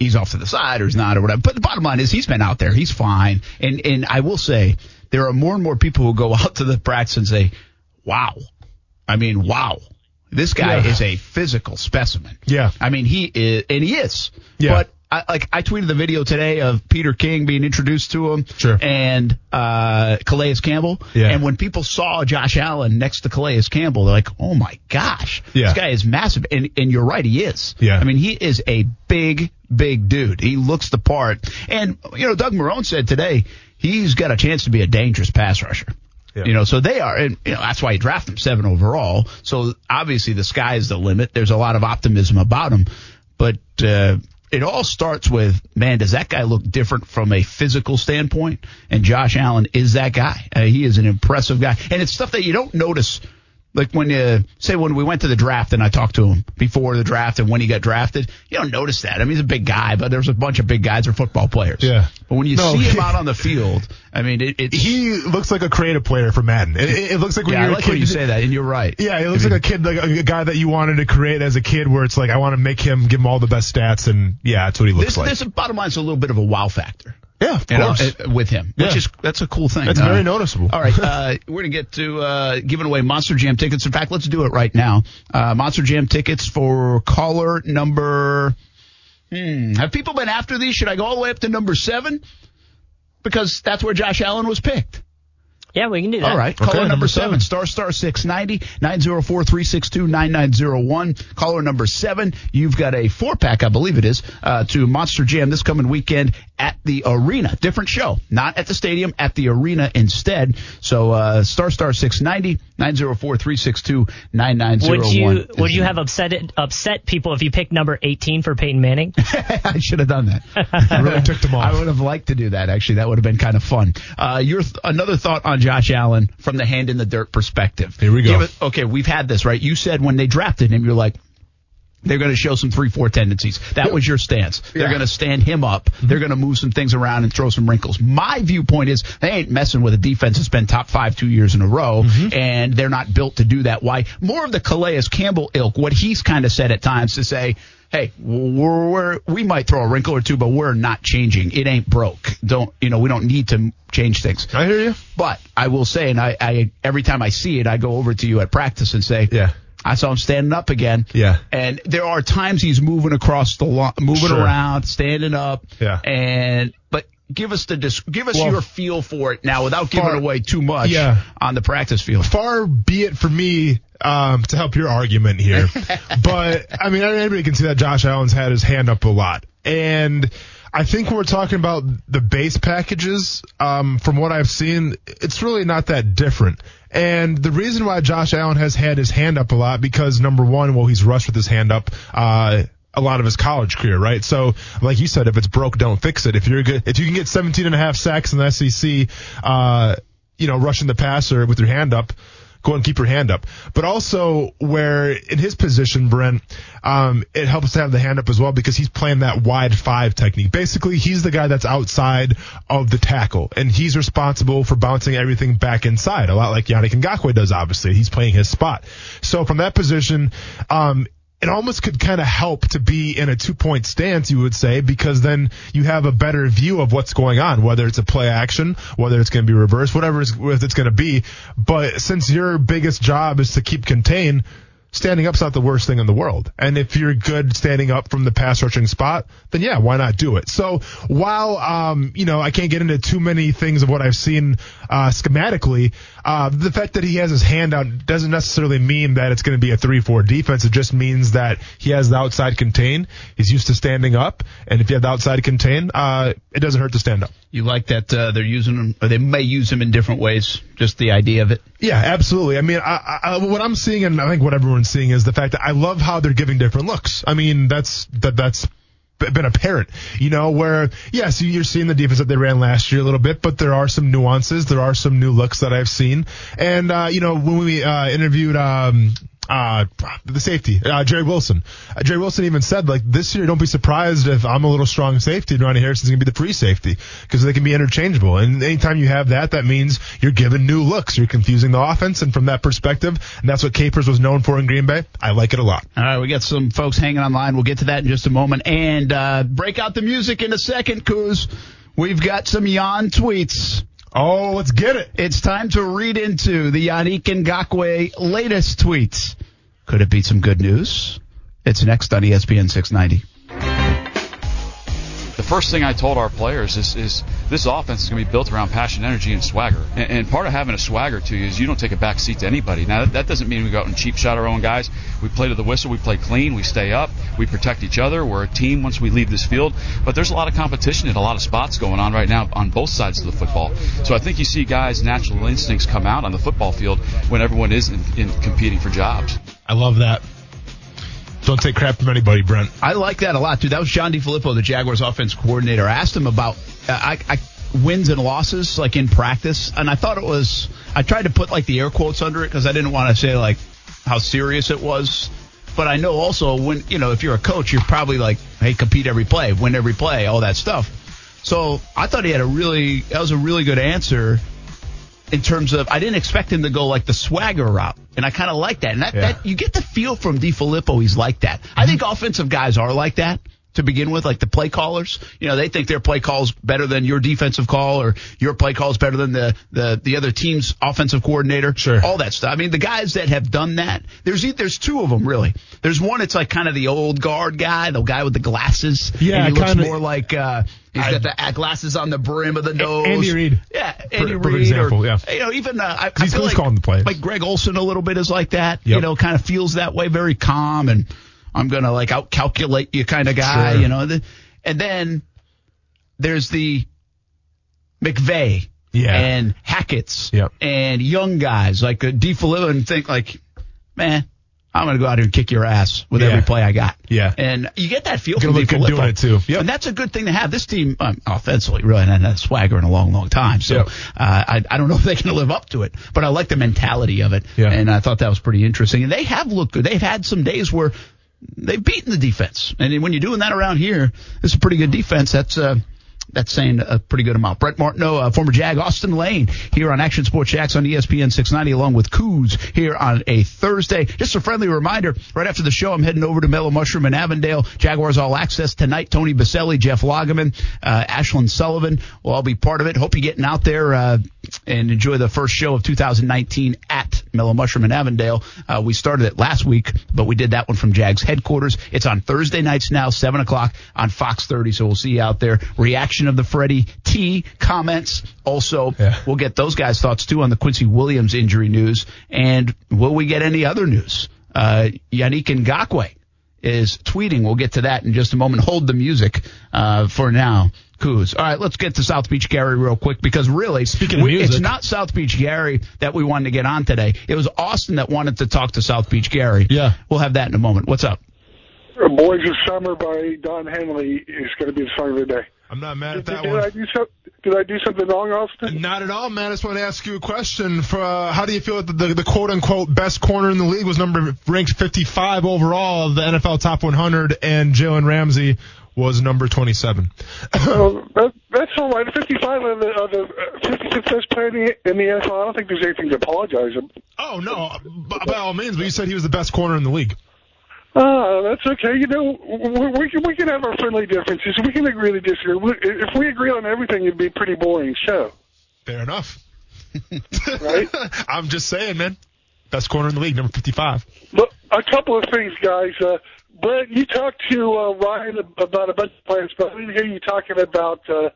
he's off to the side or he's not or whatever. But the bottom line is he's been out there. He's fine. And, and I will say there are more and more people who go out to the practice and say, wow. I mean, wow. This guy Yeah. is a physical specimen. Yeah. I mean, he is, and he is. Yeah. But I, like I tweeted the video today of Peter King being introduced to him, Sure. and uh, Calais Campbell. Yeah. And when people saw Josh Allen next to Calais Campbell, they're like, "Oh my gosh, Yeah. this guy is massive." And and you're right, he is. Yeah. I mean, he is a big, big dude. He looks the part. And you know, Doug Marrone said today he's got a chance to be a dangerous pass rusher. Yeah. You know, so they are, and you know, that's why you draft them seven overall. So obviously the sky is the limit. There's a lot of optimism about him, but uh, it all starts with, man, does that guy look different from a physical standpoint? And Josh Allen is that guy. Uh, he is an impressive guy, and it's stuff that you don't notice. Like when you say when we went to the draft and I talked to him before the draft and when he got drafted, you don't notice that. I mean, he's a big guy, but there's a bunch of big guys who are football players. Yeah. But when you No, see him out on the field, I mean, it, it's He looks like a creative player for Madden. It, it, it looks like when yeah, you're like a kid. when you say that, and you're right. Yeah, it looks I mean, like a kid, like a, a guy that you wanted to create as a kid, where it's like I want to make him, give him all the best stats, and yeah, that's what he looks This, like. this bottom line is a little bit of a wow factor. Yeah, of You know, uh, with him, which Yeah. is that's a cool thing. That's Uh, very noticeable. All right, uh, we're gonna get to uh, giving away Monster Jam tickets. In fact, let's do it right now. Uh, Monster Jam tickets for caller number. Hmm, have people been after these? Should I go all the way up to number seven? Because that's where Josh Allen was picked. Yeah, we can do that. All right. Okay, Caller number, number seven, seven. star star 690 904 362 9901. Caller number seven, you've got a four pack, I believe it is, uh, to Monster Jam this coming weekend at the arena. Different show. Not at the stadium, at the arena instead. So, uh, star star 690 904 362 9901. Would you would you have upset upset people if you picked number 18 for Peyton Manning? I should have done that. really ticked him off. I would have liked to do that. Actually, that would have been kind of fun. Uh, your th- another thought on Josh Allen from the hand in the dirt perspective. Here we go. Give it- okay, we've had this right. You said when they drafted him, you're like. They're going to show some three four tendencies. That was your stance. They're going to stand him up. They're going to move some things around and throw some wrinkles. My viewpoint is they ain't messing with a defense that's been top five two years in a row, Mm-hmm. and they're not built to do that. Why? More of the Calais Campbell ilk. What he's kind of said at times to say, "Hey, we're, we're we might throw a wrinkle or two, but we're not changing. It ain't broke. Don't you know? We don't need to change things." I hear you. But I will say, and I, I every time I see it, I go over to you at practice and say, Yeah. I saw him standing up again. Yeah. And there are times he's moving across the lawn, moving Sure. around, standing up. Yeah. And but give us the give us Well, your feel for it now without giving away too much Yeah. on the practice field. Far be it for me um, to help your argument here, but I mean, anybody can see that Josh Allen's had his hand up a lot, and I think we're talking about the base packages, um, from what I've seen, it's really not that different. And the reason why Josh Allen has had his hand up a lot because number one, well, he's rushed with his hand up. Uh, a lot of his college career, right? So, like you said, if it's broke, don't fix it. If you're good, if you can get 17 and a half sacks in the SEC, uh, you know, rushing the passer with your hand up, go and keep your hand up. But also where in his position, Brent, um, it helps to have the hand up as well because he's playing that wide five technique. Basically, he's the guy that's outside of the tackle and he's responsible for bouncing everything back inside. A lot like Yannick Ngakoue does, obviously. He's playing his spot. So from that position, um, it almost could kind of help to be in a two point stance, you would say, because then you have a better view of what's going on, whether it's a play action, whether it's going to be reversed, whatever it's, going to be. But since your biggest job is to keep contained, standing up's not the worst thing in the world. And if you're good standing up from the pass rushing spot, then yeah, why not do it? So while, um, you know, I can't get into too many things of what I've seen, uh, schematically, Uh, the fact that he has his hand out doesn't necessarily mean that it's going to be a 3-4 defense. It just means that he has the outside contain. He's used to standing up, and if you have the outside contain, uh, it doesn't hurt to stand up. You like that uh, they're using him, or they may use him in different ways. Just the idea of it. Yeah, absolutely. I mean, I, I, what I'm seeing, and I think what everyone's seeing, is the fact that I love how they're giving different looks. I mean, that's that that's been apparent, you know, where yes, you're seeing the defense that they ran last year a little bit, but there are some nuances, there are some new looks that I've seen, and uh, you know, when we uh, interviewed um, uh, the safety, uh, Jarrod Wilson. Uh, Jarrod Wilson even said, like, this year, don't be surprised if I'm a little strong safety and Ronnie Harrison's going to be the free safety because they can be interchangeable. And anytime you have that, that means you're given new looks. You're confusing the offense. And from that perspective, and that's what Capers was known for in Green Bay, I like it a lot. All right, we got some folks hanging online. We'll get to that in just a moment. And uh, break out the music in a second, Kuz. We've got some Jan tweets. Oh, let's get it. It's time to read into the Yannick Ngakoue latest tweets. Could it be some good news? It's next on ESPN 690. First thing I told our players is, is this offense is going to be built around passion, energy, and swagger. And, and part of having a swagger to you is you don't take a back seat to anybody. Now, that, that doesn't mean we go out and cheap shot our own guys. We play to the whistle. We play clean. We stay up. We protect each other. We're a team once we leave this field. But there's a lot of competition in a lot of spots going on right now on both sides of the football. So I think you see guys' natural instincts come out on the football field when everyone is in, in competing for jobs. I love that. Don't take crap from anybody, Brent. I like that a lot, dude. That was John DeFilippo, the Jaguars offense coordinator. I asked him about uh, I, I, wins and losses, like in practice, and I thought it was. I tried to put like the air quotes under it because I didn't want to say like how serious it was. But I know also when you know if you're a coach, you're probably like, hey, compete every play, win every play, all that stuff. So I thought he had a really that was a really good answer in terms of I didn't expect him to go like the swagger route, and I kind of like that. And that, Yeah. that you get the feel from DeFilippo, he's like that. I think offensive guys are like that to begin with, like the play callers. You know, they think their play calls better than your defensive call, or your play calls better than the the the other team's offensive coordinator. Sure. all that stuff. I mean, the guys that have done that, there's there's two of them really. There's one, it's like kind of the old guard guy, the guy with the glasses. Yeah, and he looks more like. uh He's I- got the uh, glasses on the brim of the nose. Andy Reid. Yeah, Andy Reid. example, or, yeah. You know, even uh, I, I feel like, calling the plays. Like Greg Olson a little bit is like that. You know, kind of feels that way, very calm, and I'm gonna like out calculate you kind of guy. Sure. You know, and then there's the McVay Yeah. and Hackett's Yep. and young guys like uh, DeFilippo and think like, man, I'm gonna go out here and kick your ass with Yeah. every play I got. Yeah. and you get that feel from DeFilippo. doing it, too. Yep. And that's a good thing to have. This team, um, offensively, really hasn't had swagger in a long, long time. So Yep. uh, I, I don't know if they can live up to it, but I like the mentality of it. Yeah. And I thought that was pretty interesting. And they have looked good. They've had some days where they've beaten the defense. And when you're doing that around here, it's a pretty good defense. That's uh, that's saying a pretty good amount. Brent Martineau, uh, former Jag, Austin Lane here on Action Sports Jax on ESPN 690, along with Coos here on a Thursday. Just a friendly reminder, right after the show, I'm heading over to Mellow Mushroom in Avondale. Jaguars All Access tonight. Tony Boselli, Jeff Lageman, uh, Ashlyn Sullivan will all be part of it. Hope you're getting out there uh, and enjoy the first show of 2019 at Mellow Mushroom in Avondale. Uh, we started it last week, but we did that one from Jags headquarters. It's on Thursday nights now, 7 o'clock on Fox 30. So we'll see you out there. Reaction of the Freddie T comments. Also, Yeah. we'll get those guys' thoughts too on the Quincy Williams injury news. And will we get any other news? Uh, Yannick Ngakoue is tweeting. We'll get to that in just a moment. Hold the music uh, for now. Coos. All right, let's get to South Beach Gary real quick because really, Speaking of we- it's not South Beach Gary that we wanted to get on today. It was Austin that wanted to talk to South Beach Gary. Yeah. We'll have that in a moment. What's up? Boys of Summer by Don Henley is going to be the song of the day. I'm not mad at Did, that did one. I do so, did I do something wrong, Austin? Not at all, man. I just want to ask you a question. For uh, how do you feel that the, the, the quote unquote best corner in the league was number ranked 55 overall of the NFL top 100, and Jalen Ramsey was number 27. well, that, that's all right. 55 of the, of the uh, 55th best player in the, in the NFL. I don't think there's anything to apologize. oh no, by, by all means. But you said he was the best corner in the league. Ah, that's okay. You know, we, we, can, we can have our friendly differences. We can agree to disagree. If we agree on everything, it'd be a pretty boring show. Fair enough. Right? I'm just saying, man. Best corner in the league, number 55. Look, a couple of things, guys. Uh, Brett, you talked to uh, Ryan about a bunch of players, but I didn't hear you talking about uh,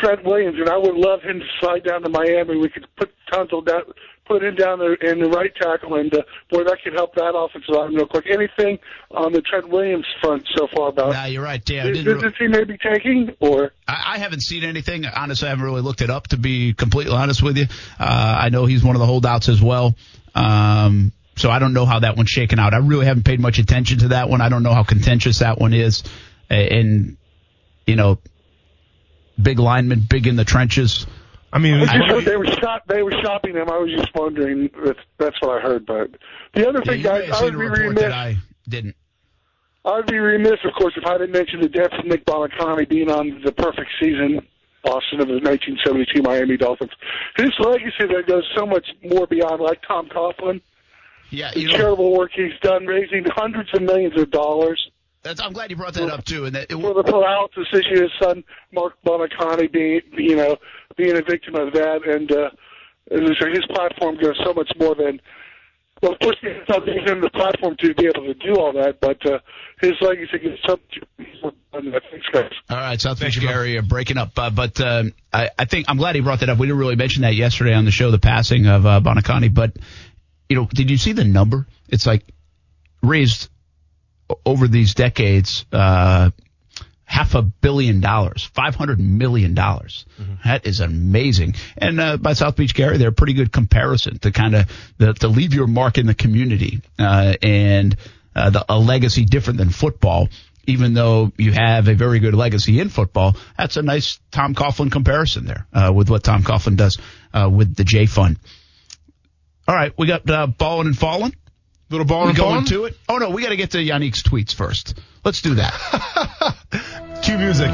Trent Williams, and I would love him to slide down to Miami. We could put Tonto down, put in down there in the right tackle, and uh, boy, that could help that offensive line real quick. Anything on the Trent Williams front so far about? Nah, you're right, Dan. I Is, is this he may be taking, or I, I haven't seen anything. Honestly, I haven't really looked it up to be completely honest with you. Uh, I know he's one of the holdouts as well. Um, so I don't know how that one's shaken out. I really haven't paid much attention to that one. I don't know how contentious that one is. And, you know, big lineman, big in the trenches. I mean, I just heard they were shop they were shopping him. I was just wondering. If that's what I heard. But the other Yeah, thing, you guys, I would be remiss. that I didn't. I would be remiss, of course, if I didn't mention the death of Nick Buoniconti being on the perfect season, Austin of the 1972 Miami Dolphins. His legacy that goes so much more beyond, like Tom Coughlin. Yeah, the you know- terrible work he's done, raising hundreds of millions of dollars. That's, I'm glad you brought that up too. And that it, for the paralysis issue, his son Marc Buoniconti being, you know, being a victim of that, and uh, as I his platform goes so much more than. Well, of course, it's not giving him the platform to be able to do all that, but uh, his legacy goes so much more than that. Thanks, guys. All right, South Beach area breaking up, uh, but um, I, I think I'm glad he brought that up. We didn't really mention that yesterday on the show, the passing of uh, Buoniconti. But you know, did you see the number? It's like raised over these decades uh, half a billion dollars, five hundred million dollars. That is amazing. And uh, by South Beach Gary, they're a pretty good comparison to kind of the, to leave your mark in the community uh, and uh, the, a legacy different than football. Even though you have a very good legacy in football, that's a nice Tom Coughlin comparison there uh, with what Tom Coughlin does uh, with the Jay Fund. All right, we got uh, balling and falling. Little balling we and going falling? to it. Oh no, we got to get to Yannick's tweets first. Let's do that. Music.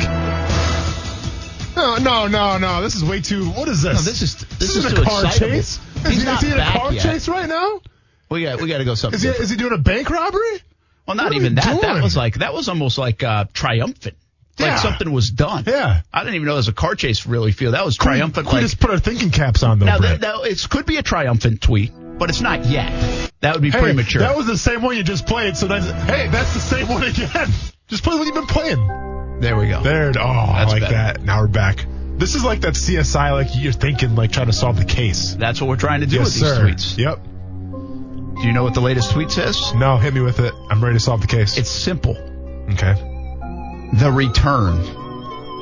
No, no, no, no. This is way too. What is this? No, this is- this is isn't a car excitable. chase. Is He's he, not is he in a car yet. chase right now? We got we got to go something. Is he, is he doing a bank robbery? Well, not even that. That was like that was almost like uh, triumphant. Like Yeah. something was done. Yeah. I didn't even know there was a car chase really feel. That was we- triumphant. we like just put our thinking caps on though, now, Brett? that, now it could be a triumphant tweet, but it's not yet. That would be Hey, premature. That was the same one you just played. So that's hey, that's the same one again. Just play what you've been playing. There we go. There. Oh, I That's like better. that. Now we're back. This is like that CSI. Like you're thinking, like trying to solve the case. That's what we're trying to do yes, with these tweets. Yep. Do you know what the latest tweet says? No, hit me with it. I'm ready to solve the case. It's simple. okay. The return.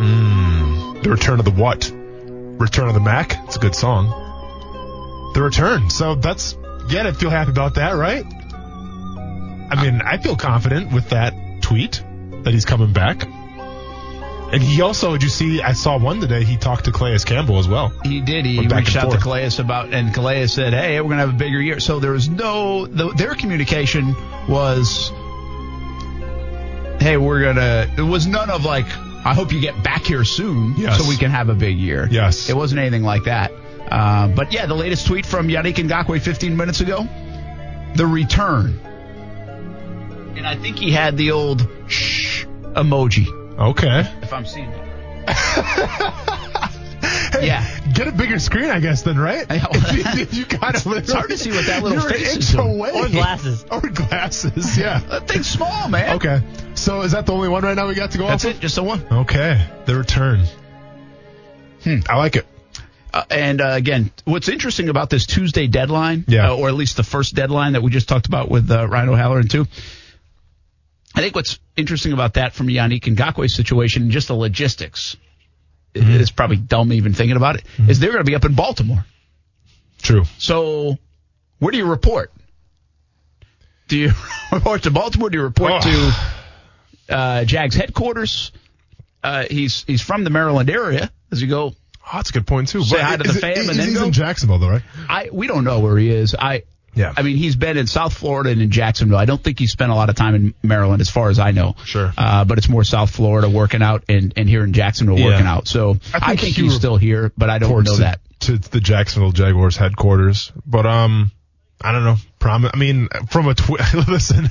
Mm, the return of the what? Return of the Mac. It's a good song. The return. So that's yeah. I feel happy about that, right? I mean, I feel confident with that tweet that he's coming back. And he also, did you see? I saw one today. He talked to Calais Campbell as well. He did. He reached out to forth. Calais about, and Calais said, "Hey, we're gonna have a bigger year." So there was no. The, their communication was, "Hey, we're gonna." It was none of like, "I hope you get back here soon, Yes. so we can have a big year." Yes. It wasn't anything like that. Uh, but yeah, the latest tweet from Yannick Ngakoue 15 minutes ago, the return, and I think he had the old shh emoji. Okay. If I'm seeing it. yeah. Get a bigger screen, I guess, then, right? Yeah, well, If you got it's, it's hard to see what that little You're an face inch is away. Or glasses. Or glasses, yeah. That thing's small, man. Okay. So is that the only one right now we got to go That's off it, just the one. Okay. The return. Hmm. I like it. Uh, and uh, again, what's interesting about this Tuesday deadline, Yeah. uh, or at least the first deadline that we just talked about with uh, Ryan O'Halloran too. I think what's interesting about that from Yannick Ngakoue's situation, just the logistics, Mm-hmm. it's probably dumb even thinking about it, is they're going to be up in Baltimore. True. So, where do you report? Do you report to Baltimore? Do you report Oh. to uh, Jags headquarters? Uh, he's he's from the Maryland area. As you go? Oh, that's a good point too. Say But hi to the it- fam and then he's go? in Jacksonville though, right? I we don't know where he is. I Yeah. I mean he's been in South Florida and in Jacksonville. I don't think he spent a lot of time in Maryland, as far as I know. Sure. Uh, but it's more South Florida working out and and here in Jacksonville Yeah. working out. So I I think think, he he's still here, but I don't know that. to the Jacksonville Jaguars headquarters. But um, I don't know. Prom- I mean, from a twi- listen,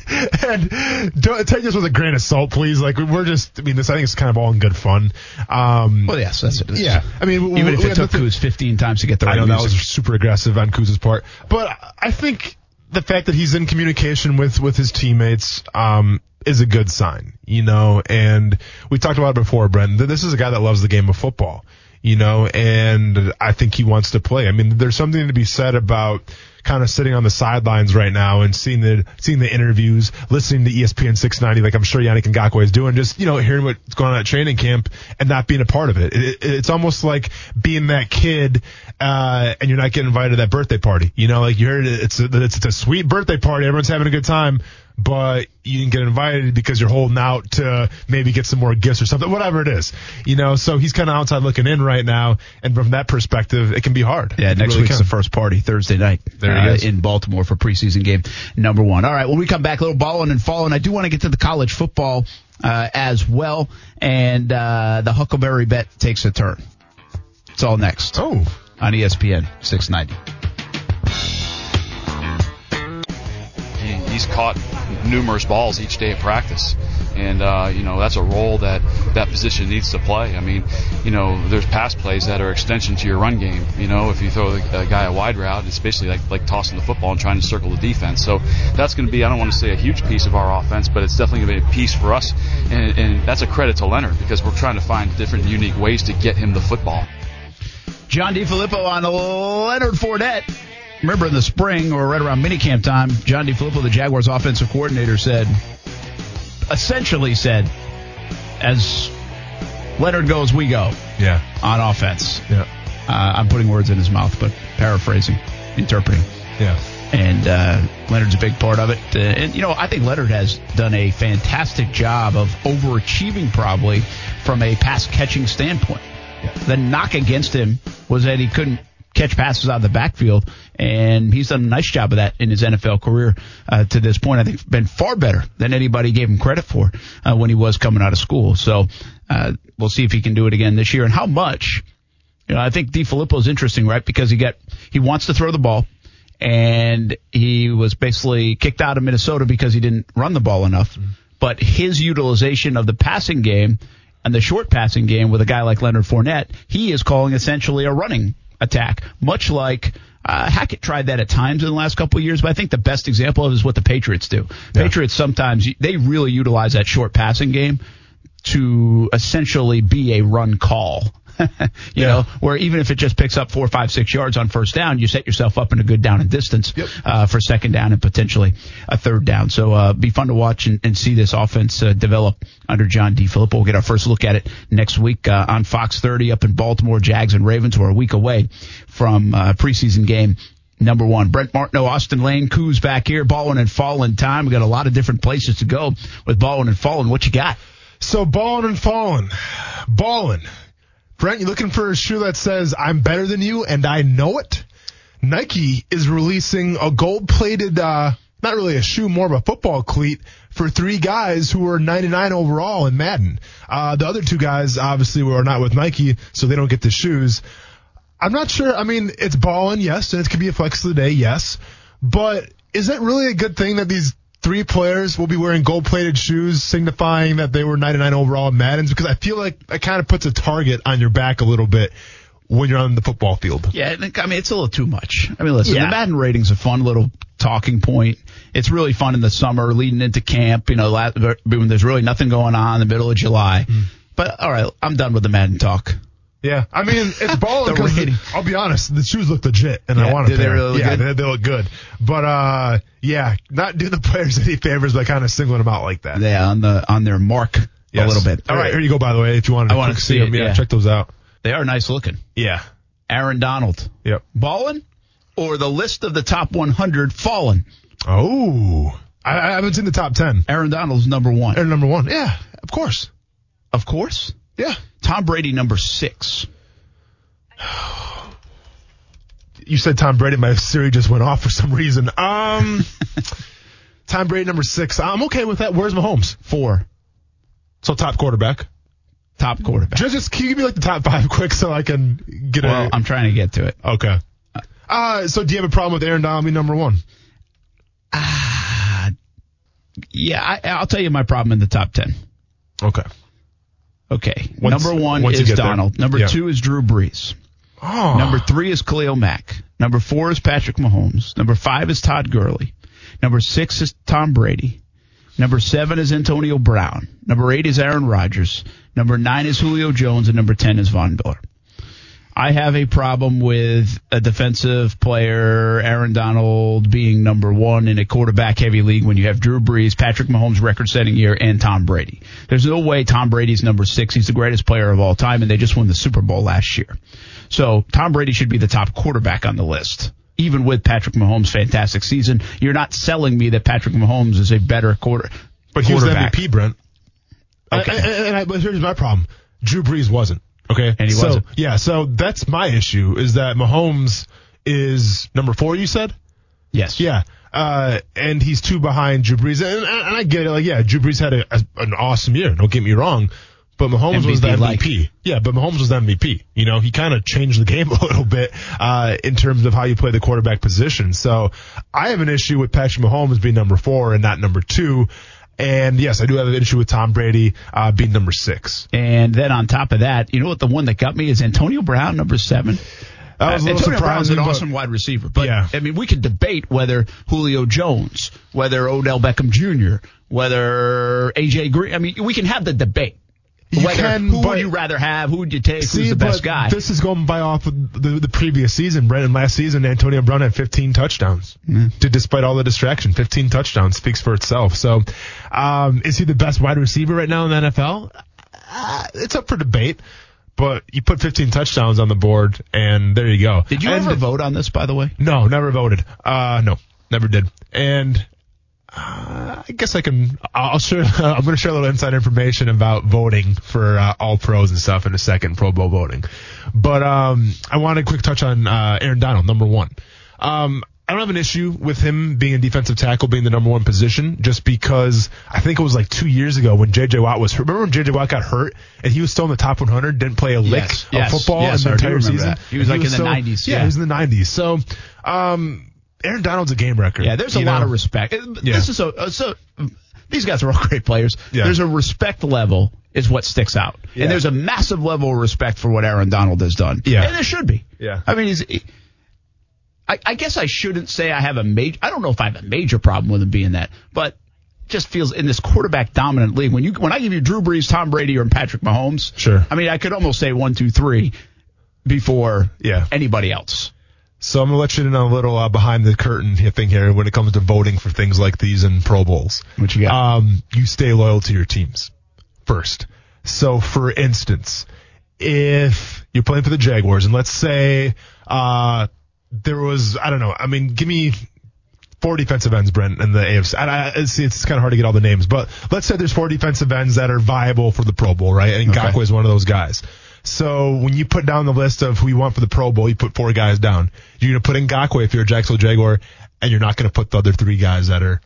and don't take this with a grain of salt, please. Like we're just. I mean, this I think it's kind of all in good fun. Um, Well, yes, that's it. yeah. I mean, Even if we it took nothing- Kuz 15 times to get the I right know that was super aggressive on Kuz's part, but I think the fact that he's in communication with with his teammates um, is a good sign, you know. And we talked about it before, Brendan. This is a guy that loves the game of football. you know, and I think he wants to play. I mean, there's something to be said about kind of sitting on the sidelines right now and seeing the seeing the interviews, listening to ESPN 690, like I'm sure Yannick Ngakoue is doing, just you know hearing what's going on at training camp and not being a part of it. it, it it's almost like being that kid uh, and you're not getting invited to that birthday party. You know, like you heard it, it's a, it's, it's a sweet birthday party, everyone's having a good time. But you didn't get invited because you're holding out to maybe get some more gifts or something, whatever it is, you know. So he's kind of outside looking in right now, and from that perspective, it can be hard. Yeah, next really week's can. the first party, Thursday night There uh, in Baltimore for preseason game number one. All right, when we come back, a little balling and falling. I do want to get to the college football uh, as well, and uh, the Huckleberry bet takes a turn. It's all next. Oh. On ESPN 690. He's caught numerous balls each day at practice. And, uh, you know, that's a role that that position needs to play. I mean, you know, there's pass plays that are extension to your run game. You know, if you throw a guy a wide route, it's basically like, like tossing the football and trying to circle the defense. So that's going to be, I don't want to say a huge piece of our offense, but it's definitely going to be a piece for us. And, and that's a credit to Leonard because we're trying to find different unique ways to get him the football. John DeFilippo on Leonard Fournette. Remember in the spring or right around minicamp time, John DeFilippo, the Jaguars offensive coordinator, said, essentially said, as Leonard goes, we go Yeah. on offense. Yeah. Uh, I'm putting words in his mouth, but paraphrasing, interpreting. Yeah. And uh, Leonard's a big part of it. Uh, and, you know, I think Leonard has done a fantastic job of overachieving probably from a pass catching standpoint. The knock against him was that he couldn't catch passes out of the backfield, and he's done a nice job of that in his NFL career uh, to this point. I think been far better than anybody gave him credit for uh, when he was coming out of school. So uh, we'll see if he can do it again this year, and how much. You know, I think DeFilippo is interesting, right? Because he got he wants to throw the ball, and he was basically kicked out of Minnesota because he didn't run the ball enough. But his utilization of the passing game and the short passing game with a guy like Leonard Fournette, he is calling essentially a running attack, much like uh, Hackett tried that at times in the last couple of years. But I think the best example of it is what the Patriots do. Patriots sometimes they really utilize that short passing game to essentially be a run call. you know, where even if it just picks up four, five, six yards on first down, you set yourself up in a good down and distance uh, for second down and potentially a third down. So uh, be fun to watch and, and see this offense uh, develop under John DeFilippo. We'll get our first look at it next week uh, on Fox 30 up in Baltimore. Jags and Ravens. We're a week away from uh, preseason game number one. Brent Martineau, Austin Lane, Coos back here, Baldwin and Fallen time. We got a lot of different places to go with Baldwin and Fallen. What you got? So balling and falling, balling. Brent, you looking for a shoe that says "I'm better than you" and I know it? Nike is releasing a gold-plated, uh, not really a shoe, more of a football cleat for three guys who were 99 overall in Madden. Uh, the other two guys obviously were not with Nike, so they don't get the shoes. I'm not sure. I mean, it's balling, yes, and it could be a flex of the day, yes. But is that really a good thing that these three players will be wearing gold-plated shoes, signifying that they were 99 overall in Madden's? Because I feel like that kind of puts a target on your back a little bit when you're on the football field. Yeah, I mean it's a little too much. I mean, listen, Yeah. the Madden rating's a fun little talking point. It's really fun in the summer, leading into camp. You know, when there's really nothing going on in the middle of July. Mm. But all right, I'm done with the Madden talk. Yeah, I mean it's balling because. I'll be honest, the shoes look legit, and I want to. do they really look yeah, good? They, they look good. But uh, yeah, not do the players any favors by kind of singling them out like that. Yeah, on the on their mark Yes. a little bit. All right, here you go. By the way, if you want to, I wanna see them, it, yeah, yeah. check those out. They are nice looking. Yeah. Aaron Donald, Yep. Ballin, or the list of the top 100 fallen. Oh, I, I haven't seen the top ten. Aaron Donald's number one. They're number one. Yeah, of course. Of course. Yeah. Tom Brady number six. You said Tom Brady. My Siri just went off for some reason. Um, Tom Brady number six. I'm okay with that. Where's Mahomes? Four. So top quarterback. Top quarterback. Just, just can you give me like the top five quick so I can get Well, a. I'm trying to get to it. Okay. Uh, so do you have a problem with Aaron Donald being number one? Yeah, I, I'll tell you my problem in the top 10. Okay. Okay. Once- Number one is get there. Donald. Number Yeah. two is Drew Brees. Oh. Number three is Khalil Mack. Number four is Patrick Mahomes. Number five is Todd Gurley. Number six is Tom Brady. Number seven is Antonio Brown. Number eight is Aaron Rodgers. Number nine is Julio Jones, and number ten is Von Miller. I have a problem with a defensive player, Aaron Donald, being number one in a quarterback heavy league when you have Drew Brees, Patrick Mahomes record setting year, and Tom Brady. There's no way Tom Brady's number six. He's the greatest player of all time, and they just won the Super Bowl last year. So Tom Brady should be the top quarterback on the list. Even with Patrick Mahomes' fantastic season, you're not selling me that Patrick Mahomes is a better quarter. But he was the. MVP, Brent. Okay. And, and- and I, but here's my problem. Drew Brees wasn't. Okay. And he so, wasn't. Yeah. So that's my issue is that Mahomes is number four, you said? Yes. Yeah. Uh, and he's two behind Drew Brees. And, and I get it. Like, yeah, Drew Brees had a, a, an awesome year. Don't get me wrong. But Mahomes was the MVP MVP. like. Yeah, but Mahomes was the MVP. You know, he kind of changed the game a little bit, uh, in terms of how you play the quarterback position. So I have an issue with Patrick Mahomes being number four and not number two. And yes, I do have an issue with Tom Brady, uh, being number six. And then on top of that, you know what? The one that got me is Antonio Brown, number seven. That was a Uh, Antonio Brown's an but- awesome wide receiver, but Yeah. I mean, we could debate whether Julio Jones, whether Odell Beckham Jr., whether AJ Green. I mean, we can have the debate. You whether can, who but- would you rather have? Who would you take? See, who's the best guy? This is going by off of the, the previous season. Brandon, last season, Antonio Brown had 15 touchdowns. Did despite all the distraction, 15 touchdowns speaks for itself. So, um, is he the best wide receiver right now in the NFL? Uh, it's up for debate. But you put 15 touchdowns on the board, and there you go. Did you And- ever vote on this, by the way? No, never voted. Uh, no, never did. And uh, I guess I can. I'll share. I'm going to share a little inside information about voting for uh, all pros and stuff in a second. Pro Bowl voting, but um, I want a quick touch on uh, Aaron Donald, number one. Um, I don't have an issue with him being a defensive tackle, being the number one position, just because I think it was like two years ago when J.J. Watt was hurt. Remember when J.J. Watt got hurt and he was still in the top 100, didn't play a lick Yes, of yes, football yes, in the entire season. that. He was like in the still- 90s, Yeah, yeah. he was in the 90s. So, um, Aaron Donald's a game record. Yeah, there's a lot know? of respect. Yeah. This is a, uh, so. These guys are all great players. Yeah. There's a respect level is what sticks out, Yeah. and there's a massive level of respect for what Aaron Donald has done. Yeah. and there should be. Yeah. I mean, he's. I, I guess I shouldn't say I have a major. I don't know if I have a major problem with him being that, but just feels in this quarterback dominant league when you when I give you Drew Brees, Tom Brady, or Patrick Mahomes. Sure. I mean, I could almost say one, two, three before Yeah. anybody else. So I'm gonna let you in on a little uh, behind the curtain thing here when it comes to voting for things like these in Pro Bowls. What you got? Um, you stay loyal to your teams first. So for instance, if you're playing for the Jaguars and let's say uh there was I don't know, I mean, give me four defensive ends, Brent, in the AFC. And I, it's, it's kind of hard to get all the names, but let's say there's four defensive ends that are viable for the Pro Bowl, right? And Okay. Ngakoue is one of those guys. So when you put down the list of who you want for the Pro Bowl, you put four guys down. You're going to put in Ngakoue if you're a Jacksonville Jaguar, and you're not going to put the other three guys that are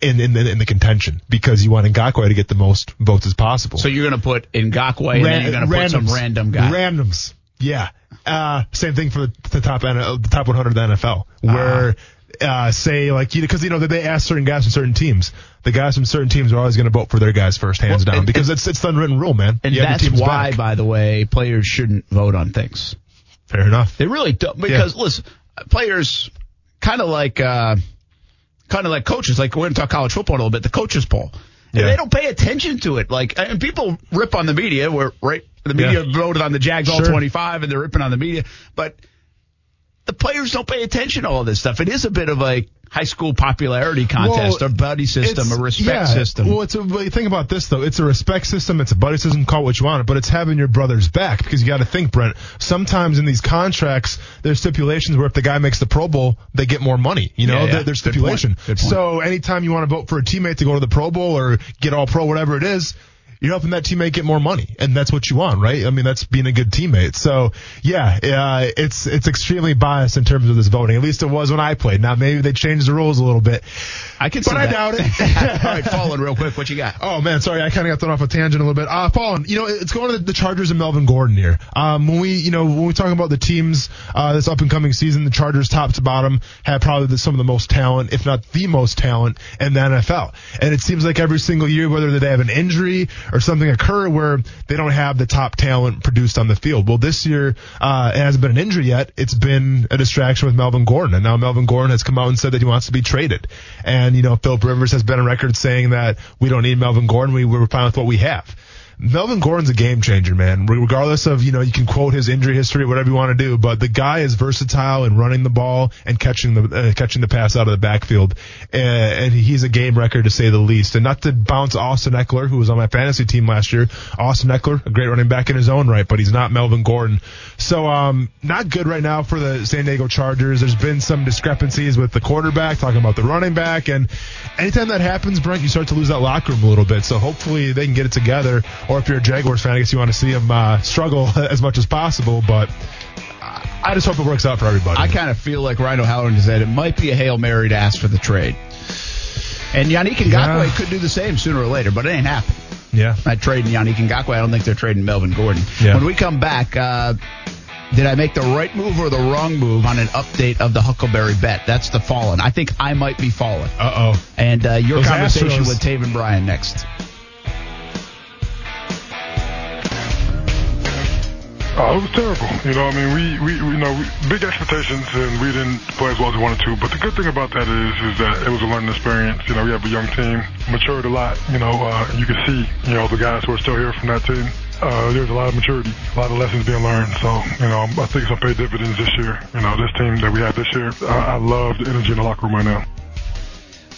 in, in, in the contention because you want Ngakoue to get the most votes as possible. So you're going to put Ngakoue, and then you're going to put some random guy. Randoms. Yeah. Uh, same thing for the, the top the top 100 of the NFL, where uh, say like you because you know that they ask certain guys from certain teams. The guys from certain teams are always going to vote for their guys first, hands Well, down, and- because and- it's it's the unwritten rule, man. And You that's why, back. by the way, players shouldn't vote on things. Fair enough. They really don't because listen, players kind of like uh kind of like coaches. Like we're going to talk college football a little bit. The coaches poll. And Yeah. They don't pay attention to it. Like and people rip on the media. Where right, the media Yeah. voted on the Jags all 25, and they're ripping on the media. But the players don't pay attention to all this stuff. It is a bit of a high school popularity contest, Well, a buddy system, a respect yeah. system. Well, it's a, but think about this though. It's a respect system. It's a buddy system. Call it what you want, but it's having your brother's back because you got to think, Brent. Sometimes in these contracts, there's stipulations where if the guy makes the Pro Bowl, they get more money. You know, Yeah, yeah. There- there's Good stipulation. point. Good point. So anytime you want to vote for a teammate to go to the Pro Bowl or get all pro, whatever it is. You're helping that teammate get more money, and that's what you want, right? I mean, that's being a good teammate. So, yeah, uh, it's it's extremely biased in terms of this voting. At least it was when I played. Now maybe they changed the rules a little bit. I can, but I that. doubt it. all right, falling real quick. What you got? Oh man, sorry, I kind of got thrown off a tangent a little bit. Uh, Fallen, you know, it's going to the, the Chargers and Melvin Gordon here. Um, when we, you know, when we talk about the teams, uh, this up and coming season, the Chargers top to bottom have probably the, some of the most talent, if not the most talent in the NFL. And it seems like every single year, whether they have an injury or something occur where they don't have the top talent produced on the field. Well, this year, uh, it hasn't been an injury yet. It's been a distraction with Melvin Gordon. And now Melvin Gordon has come out and said that he wants to be traded. And, you know, Philip Rivers has been on record saying that we don't need Melvin Gordon. We, we're fine with what we have. Melvin Gordon's a game changer, man. Regardless of, you know, you can quote his injury history, whatever you want to do, but the guy is versatile in running the ball and catching the, uh, catching the pass out of the backfield. Uh, and he's a game record to say the least. And not to bounce Austin Ekeler, who was on my fantasy team last year. Austin Ekeler, a great running back in his own right, but he's not Melvin Gordon. So, um, not good right now for the San Diego Chargers. There's been some discrepancies with the quarterback, talking about the running back. And anytime that happens, Brent, you start to lose that locker room a little bit. So hopefully they can get it together. Or if you're a Jaguars fan, I guess you want to see them uh, struggle as much as possible. But I just hope it works out for everybody. I kind of feel like Ryan O'Halloran said it might be a hail mary to ask for the trade. And Yannick Ngakoue Yeah. could do the same sooner or later, but it ain't happening. Yeah. Not trading Yannick Ngakoue. I don't think they're trading Melvin Gordon. Yeah. When we come back, uh, did I make the right move or the wrong move on an update of the Huckleberry bet? That's the fallen. I think I might be fallen. Uh oh. And uh, your Those conversation Astros. with Taven Bryan next. Uh, it was terrible. You know, I mean, we, we, you know, we, big expectations, and we didn't play as well as we wanted to. But the good thing about that is, is that it was a learning experience. You know, we have a young team, matured a lot. You know, uh, you can see, you know, the guys who are still here from that team. Uh, there's a lot of maturity, a lot of lessons being learned. So, you know, I think it's gonna pay dividends this year. You know, this team that we have this year, I, I love the energy in the locker room right now.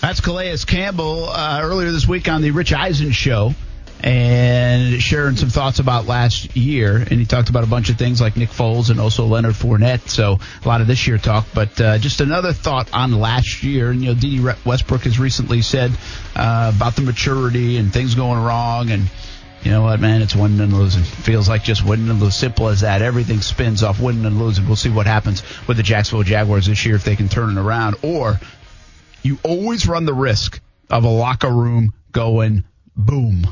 That's Calais Campbell uh, earlier this week on the Rich Eisen show and sharing some thoughts about last year. And he talked about a bunch of things like Nick Foles and also Leonard Fournette. So a lot of this year talk, but uh, just another thought on last year. And, you know, Dede Westbrook has recently said uh, about the maturity and things going wrong and. You know what, man? It's winning and losing. Feels like just winning and losing. Simple as that. Everything spins off winning and losing. We'll see what happens with the Jacksonville Jaguars this year if they can turn it around. Or you always run the risk of a locker room going boom.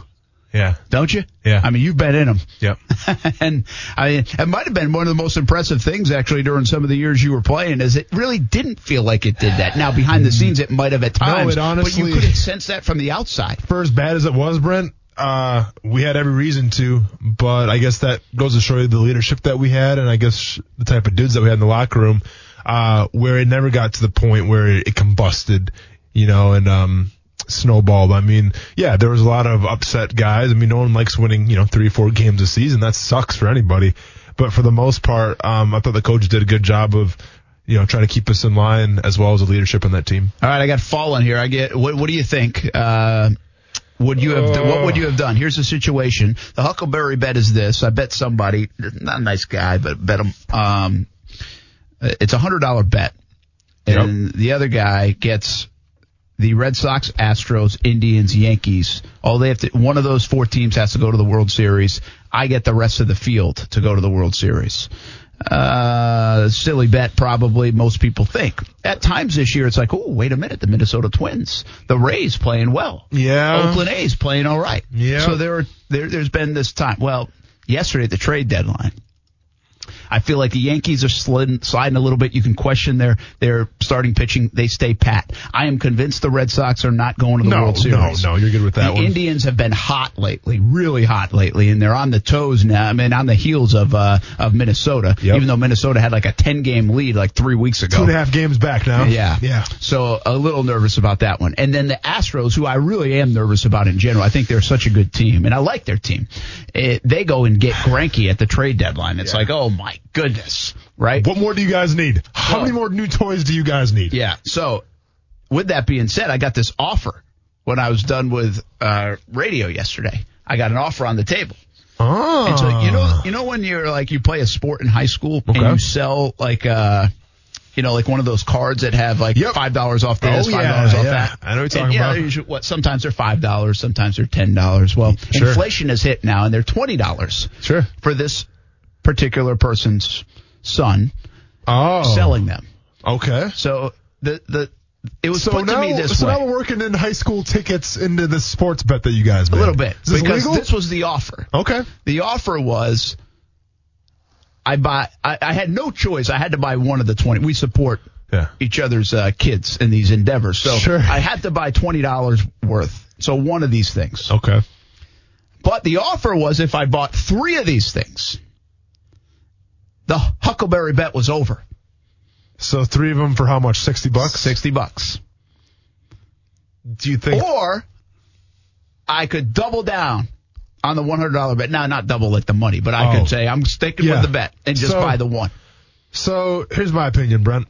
Yeah. Don't you? Yeah. I mean, you've been in them. Yep. and I mean, it might have been one of the most impressive things actually during some of the years you were playing is it really didn't feel like it did that. Now behind the scenes it might have at No, times, it honestly- but you couldn't sense that from the outside. For as bad as it was, Brent, uh, we had every reason to, but I guess that goes to show you the leadership that we had, and I guess the type of dudes that we had in the locker room, uh, where it never got to the point where it combusted, you know, and um, snowballed. I mean, yeah, there was a lot of upset guys. I mean, no one likes winning, you know, three, four games a season. That sucks for anybody. But for the most part, um, I thought the coach did a good job of, you know, trying to keep us in line as well as the leadership on that team. All right, I got fallen here. I get. What, what do you think? Uh, would you have? What would you have done? Here's the situation. The Huckleberry bet is this. I bet somebody, not a nice guy, but bet him. Um, it's a hundred dollar bet, and the other guy gets the Red Sox, Astros, Indians, Yankees. All they have to. One of those four teams has to go to the World Series. I get the rest of the field to go to the World Series. Uh, silly bet, probably most people think. At times this year, it's like, oh, wait a minute, the Minnesota Twins, the Rays playing well. Yeah. Oakland A's playing all right. Yeah. So there, are- there, there's been this time. Well, yesterday at the trade deadline, I feel like the Yankees are sliding, sliding a little bit. You can question their their starting pitching. They stay pat. I am convinced the Red Sox are not going to the No, World no, Series. no, you're good with that one. the one. Indians have been hot lately, really hot lately, and they're on the toes now. I mean, on the heels of uh, of Minnesota. Yep. Even though Minnesota had like a ten game lead like three weeks ago. Two and a half games back now. Yeah. Yeah. So a little nervous about that one. And then the Astros, who I really am nervous about in general. I think they're such a good team, and I like their team. Eh, they go and get Greinke at the trade deadline. It's like, oh my goodness, right? What more do you guys need? How many more new toys do you guys need? Yeah. So with that being said, I got this offer when I was done with uh, radio yesterday. I got an offer on the table. Oh. And so you know, you know when you're like you play a sport in high school and you sell like uh you know, like one of those cards that have like five dollars off this, Oh, five yeah, dollars off yeah. that. I know what you're talking yeah, about. they're usually- what sometimes they're five dollars, sometimes they're ten dollars. Well, Sure. inflation has hit now, and they're twenty dollars. Sure. For this particular person's son, Oh. selling them. Okay. So the the it was so put now, to me this so way. now we're working in high school tickets into the sports bet that you guys made. A little bit. Is this because legal? this was the offer. Okay. The offer was I buy I, I had no choice. I had to buy one of the twenty. We support Yeah. each other's uh, kids in these endeavors. So Sure. I had to buy twenty dollars worth. So one of these things. Okay. But the offer was if I bought three of these things, the Huckleberry bet was over. So three of them for how much? Sixty bucks. Sixty bucks. Do you think? Or I could double down on the $100 bet. Now, not double like the money, but I Oh. could say I'm sticking Yeah. with the bet and just So- buy the one. So here's my opinion, Brent.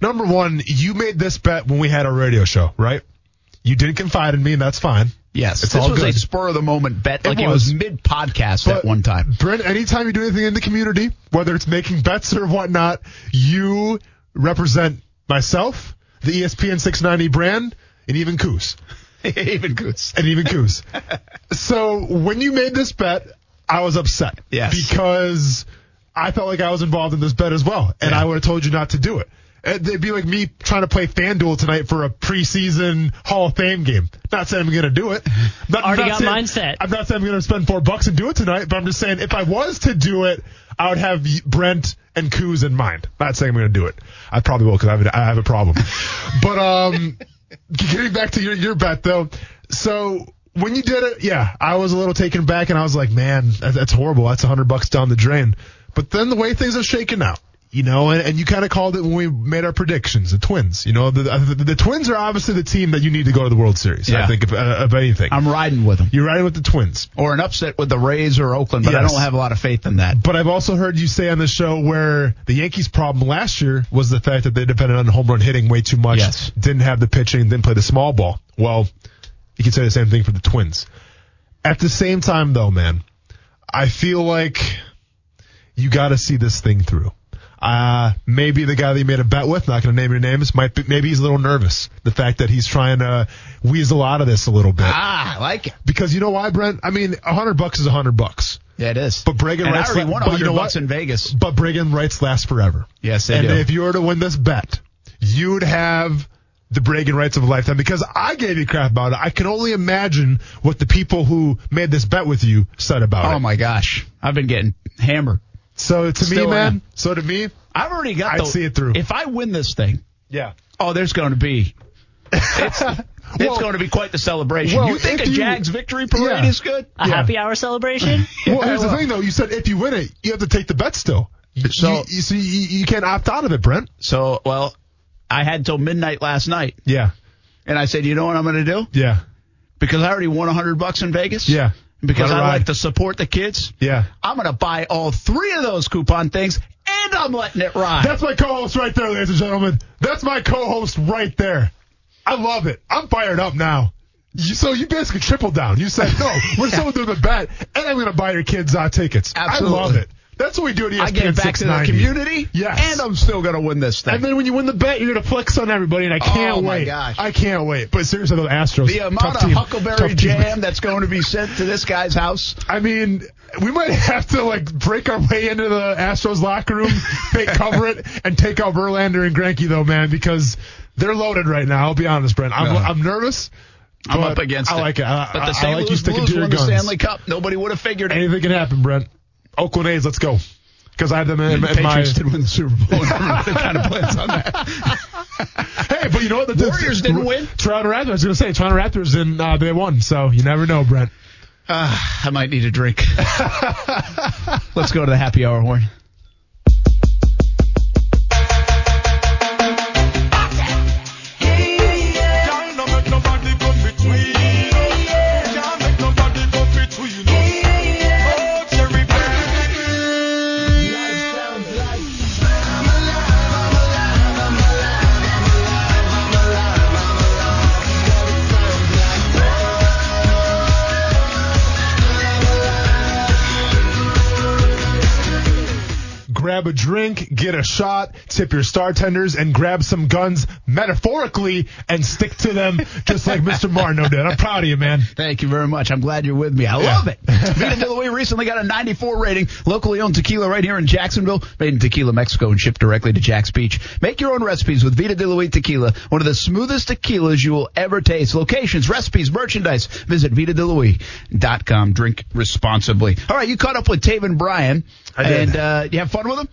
Number one, you made this bet when we had our radio show, right? You didn't confide in me, and that's fine. Yes, It's this was a spur of the moment bet, It like it was, was. mid podcast at one time. Brent, anytime you do anything in the community, whether it's making bets or whatnot, you represent myself, the ESPN 690 brand, and even Coos. Even Coos. And even Coos. so when you made this bet, I was upset. Yes. Because I felt like I was involved in this bet as well, and Yeah. I would have told you not to do it. It'd be like me trying to play FanDuel tonight for a preseason Hall of Fame game. Not saying I'm going to do it. Not, Already not got saying- mine set. I'm not saying I'm going to spend four bucks and do it tonight, but I'm just saying if I was to do it, I would have Brent and Coos in mind. Not saying I'm going to do it. I probably will because I have, have a problem. but um, getting back to your, your bet though, so when you did it, yeah, I was a little taken back and I was like, man, that's horrible. That's a hundred bucks down the drain. But then the way things have shaken out, you know, and, and you kind of called it when we made our predictions, the Twins. You know, the, the, the Twins are obviously the team that you need to go to the World Series. Yeah. I think of, uh, of anything. I'm riding with them. You're riding with the Twins. Or an upset with the Rays or Oakland, but I don't have a lot of faith in that. But I've also heard you say on the show where the Yankees' problem last year was the fact that they depended on home run hitting way too much. Yes. Didn't have the pitching, didn't play the small ball. Well, you could say the same thing for the Twins. At the same time, though, man, I feel like you got to see this thing through. Uh, maybe the guy that you made a bet with, not going to name your names, might be, maybe he's a little nervous. The fact that he's trying to weasel out of this a little bit. Ah, I like it. Because you know why, Brent? I mean, a hundred bucks is a hundred bucks. Yeah, it is. But Bragan and I rights, already la- won but 100 you know bucks in Vegas. But Bragan rights last forever. Yes, they and do. if you were to win this bet, you'd have the Bragan rights of a lifetime because I gave you crap about it. I can only imagine what the people who made this bet with you said about it. oh my gosh, I've been getting hammered. So to Still me, man, am. so to me, I've already got. I'd the, see it through. If I win this thing, yeah. oh, there's going to be. It's, it's going to be quite the celebration. well, you think if a you- Jags victory parade Yeah. is good? A Yeah. happy hour celebration? Well, here's the thing though. You said if you win it, you have to take the bet still. So- you, you, see, you, you can't opt out of it, Brent. So, well, I had till midnight last night, Yeah. and I said, you know what I'm going to do? Yeah. Because I already won 100 bucks in Vegas. Yeah. Because I like to support the kids. Yeah. I'm going to buy all three of those coupon things, and I'm letting it ride. That's my co-host right there, ladies and gentlemen. That's my co-host right there. I love it. I'm fired up now. You, so you basically tripled down. You said, no, we're still doing the bet, and I'm going to buy your kids uh, tickets. Absolutely. I love it. That's what we do at ESPN I give back to the community, Yes. and I'm still going to win this thing. And then when you win the bet, you're going to flex on everybody, and I can't Oh, my wait. gosh. I can't wait. But seriously, the Astros. the amount of team. Huckleberry Tough team. jam that's going to be sent to this guy's house. I mean, we might have to like break our way into the Astros locker room, fake cover it, and take out Verlander and Greinke though, man, because they're loaded right now. I'll be honest, Brent. I'm. I'm nervous. I'm up against I it. like it. I, but I- the I St. like you Louis sticking Blues to your won the guns. Stanley Cup. Nobody would have figured it. Anything can happen, Brent. Oakland A's, let's go. Because I had them in, the in my. Did win the Super Bowl. Kind of plans on that. Hey, but you know what? The Warriors didn't win. Toronto Raptors. I was going to say Toronto Raptors, and uh, they won. So you never know, Brent. Uh, I might need a drink. Let's go to the happy hour horn. Grab a drink, get a shot, tip your star tenders, and grab some guns metaphorically and stick to them just like Mr. Martineau did. I'm proud of you, man. Thank you very much. I'm glad you're with me. I Yeah. love it. Vita De Luis recently got a 94 rating. Locally owned tequila right here in Jacksonville. Made in Tequila, Mexico and shipped directly to Jax Beach. Make your own recipes with Vita De Luis tequila. One of the smoothest tequilas you will ever taste. Locations, recipes, merchandise. Visit VitaDeLuis.com. Drink responsibly. All right, you caught up with Taven Bryan. I did. And uh, you have fun with him?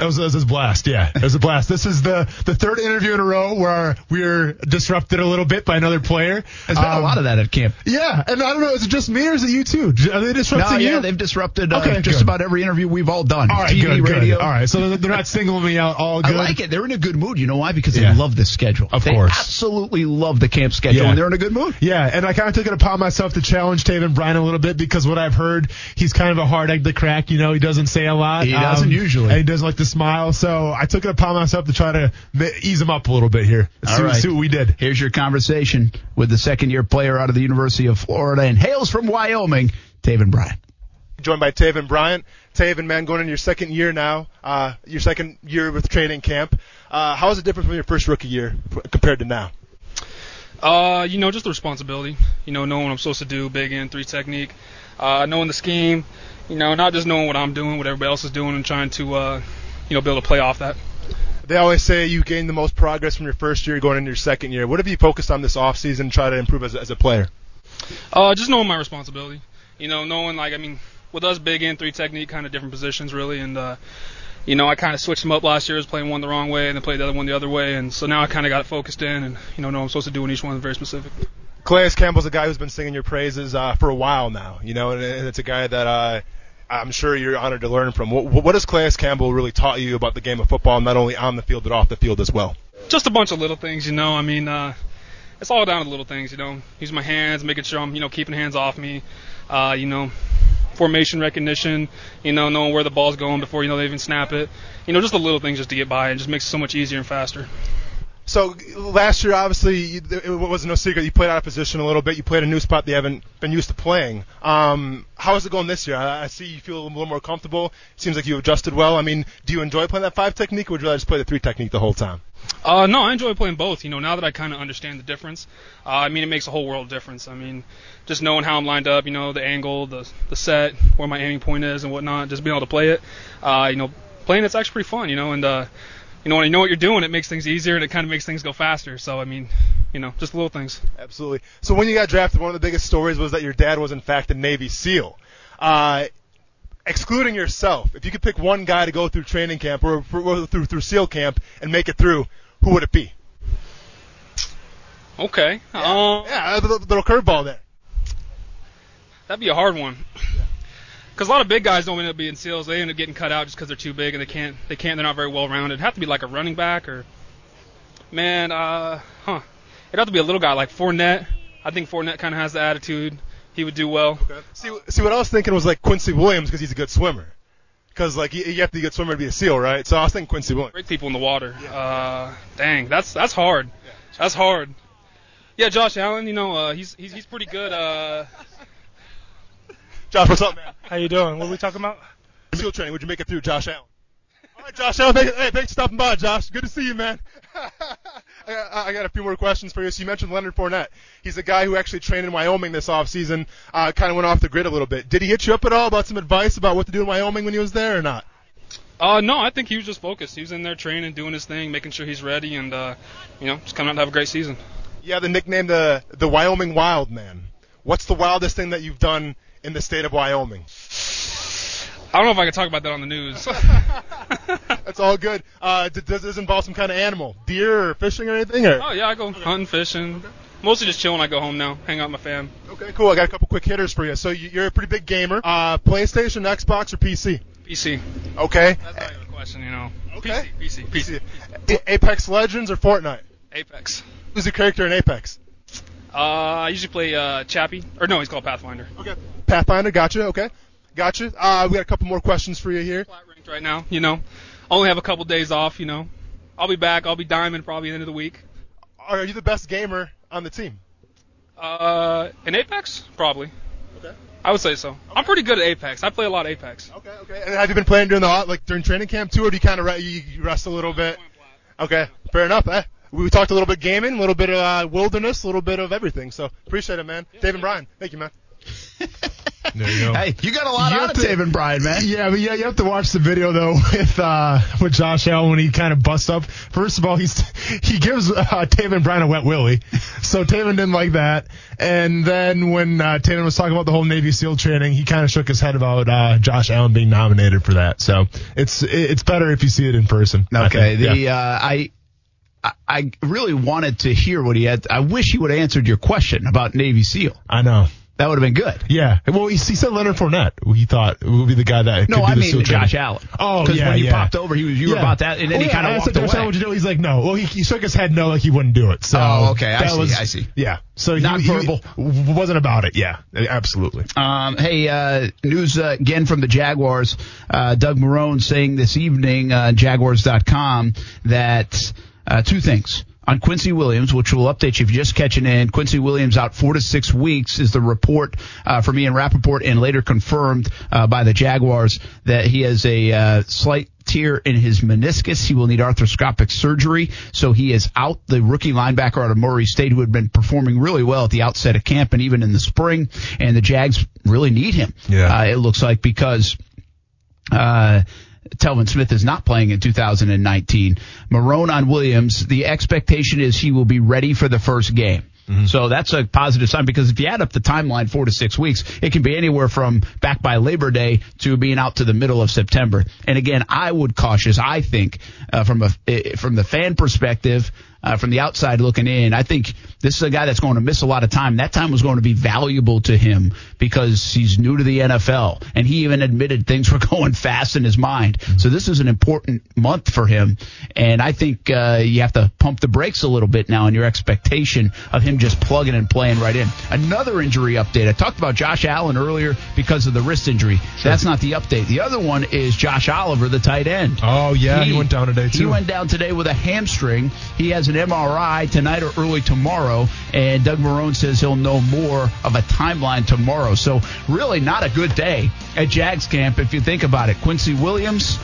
It was, was a blast, yeah. It was a blast. This is the, the third interview in a row where we're disrupted a little bit by another player. There's been a lot of that at camp. Yeah, and I don't know, is it just me or is it you too? Are they disrupting No, you? yeah, they've disrupted uh, Okay, just good. about every interview we've all done. All right, TV, good, good. radio. All right, so they're not singling me out. All good. I like it. They're in a good mood. You know why? Because they Yeah. love this schedule. Of they course. absolutely love the camp schedule, Yeah. and they're in a good mood. Yeah, and I kind of took it upon myself to challenge Taven Bryan a little bit because what I've heard, he's kind of a hard egg to crack. You know, he doesn't say a lot. He doesn't usually. And he doesn't like to smile. So I took it upon myself to try to ease him up a little bit here. All see, right. see what we did. Here's your conversation with the second year player out of the University of Florida and hails from Wyoming, Taven Bryan. joined by Taven Bryan. Taven, man, going into your second year now, uh, your second year with training camp. Uh, how is it different from your first rookie year compared to now? Uh, you know, just the responsibility. You know, knowing what I'm supposed to do, big in three technique, uh, knowing the scheme. You know, not just knowing what I'm doing, what everybody else is doing, and trying to, uh, you know, be able to play off that. They always say you gain the most progress from your first year going into your second year. What have you focused on this offseason to try to improve as, a- as a player? Uh, just knowing my responsibility. You know, knowing like I mean, with us big in three technique, kind of different positions really, and uh, you know, I kind of switched them up last year. I was playing one the wrong way and then played the other one the other way, and so now I kind of got it focused in, and you know, know what I'm supposed to do in each one very specific. Calais Campbell's a guy who's been singing your praises uh, for a while now, you know, and, and it's a guy that uh, I'm sure you're honored to learn from. What, what has Calais Campbell really taught you about the game of football, not only on the field but off the field as well? Just a bunch of little things, you know. I mean, uh, it's all down to little things, you know. Using my hands, making sure I'm, you know, keeping hands off me. Uh, you know, formation recognition. You know, knowing where the ball's going before you know they even snap it. You know, just the little things just to get by. It just makes it so much easier and faster. So last year, obviously, it was no secret. You played out of position a little bit. You played a new spot that you haven't been used to playing. Um, how is it going this year? I see you feel a little more comfortable. Seems like you adjusted well. I mean, do you enjoy playing that five technique, or would you rather just play the three technique the whole time? Uh, no, I enjoy playing both. You know, now that I kind of understand the difference, uh, I mean, it makes a whole world difference. I mean, just knowing how I'm lined up, you know, the angle, the the set, where my aiming point is, and whatnot, just being able to play it. Uh, you know, playing it's actually pretty fun. You know, and uh, you know when you know what you're doing, it makes things easier and it kind of makes things go faster. So I mean, you know, just little things. Absolutely. So when you got drafted, one of the biggest stories was that your dad was in fact a Navy SEAL. Uh, excluding yourself, if you could pick one guy to go through training camp or, or through through SEAL camp and make it through, who would it be? Okay. Um, yeah, a little, little curveball there. That'd be a hard one. Because a lot of big guys don't end up being seals. They end up getting cut out just because they're too big and they can't. They can't. They're not very well rounded. It'd have to be like a running back or, man, uh, huh? It'd have to be a little guy like Fournette. I think Fournette kind of has the attitude. He would do well. See, see what I was thinking was like Quincy Williams because he's a good swimmer. Because like you, you have to be a good swimmer to be a SEAL, right? So I was thinking Quincy Williams. Break people in the water. Uh, dang, that's that's hard. That's hard. Yeah, Josh Allen. You know, uh, he's he's he's pretty good. Uh, Josh, what's up, man? How you doing? What are we talking about? SEAL training. Would you make it through, Josh Allen? All right, Josh Allen. Make hey, thanks for stopping by, Josh. Good to see you, man. I, got, I got a few more questions for you. So you mentioned Leonard Fournette. He's a guy who actually trained in Wyoming this offseason. Uh, kind of went off the grid a little bit. Did he hit you up at all about some advice about what to do in Wyoming when he was there, or not? uh, no, I think he was just focused. He was in there training, doing his thing, making sure he's ready, and uh, you know, just coming out to have a great season. You have the nickname the the Wyoming Wild Man. What's the wildest thing that you've done in the state of Wyoming? I don't know if I can talk about that on the news. That's all good. Uh, d- does this involve some kind of animal, deer or fishing or anything? Or? oh yeah, I go hunting, fishing. Mostly just chilling. I go home now, hang out with my fam. Okay, cool. I got a couple quick hitters for you. So you- you're a pretty big gamer. Uh, PlayStation, Xbox, or PC? PC. Okay. That's not even a question, you know. Okay. PC, PC, PC. A- Apex Legends or Fortnite? Apex. Who's your character in Apex? Uh, I usually play uh, Chappie, or no, he's called Pathfinder. Okay. Pathfinder, gotcha. Okay, gotcha. Uh, we got a couple more questions for you here. Flat ranked right now, you know. Only have a couple days off, you know. I'll be back. I'll be diamond probably at the end of the week. Are you the best gamer on the team? Uh, in Apex, probably. Okay. I would say so. I'm pretty good at Apex. I play a lot of Apex. Okay, okay. And have you been playing during the like during training camp too, or do you kind of re- you rest a little bit? Okay, fair enough. Eh? We talked a little bit gaming, a little bit of uh, wilderness, a little bit of everything. So appreciate it, man. Dave and Brian, thank you, man. There you go. Hey, you got a lot You out have of to- Taven Bryan, man. Yeah, but yeah, you have to watch the video though with uh with Josh Allen when he kind of busts up. First of all, he's he gives uh, Taven Bryan a wet willy, so Taven didn't like that. And then when uh, Taven was talking about the whole Navy SEAL training, he kind of shook his head about uh, Josh Allen being nominated for that. So it's it's better if you see it in person. Okay. think. The Yeah. uh, I. I- I really wanted to hear what he had. I wish he would have answered your question about Navy SEAL. I know. That would have been good. Yeah. Well, he, he said Leonard Fournette. He thought would be the guy that. No, could do I the mean SEAL training. Josh Allen. Oh, because yeah, when you yeah. popped over, he was you were about that, and then Oh, he kind of walked away. Allen, what'd you do? He's like, no. Well, he, he shook his head no, like he wouldn't do it. So Oh, okay. I see, Was, I see. Yeah. So he, Nonverbal. he wasn't about it. Yeah, absolutely. Um, hey, uh, news uh, again from the Jaguars. Uh, Doug Marrone saying this evening, uh, Jaguars.com, that uh, two things. On Quincy Williams, which will update you if you're just catching in, Quincy Williams out four to six weeks is the report uh, from Ian Rapoport and later confirmed uh, by the Jaguars that he has a uh, slight tear in his meniscus. He will need arthroscopic surgery, so he is out. The rookie linebacker out of Murray State, who had been performing really well at the outset of camp and even in the spring, and the Jags really need him. Yeah. Uh, it looks like because. Telvin Smith is not playing in 2019. Marrone on Williams, the expectation is he will be ready for the first game. So that's a positive sign because if you add up the timeline four to six weeks, it can be anywhere from back by Labor Day to being out to the middle of September. And again, I would cautious. I think uh, from a eh, from the fan perspective, uh, from the outside looking in, I think this is a guy that's going to miss a lot of time. That time was going to be valuable to him because he's new to the NFL, and he even admitted things were going fast in his mind. So this is an important month for him, and I think uh, you have to pump the brakes a little bit now in your expectation of him just plugging and playing right in. Another injury update. I talked about Josh Allen earlier because of the wrist injury. That's not the update. The other one is Josh Oliver, the tight end. Oh yeah, he, went down today too. He went down today with a hamstring. He has an MRI tonight or early tomorrow, and Doug Marrone says he'll know more of a timeline tomorrow. So really not a good day at Jags camp if you think about it. Quincy Williams.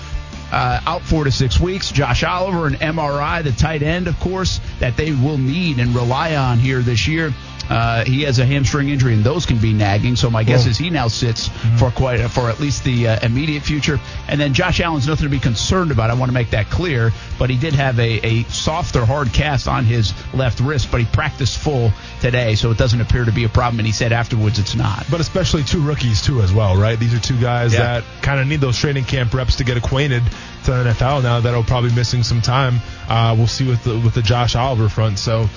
Uh, out four to six weeks. Josh Oliver, an MRI, the tight end, of course, that they will need and rely on here this year. Uh, he has a hamstring injury, and those can be nagging. So my guess Well- is he now sits Mm-hmm. for quite for at least the uh, immediate future. And then Josh Allen's nothing to be concerned about. I want to make that clear. But he did have a, a soft or hard cast on his left wrist, but he practiced full today, so it doesn't appear to be a problem. And he said afterwards it's not. But especially two rookies too as well, right? These are two guys Yeah. that kind of need those training camp reps to get acquainted to the NFL. Now that'll probably be missing some time. Uh, we'll see with the with the Josh Oliver front. So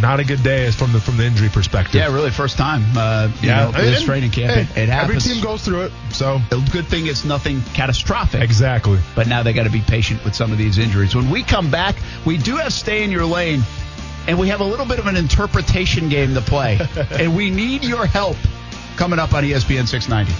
not a good day as from the from the injury perspective. Yeah, really first time. Uh, you Yeah. know, this training camp. hey, it, it every team goes through it. So The good thing it's nothing catastrophic. exactly. But now they got to be patient with some of these injuries. When we come back, we do have stay in your lane, and we have a little bit of an interpretation game to play, and we need your help coming up on ESPN 690.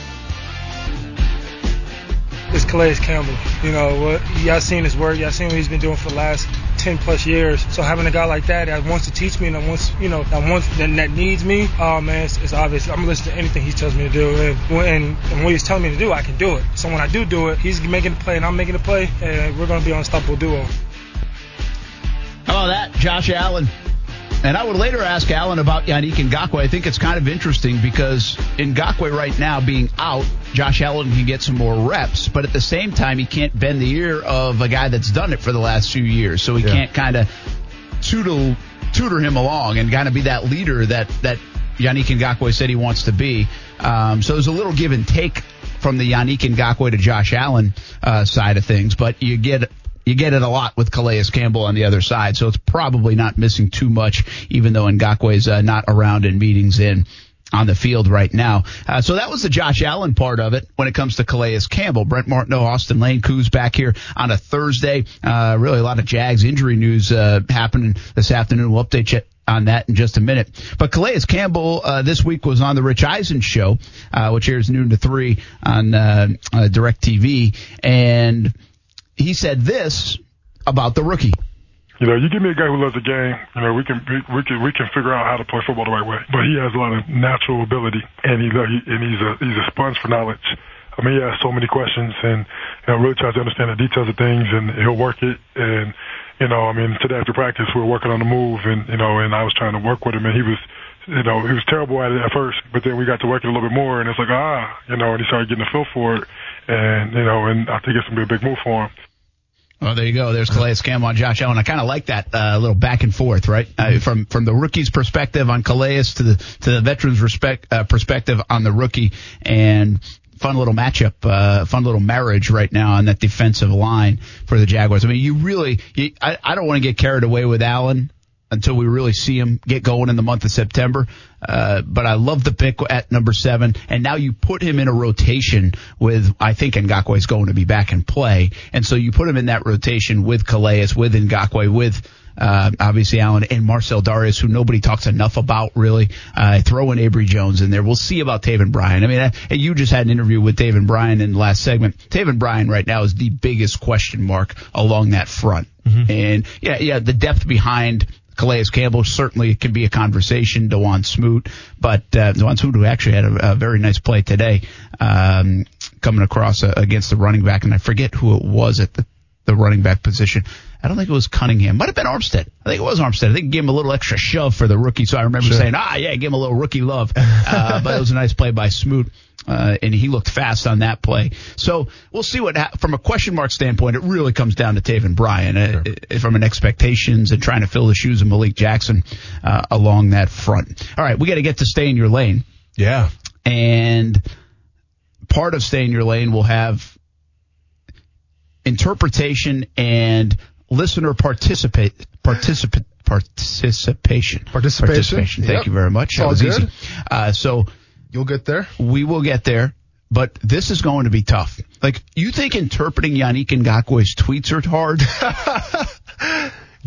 It's Calais Campbell. You know what? Y'all seen his work. Y'all seen what he's been doing for the last ten plus years. So having a guy like that that wants to teach me and that wants, you know, that wants that, that needs me. Oh man, it's, it's obvious. I'm gonna listen to anything he tells me to do, and when and what he's telling me to do, I can do it. So when I do do it, he's making the play and I'm making the play, and we're gonna be unstoppable duo. How about that, Josh Allen? And I would later ask Allen about Yannick Ngakoue. I think it's kind of interesting because in Ngakoue right now being out, Josh Allen can get some more reps, but at the same time, he can't bend the ear of a guy that's done it for the last few years. So he Yeah. can't kind of tutor, tutor him along and kind of be that leader that, that Yannick Ngakoue said he wants to be. Um, so there's a little give and take from the Yannick Ngakoue to Josh Allen uh, side of things, but you get you get it a lot with Calais Campbell on the other side, so it's probably not missing too much, even though Ngakoue's uh, not around in meetings in on the field right now. Uh, so that was the Josh Allen part of it when it comes to Calais Campbell. Brent Martineau, Austin Lane, Coos back here on a Thursday. Uh, really a lot of Jags injury news uh, happening this afternoon. We'll update you on that in just a minute. But Calais Campbell uh, this week was on the Rich Eisen show, uh, which airs noon to three on uh, uh, Direct TV, and he said this about the rookie. You know, you give me a guy who loves the game. You know, we can we, can we can figure out how to play football the right way. But he has a lot of natural ability, and he, he and he's a he's a sponge for knowledge. I mean, he asks so many questions, and you know, really tries to understand the details of things, and he'll work it. And you know, I mean, today after practice, we were working on the move, and you know, and I was trying to work with him, and he was you know, he was terrible at it at first, but then we got to work it a little bit more, and it's like, ah, you know, and he started getting a feel for it, and you know, and I think it's gonna be a big move for him. Well, there you go. There's Calais Campbell and Josh Allen. I kind of like that uh, little back and forth, right? Uh, from from the rookie's perspective on Calais to the to the veterans' respect uh, perspective on the rookie, and fun little matchup, uh, fun little marriage right now on that defensive line for the Jaguars. I mean, you really, you, I, I don't want to get carried away with Allen until we really see him get going in the month of September. Uh, but I love the pick at number seven. And now you put him in a rotation with, I think Ngakoue is going to be back in play. And so you put him in that rotation with Calais, with Ngakoue, with, uh, obviously Allen and Marcell Dareus, who nobody talks enough about really. Uh, throw in Abry Jones in there. We'll see about Taven Bryan. I mean, uh, you just had an interview with Taven Bryan in the last segment. Taven Bryan right now is the biggest question mark along that front. And yeah, yeah, the depth behind Calais Campbell certainly can be a conversation. Dawuane Smoot, but uh, Dawuane Smoot who actually had a, a very nice play today, um, coming across uh, against the running back, and I forget who it was at the, the running back position. I don't think it was Cunningham. Might have been Armstead. I think it was Armstead. I think he gave him a little extra shove for the rookie. So I remember Sure. saying, ah, yeah, give him a little rookie love. Uh, but it was a nice play by Smoot. Uh, and he looked fast on that play. So we'll see what, ha- from a question mark standpoint, it really comes down to Taven Bryan uh, uh, from an expectations and trying to fill the shoes of Malik Jackson, uh, along that front. All right. We got to get to stay in your lane. Yeah. And part of stay in your lane will have interpretation and listener participate participate participation Participation. Thank Yep. you very much. That all was good. easy. Uh, so you'll get there. We will get there. But this is going to be tough. Like, you think interpreting Yannick Ngakoue's tweets are hard?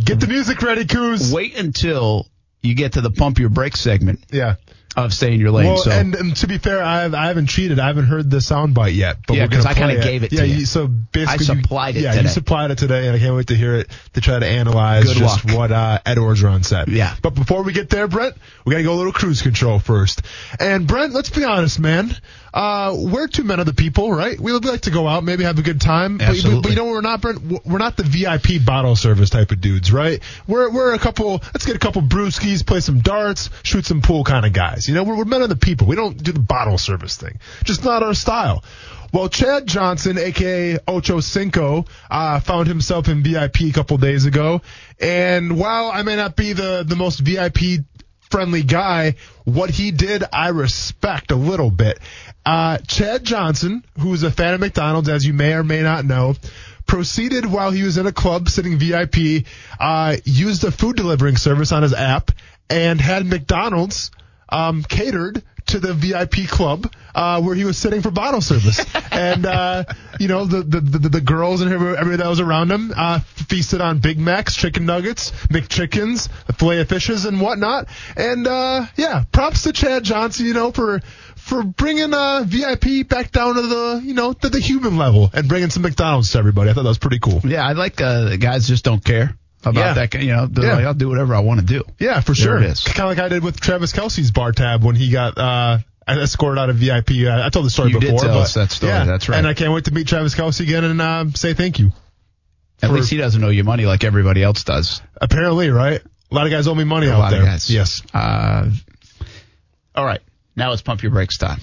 Get the music ready, Coos. Wait until you get to the pump your brakes segment. Yeah. Of stay in your lane. Well, so and, and to be fair, I, have, I haven't cheated. I haven't heard the soundbite yet. But Yeah, we're gonna 'cause I kinda gave it to yeah, you. so basically, I you- supplied it Yeah, today. you supplied it today, and I can't wait to hear it to try to analyze Good just luck. what uh, Ed Orgeron said. Yeah. But before we get there, Brent, we got to go a little cruise control first. And Brent, let's be honest, man. Uh, we're two men of the people, right? We like to go out, maybe have a good time. But, but, Absolutely. but you know we're not, Brent? We're not the VIP bottle service type of dudes, right? We're we're a couple. Let's get a couple brewskis, play some darts, shoot some pool kind of guys. You know, we're, we're men of the people. We don't do the bottle service thing. Just not our style. Well, Chad Johnson, aka Ocho Cinco, uh, found himself in VIP a couple days ago. And while I may not be the, the most VIP friendly guy, what he did, I respect a little bit. Uh, Chad Johnson, who is a fan of McDonald's, as you may or may not know, proceeded while he was in a club sitting VIP, uh, used a food delivering service on his app and had McDonald's um, catered to the VIP club uh, where he was sitting for bottle service, and uh, you know the, the the the girls and everybody everybody that was around him uh, feasted on Big Macs, chicken nuggets, McChickens, fillet of fishes, and whatnot. And uh, yeah, props to Chad Johnson, you know, for for bringing uh, VIP back down to the you know to the human level and bringing some McDonald's to everybody. I thought that was pretty cool. yeah, I like uh, guys just don't care about Yeah. that. You know, they're Yeah. like, I'll do whatever I want to do. Yeah, for There sure. it is. Kind of like I did with Travis Kelce's bar tab when he got uh, escorted out of VIP. Uh, I told the story You did before. tell but, us that story. Yeah, That's right. And I can't wait to meet Travis Kelce again and uh, say thank you. At For- least he doesn't owe you money like everybody else does. Apparently, right? A lot of guys owe me money A out lot there. of guys. Yes. Uh, all right. Now it's pump your brakes time.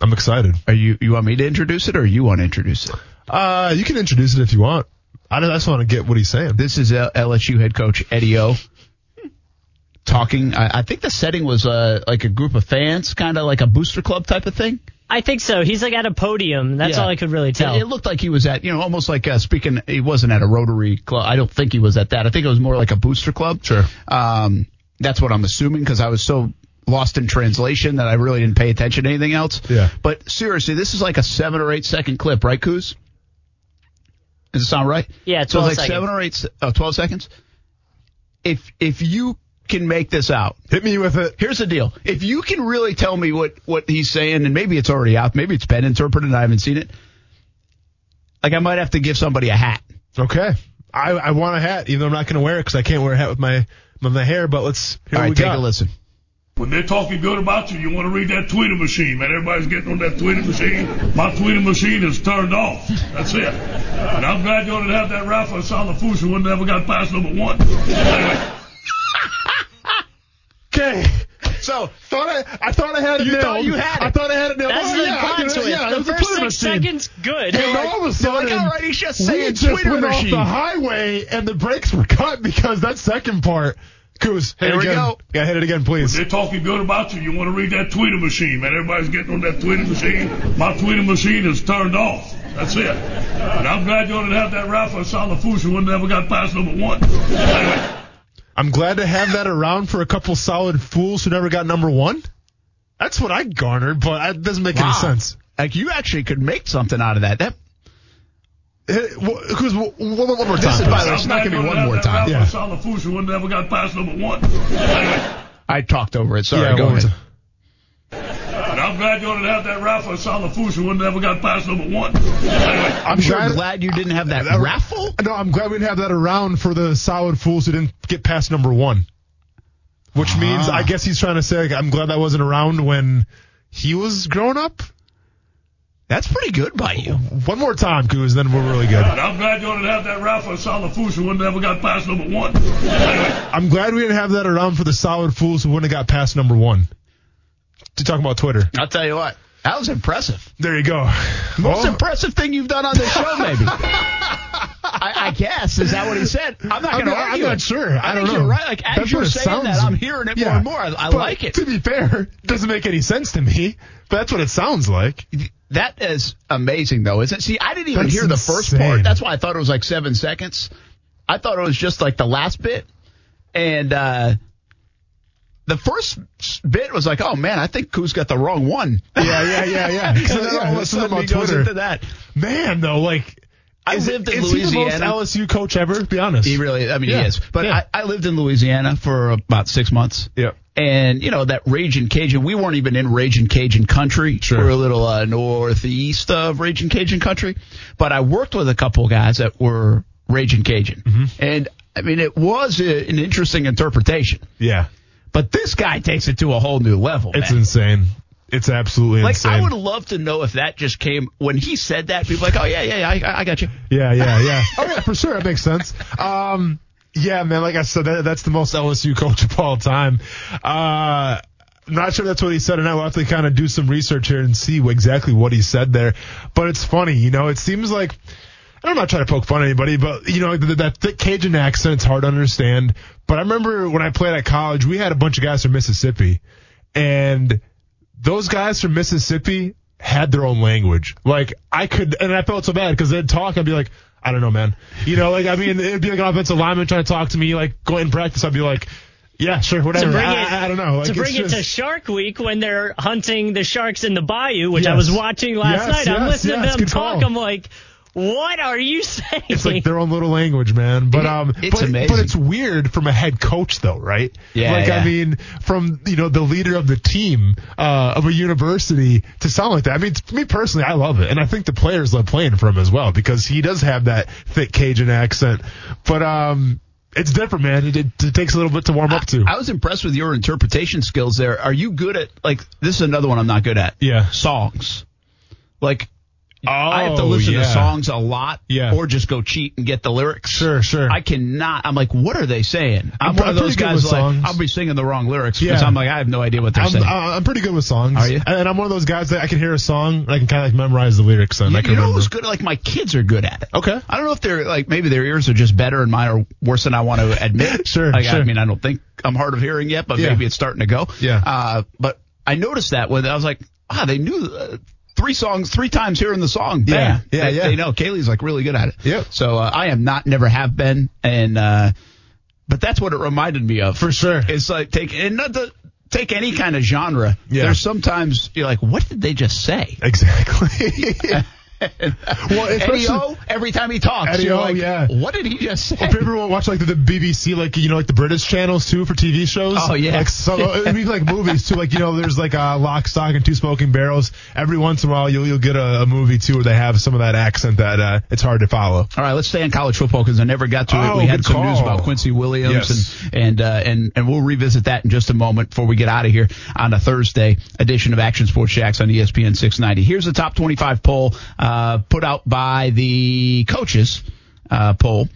I'm excited. Are you you want me to introduce it or you want to introduce it? Uh, you can introduce it if you want. I just- want to get what he's saying. This is LSU head coach Eddie O talking. I, I think the setting was uh, like a group of fans, kind of like a booster club type of thing. I think so. He's like at a podium. That's Yeah. all I could really tell. It, it looked like he was at, you know, almost like uh, speaking. He wasn't at a Rotary club. I don't think he was at that. I think it was more like a booster club. Sure. Um, that's what I'm assuming because I was so lost in translation that I really didn't pay attention to anything else. Yeah. But seriously, this is like a seven or eight second clip, right, Coos? Does it sound right? Yeah, So 12 it's like seconds. seven or eight, se- oh, 12 seconds? If, if you can make this out, Hit me with it. here's the deal. If you can really tell me what, what he's saying, and maybe it's already out, maybe it's been interpreted and I haven't seen it, like I might have to give somebody a hat. Okay. I, I want a hat, even though I'm not going to wear it because I can't wear a hat with my with my hair. But let's hear All what we take got. a listen. When they're talking good about you, you want to read that tweeter machine, man. Everybody's getting on that tweeter machine. My tweeter machine is turned off. That's it. And I'm glad you didn't have that Rafa Salafusa who never got past number one. Anyway. Okay. So go. Thought I, I thought I had it You nailed. thought you had it. I thought I had it nailed. That's Oh, the yeah, I plot could- twist. Yeah, it the was a first Twitter six machine. seconds, good. And all of a sudden, like, all right, he's just we saying just Twitter went machine. off the highway and the brakes were cut because that second part. Coos, hit Here it we again. go. Yeah, hit it again, please. They're talking good about you. You want to read that Twitter machine, man. Everybody's getting on that Twitter machine. My Twitter machine is turned off. That's it. And I'm glad you didn't have that Rafa Salafusa one never got past number one. Anyway. I'm glad to have that around for a couple solid fools who never got number one. That's what I garnered, but that doesn't make any sense. Like you actually could make something out of that. That Because one, one more time. This is, by the way, it's not going to be one more time. Yeah. Salafusa one never got past number one. I talked over it. Sorry, yeah, go ahead. And I'm glad you didn't have that raffle. Rafa Salafusa one never got past number one. Anyway. I'm sure glad you didn't have that, That- raffle. No, I'm glad we didn't have that around for the solid fools who didn't get past number one. Which means, Ah. I guess he's trying to say, like, I'm glad that wasn't around when he was growing up. That's pretty good by you. One more time, Coos, then we're really good. And I'm glad you didn't have that Rafa wouldn't never got past number one. I'm glad we didn't have that around for the solid fools who wouldn't have got past number one. To talk about Twitter. I'll tell you what. That was impressive. There you go. Most Oh. impressive thing you've done on this show, maybe. I, I guess is that what he said. I'm not going to not, I'm not sure. I, I, don't think know. you're right. Like as That's you're saying sounds- that, I'm hearing it more and more. I, I like it. To be fair, it doesn't make any sense to me. But that's what it sounds like. That is amazing, though, isn't it? See, I didn't even That's hear the first insane. part. That's why I thought it was like seven seconds. I thought it was just like the last bit, and uh the first bit was like, "Oh man, I think Koo's got the wrong one." Yeah, yeah, yeah, yeah. and then all of a sudden he goes into that. Man, though, like I is, lived in is Louisiana. he the most LSU coach ever? Be honest. He really, I mean, Yeah. he is. But Yeah. I, I lived in Louisiana for about six months. Yeah. And, you know, that Raging Cajun, we weren't even in Raging Cajun country. Sure. We're a little uh, northeast of Raging Cajun country. But I worked with a couple of guys that were Raging Cajun. Mm-hmm. And, I mean, it was a, an interesting interpretation. Yeah. But this guy takes it to a whole new level. It's man. insane. It's absolutely insane. Like, insane. I would love to know if that just came, when he said that, people were like, oh, yeah, yeah, yeah, I, I got you. Yeah, yeah, yeah. oh yeah, for sure, it makes sense. Um, yeah, man. Like I said, that, that's the most LSU coach of all time. Uh, not sure that's what he said, and I'll have to kind of do some research here and see exactly what he said there. But it's funny, you know. It seems like I'm not trying to poke fun at anybody, but you know that, that thick Cajun accent, it's hard to understand. But I remember when I played at college, we had a bunch of guys from Mississippi, and those guys from Mississippi had their own language. Like I could, and I felt so bad because they'd talk, I'd be like, I don't know, man. You know, like I mean, it'd be like an offensive lineman trying to talk to me, like going in practice, I'd be like, yeah, sure, whatever. To bring I, it, I, I don't know. Like, to bring it to Shark Week when they're hunting the sharks in the bayou, which I was watching last Yes, night. I'm yes, listening yes, to them talk. call. I'm like, what are you saying? It's like their own little language, man. But um, it's but, amazing. but it's weird from a head coach, though, right? Yeah, Like yeah. I mean, from you know the leader of the team uh, of a university to sound like that. I mean, to me personally, I love it, and I think the players love playing for him as well because he does have that thick Cajun accent. But um, it's different, man. It, it, it takes a little bit to warm up to. I was impressed with your interpretation skills there. Are you good at like this is another one I'm not good at. Yeah. Songs. Like I have to Oh, listen yeah. to songs a lot Yeah. or just go cheat and get the lyrics. Sure, sure. I cannot I'm like, what are they saying? I'm, I'm one of those guys like songs. I'll be singing the wrong lyrics because Yeah. I'm like, I have no idea what they're I'm, saying. uh, I'm pretty good with songs. Are you? And I'm one of those guys that I can hear a song and I can kind of like memorize the lyrics and you, I can you know remember. who's good? Like my kids are good at it. Okay. I don't know if they're like maybe their ears are just better and mine are worse than I want to admit. Sure, Like, I mean, I don't think I'm hard of hearing yet, but maybe it's starting to go. Yeah. Uh, but I noticed that when I was like, wow, they knew uh, three songs three times hearing the song. Yeah, Bam. yeah, they, yeah. They know Kaylee's like really good at it. Yeah. So uh, I am not, never have been, and uh, but that's what it reminded me of For sure. It's like take and not to take any kind of genre. Yeah. There's sometimes you're like, what did they just say? Exactly. well, Eddie O, every time he talks, Eddie you're O, like, yeah. what did he just say? You ever watch like the, the BBC, like you know, like the British channels too for TV shows. Oh, yeah. Like so, it'd be like movies too. Like you know, there's like a lock, stock, and two smoking barrels. Every once in a while, you'll you'll get a, a movie too where they have some of that accent that uh, it's hard to follow. All right, let's stay on college football because I never got to it. Oh, We had some news about Quincy Williams, Yes. and and uh, and and we'll revisit that in just a moment before we get out of here on a Thursday edition of Action Sports Jax on ESPN 690. Here's the top 25 poll uh, put out by the coaches uh, poll,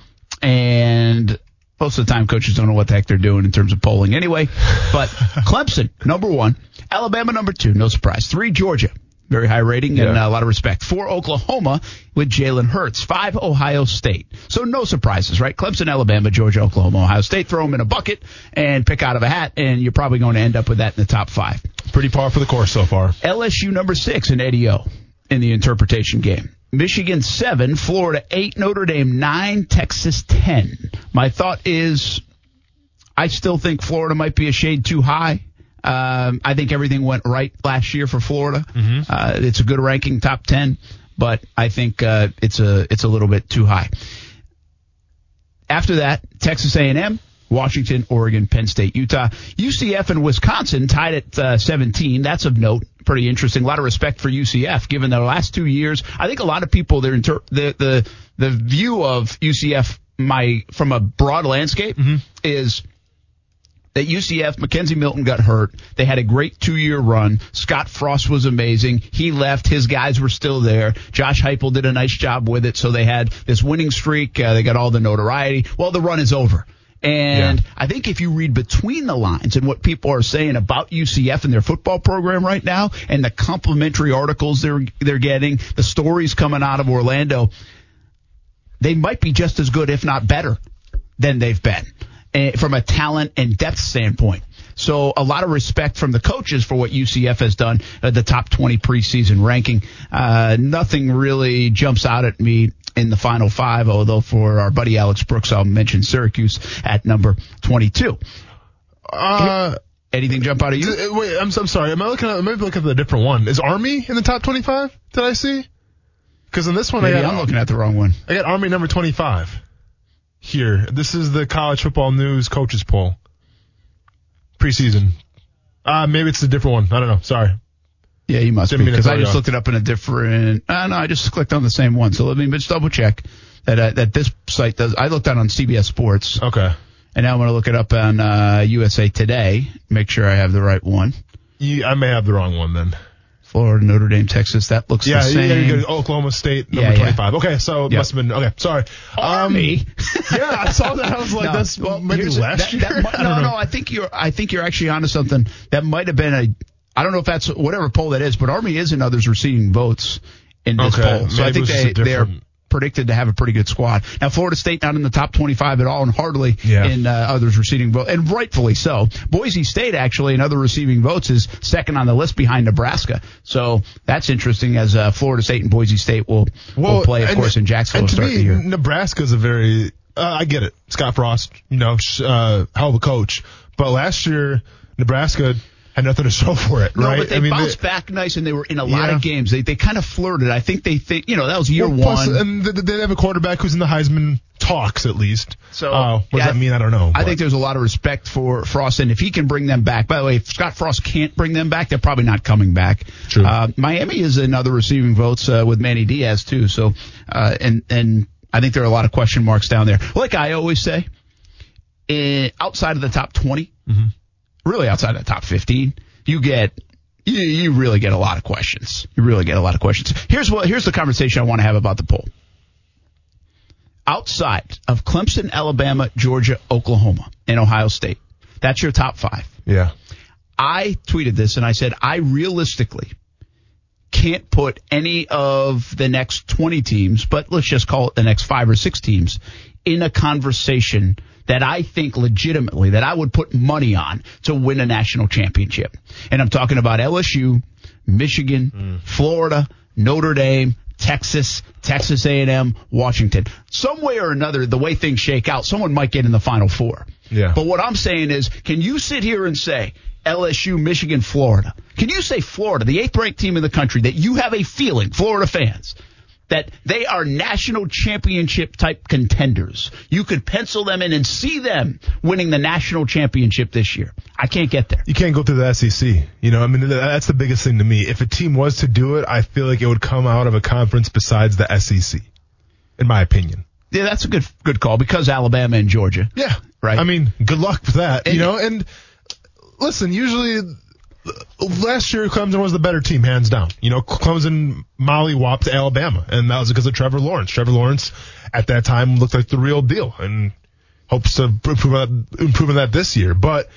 and most of the time coaches don't know what the heck they're doing in terms of polling anyway. But Clemson, number one. Alabama, number two. No surprise. Three, Georgia. Very high rating and Yeah. a lot of respect. Four, Oklahoma with Jalen Hurts. Five, Ohio State. So no surprises, right? Clemson, Alabama, Georgia, Oklahoma, Ohio State. Throw them in a bucket and pick out of a hat, and you're probably going to end up with that in the top five. Pretty par for the course so far. LSU number six in Eddie O in the interpretation game. Michigan seven, Florida eight, Notre Dame nine, Texas ten. My thought is, I still think Florida might be a shade too high. Um, I think everything went right last year for Florida. Uh, it's a good ranking, top ten, but I think uh, it's a it's a little bit too high. After that, Texas A&M, Washington, Oregon, Penn State, Utah, UCF, and Wisconsin tied at uh, 17. That's of note. Pretty interesting. A lot of respect for UCF, given the last two years. I think a lot of people, their inter- the the the view of UCF, my from a broad landscape, is that UCF, McKenzie Milton got hurt. They had a great two year run. Scott Frost was amazing. He left. His guys were still there. Josh Heupel did a nice job with it. So they had this winning streak. Uh, they got all the notoriety. Well, the run is over. And I think if you read between the lines and what people are saying about UCF and their football program right now and the complimentary articles they're, they're getting, the stories coming out of Orlando, they might be just as good, if not better, than they've been eh, from a talent and depth standpoint. So a lot of respect from the coaches for what UCF has done at the top 20 preseason ranking. Uh, nothing really jumps out at me in the final five, although for our buddy Alex Brooks, I'll mention Syracuse at number 22. Uh, Anything jump out at you? d- wait, I'm, I'm sorry. Am I looking at, maybe looking at the different one? Is Army in the top 25? Did I see? Because in this one, Maybe I got, I'm looking at the wrong one. I got Army number 25 here. This is the college football news coaches poll. Preseason. Uh, maybe it's a different one. I don't know. Sorry. Yeah, you must Didn't be because I just looked it up in a different. Uh, no, I just clicked on the same one. So let me just double check that uh, that this site does. I looked at on CBS Sports. Okay. And now I'm going to look it up on uh, USA Today. Make sure I have the right one. You, I may have the wrong one then. Florida, Notre Dame, Texas. That looks Yeah, the same. yeah, you go Oklahoma State number Yeah, yeah. 25. Okay, so it Yep. must have been okay. Sorry. Army. Um, yeah, I saw that. I was like, No, that's well, maybe last that- year. that I no, no. I think you're. I think you're actually onto something. That might have been a. I don't know if that's whatever poll that is, but Army is and others receiving votes in this Okay, poll. So I think they a they are predicted to have a pretty good squad. Now Florida State not in the top 25 at all, and hardly Yeah. in uh, others receiving votes, and rightfully so. Boise State actually in other receiving votes is second on the list behind Nebraska. So that's interesting as uh, Florida State and Boise State will will play, of and- course, in Jacksonville And to to start me, the year. Nebraska's a very, uh, I get it. Scott Frost, you know, uh, hell of a coach. But last year, Nebraska had nothing to show for it, No, right? but they I mean, bounced back nice, and they were in a lot Yeah. of games. They they kind of flirted. I think they think you know that was year well, plus, one. and th- they have a quarterback who's in the Heisman talks at least. So, uh, what yeah, does that mean? I don't know. I but- think there's a lot of respect for Frost, and if he can bring them back. By the way, if Scott Frost can't bring them back, they're probably not coming back. True. Uh, Miami is another receiving votes uh, with Manny Diaz too. So, uh, and and I think there are a lot of question marks down there. Like I always say, eh, outside of the top 20, Mm-hmm. Really outside of the top 15, you get you, you really get a lot of questions. You really get a lot of questions. Here's what here's the conversation I want to have about the poll. Outside of Clemson, Alabama, Georgia, Oklahoma, and Ohio State, that's your top five. yeah. I tweeted this and I said I realistically can't put any of the next 20 teams, but let's just call it the next five or six teams in a conversation that I think legitimately that I would put money on to win a national championship. And I'm talking about LSU, Michigan, hmm. Florida, Notre Dame, Texas, Texas A&M, Washington. Some way or another, the way things shake out, someone might get in the final four. Yeah. But what I'm saying is, can you sit here and say LSU, Michigan, Florida? Can you say Florida, the eighth ranked team in the country, that you have a feeling, Florida fans, that they are national championship type contenders? You could pencil them in and see them winning the national championship this year. I can't get there. You can't go through the SEC. You know, I mean, that's the biggest thing to me. If a team was to do it, I feel like it would come out of a conference besides the SEC, in my opinion. Yeah, that's a good good call because Alabama and Georgia. Yeah. Right. I mean, good luck with that, And- you know, and listen, usually last year Clemson was the better team, hands down. You know, Clemson mollywopped Alabama, and that was because of Trevor Lawrence. Trevor Lawrence at that time looked like the real deal, and hopes to improve on that this year. But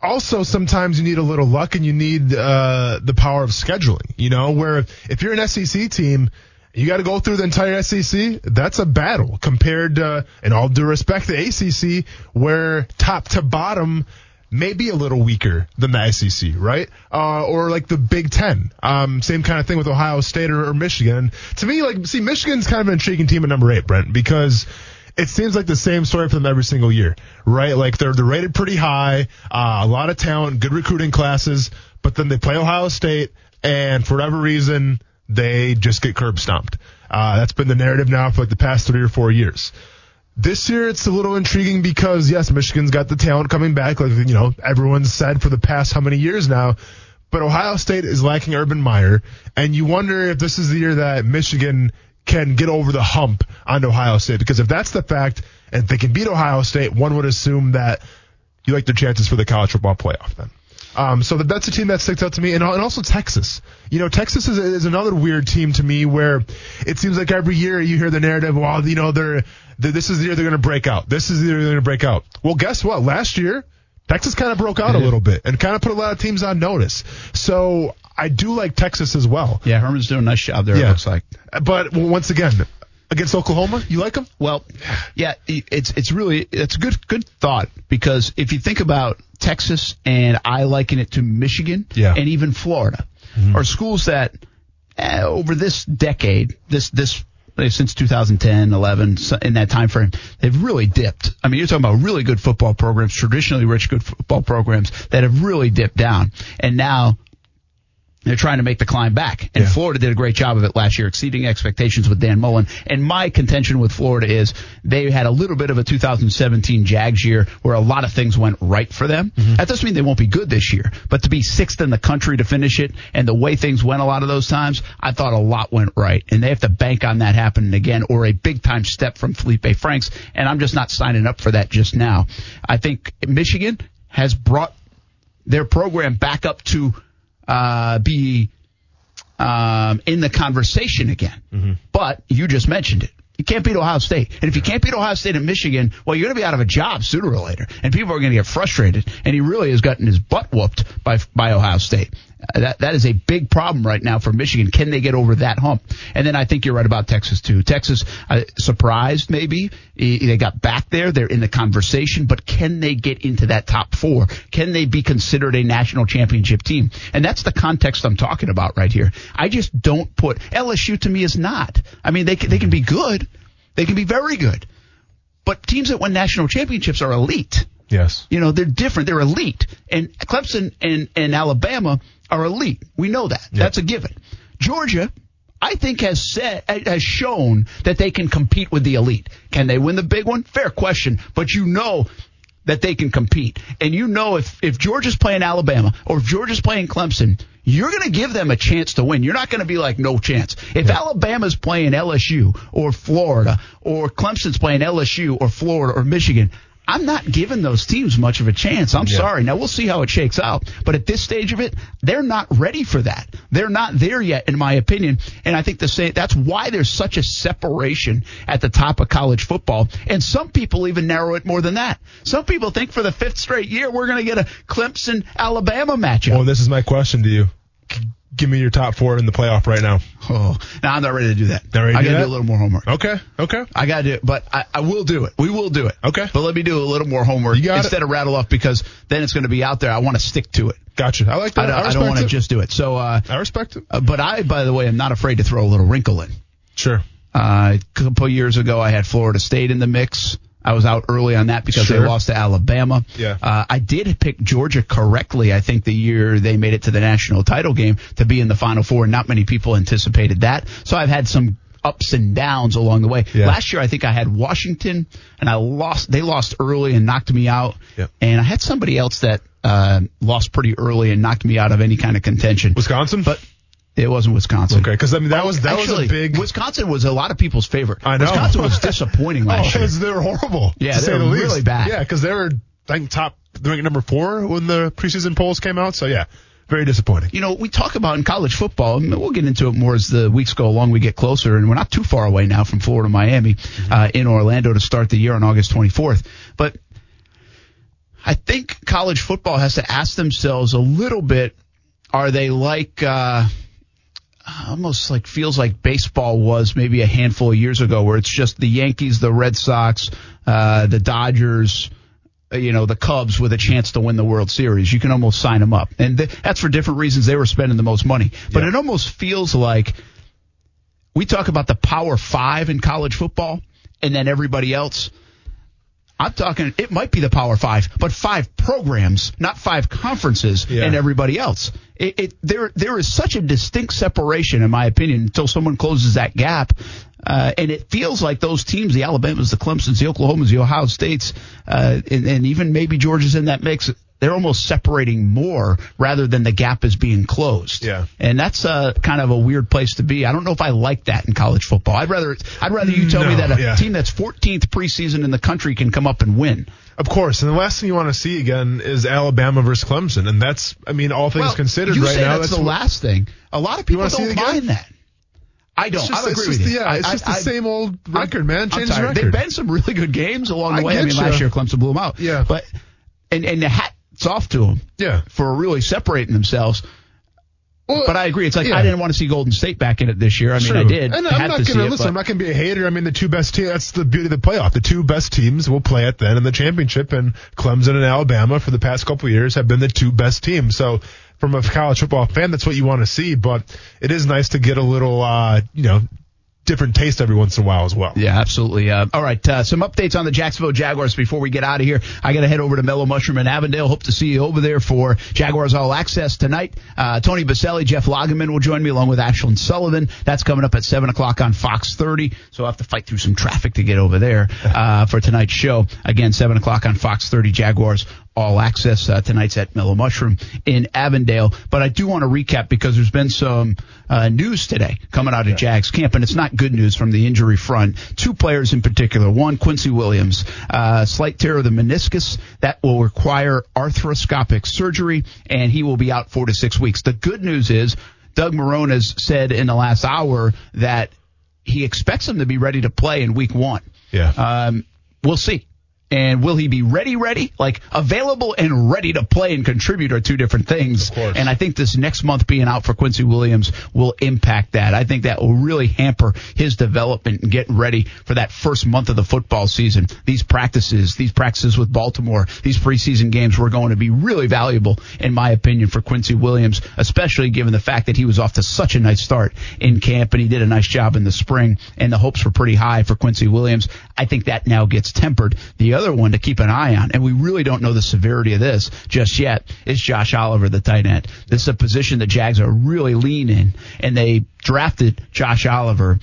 also sometimes you need a little luck and you need uh, the power of scheduling. You know, where if you're an SEC team, you got to go through the entire SEC. That's a battle compared to, in all due respect, the ACC, where top to bottom may be a little weaker than the SEC, right? Uh, or like the Big Ten. Um, same kind of thing with Ohio State or, or Michigan. To me, like, see, Michigan's kind of an intriguing team at number eight, Brent, because it seems like the same story for them every single year, right? Like they're they're rated pretty high, uh, a lot of talent, good recruiting classes, but then they play Ohio State, and for whatever reason, they just get curb stomped. Uh, that's been the narrative now for like the past three or four years. This year it's a little intriguing because yes, Michigan's got the talent coming back, like you know everyone's said for the past how many years now. But Ohio State is lacking Urban Meyer, and you wonder if this is the year that Michigan can get over the hump on Ohio State. Because if that's the fact, and they can beat Ohio State, one would assume that you like their chances for the college football playoff then. Um, so that's a team that sticks out to me, and, and also Texas. You know, Texas is, is another weird team to me where it seems like every year you hear the narrative, well, you know, they're, they're this is the year they're going to break out. This is the year they're going to break out. Well, guess what? Last year, Texas kind of broke out a little bit and kind of put a lot of teams on notice. So I do like Texas as well. Yeah, Herman's doing a nice job there. It looks like. But once again, against Oklahoma, you like them? Well, yeah, it's it's really it's a good good thought because if you think about Texas and I liken it to Michigan Yeah. and even Florida are schools that uh, over this decade, this this since 2010, 11, so- in that time frame, they've really dipped. I mean, you're talking about really good football programs, traditionally rich good football programs that have really dipped down, and now they're trying to make the climb back. And Florida did a great job of it last year, exceeding expectations with Dan Mullen. And my contention with Florida is they had a little bit of a 2017 Jags year where a lot of things went right for them. Mm-hmm. That doesn't mean they won't be good this year, but to be sixth in the country to finish it and the way things went a lot of those times, I thought a lot went right. And they have to bank on that happening again or a big time step from Felipe Franks. And I'm just not signing up for that just now. I think Michigan has brought their program back up to uh, be um, in the conversation again. But you just mentioned it. You can't beat Ohio State. And if you can't beat Ohio State and Michigan, well, you're going to be out of a job sooner or later. And people are going to get frustrated. And he really has gotten his butt whooped by, by Ohio State. That, that is a big problem right now for Michigan. Can they get over that hump? And then I think you're right about Texas too. Texas, uh, surprised maybe. They got back there. They're in the conversation, but can they get into that top four? Can they be considered a national championship team? And that's the context I'm talking about right here. I just don't put LSU to me is not. I mean, they can, they can be good. They can be very good. But teams that win national championships are elite. Yes. You know, they're different. They're elite. And Clemson and, and Alabama are elite. We know that. That's a given. Georgia, I think has said, has shown that they can compete with the elite. Can they win the big one? Fair question. But you know that they can compete. And you know if, if Georgia's playing Alabama or if Georgia's playing Clemson, you're going to give them a chance to win. You're not going to be like no chance. If Alabama's playing LSU or Florida or Clemson's playing LSU or Florida or Michigan, I'm not giving those teams much of a chance. I'm Yeah. sorry. Now we'll see how it shakes out. But at this stage of it, they're not ready for that. They're not there yet, in my opinion. And I think the same, that's why there's such a separation at the top of college football. And some people even narrow it more than that. Some people think for the fifth straight year, we're going to get a Clemson Alabama matchup. Well, this is my question to you. Give me your top four in the playoff right now. Oh, no, I'm not ready to do that. Not ready to I got to do a little more homework. Okay. Okay. I got to do it, but I, I will do it. We will do it. Okay. But let me do a little more homework got it. instead of rattle off because then it's going to be out there. I want to stick to it. Gotcha. I like that. I don't, I I don't want to just do it. So, uh, I respect it. uh, but I, by the way, am not afraid to throw a little wrinkle in. Sure. Uh, a couple years ago, I had Florida State in the mix. I was out early on that because Sure. they lost to Alabama. Yeah. Uh, I did pick Georgia correctly. I think the year they made it to the national title game to be in the Final Four. Not many people anticipated that. So I've had some ups and downs along the way. Yeah. Last year, I think I had Washington, and I lost. They lost early and knocked me out. Yep. And I had somebody else that uh, lost pretty early and knocked me out of any kind of contention. Wisconsin? but it wasn't Wisconsin. Okay, because I mean that was that Actually, was a big. Wisconsin was a lot of people's favorite. I know. Wisconsin was disappointing Oh, last year. they were horrible. Yeah, they were the least. really bad. Yeah, because they were I think top ranked number four when the preseason polls came out. So yeah, Very disappointing. You know, we talk about in college football, and we'll get into it more as the weeks go along. We get closer, and we're not too far away now from Florida, Miami, uh, in Orlando to start the year on August 24th. But I think college football has to ask themselves a little bit: Are they like? Uh, almost like feels like baseball was maybe a handful of years ago, where it's just the Yankees, the Red Sox, uh, the Dodgers, uh, you know, the Cubs with a chance to win the World Series. You can almost sign them up, and th- that's for different reasons. They were spending the most money, but it almost feels like we talk about the Power Five in college football, and then everybody else. I'm talking, it might be the Power Five, but five programs, not five conferences, Yeah. and everybody else. It, it there there is such a distinct separation, in my opinion, until someone closes that gap. Uh, and it feels like those teams, the Alabamas, the Clemsons, the Oklahomas, the Ohio States, uh, and, and even maybe Georgia's in that mix. They're almost separating more rather than the gap is being closed. Yeah. And that's uh, kind of a weird place to be. I don't know if I like that in college football. I'd rather I'd rather you tell me that a yeah. team that's 14th preseason in the country can come up and win. Of course, and the last thing you want to see again is Alabama versus Clemson, and that's, I mean, all things Well, considered, right now, that's, the what- last thing. A lot of people don't mind that. I don't. It's just- I agree just with you. yeah, I- it's I- just the I- same old record, man. I'm Change the record. There've been some really good games along the I way. I mean, ya. last year Clemson blew them out. Yeah. But and and the hats off to them. Yeah. For really separating themselves. but I agree. It's like yeah. I didn't want to see Golden State back in it this year. I mean, I did. And I'm had not to see gonna it, listen. but- I'm not gonna be a hater. I mean, the two best teams. That's the beauty of the playoff. The two best teams will play it then in the championship, and Clemson and Alabama for the past couple of years have been the two best teams. So. From a college football fan, that's what you want to see, but it is nice to get a little, uh, you know, different taste every once in a while as well. Yeah, absolutely. Uh, all right, uh, some updates on the Jacksonville Jaguars before we get out of here. I got to head over to Mellow Mushroom in Avondale. Hope to see you over there for Jaguars All Access tonight. Uh, Tony Boselli, Jeff Lageman will join me along with Ashlyn Sullivan. That's coming up at 7 o'clock on Fox 30. So I'll have to fight through some traffic to get over there uh, for tonight's show. Again, 7 o'clock on Fox 30 Jaguars all access uh, tonight's at Mellow Mushroom in Avondale. But I do want to recap because there's been some uh, news today coming out of Jags camp, and it's not good news from the injury front. Two players in particular. One, Quincy Williams, uh, slight tear of the meniscus that will require arthroscopic surgery, and he will be out four to six weeks. The good news is Doug Marrone has said in the last hour that he expects him to be ready to play in week one. Yeah. Um, we'll see. And will he be ready, ready? Like available and ready to play and contribute are two different things. And I think this next month being out for Quincy Williams will impact that. I think that will really hamper his development and getting ready for that first month of the football season. These practices, these practices with Baltimore, these preseason games were going to be really valuable, in my opinion, for Quincy Williams, especially given the fact that he was off to such a nice start in camp and he did a nice job in the spring and the hopes were pretty high for Quincy Williams. I think that now gets tempered. The other one to keep an eye on, and we really don't know the severity of this just yet, is Josh Oliver, the tight end. This is a position the Jags are really lean in, and they drafted Josh Oliver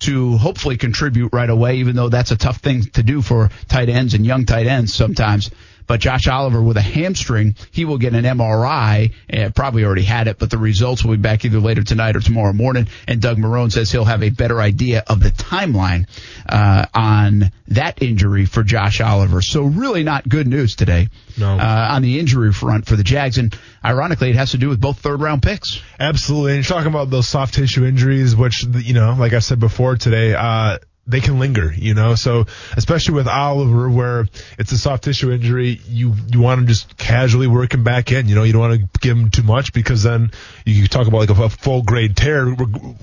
to hopefully contribute right away, even though that's a tough thing to do for tight ends and young tight ends sometimes. But Josh Oliver with a hamstring, he will get an MRI, and probably already had it, but the results will be back either later tonight or tomorrow morning. And Doug Marrone says he'll have a better idea of the timeline uh, on that injury for Josh Oliver. So really not good news today No. uh, on the injury front for the Jags. And ironically, it has to do with both third round picks. Absolutely. And you're talking about those soft tissue injuries, which, you know, like I said before today, uh, they can linger, you know, so especially with Oliver, where it's a soft tissue injury, you, you want to just casually work him back in, you know, you don't want to give him too much because then you talk about like a, a full grade tear,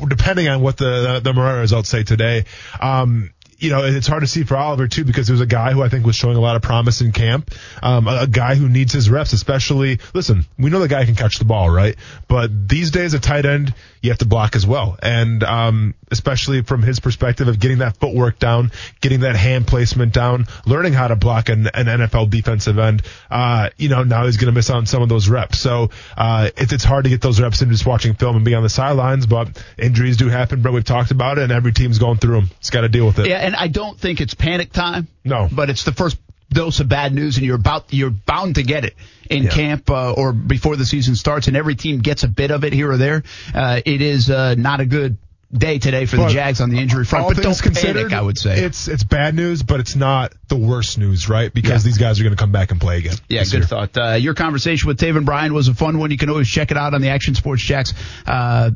depending on what the, the MRI results say today. Um, you know, it's hard to see for Oliver too because there's a guy who I think was showing a lot of promise in camp. Um, a, a guy who needs his reps, especially. Listen, we know the guy can catch the ball, right? But these days, a tight end you have to block as well, and um, especially from his perspective of getting that footwork down, getting that hand placement down, learning how to block an, an NFL defensive end. Uh, you know, now he's going to miss out on some of those reps. So uh, it's it's hard to get those reps in just watching film and being on the sidelines. But injuries do happen, But We've talked about it, and every team's going through them. It's got to deal with it. Yeah, and I don't think it's panic time. No. But it's the first dose of bad news, and you're about you're bound to get it in camp uh, or before the season starts, and every team gets a bit of it here or there. Uh, it is uh, not a good day today for the Jags on the injury front, all but don't things considered. I would say. it's it's bad news, but it's not the worst news, right? Because Yeah. these guys are going to come back and play again. Yeah, good year. thought. Uh, your conversation with Taven Bryan was a fun one. You can always check it out on the Action Sports Jax. Uh,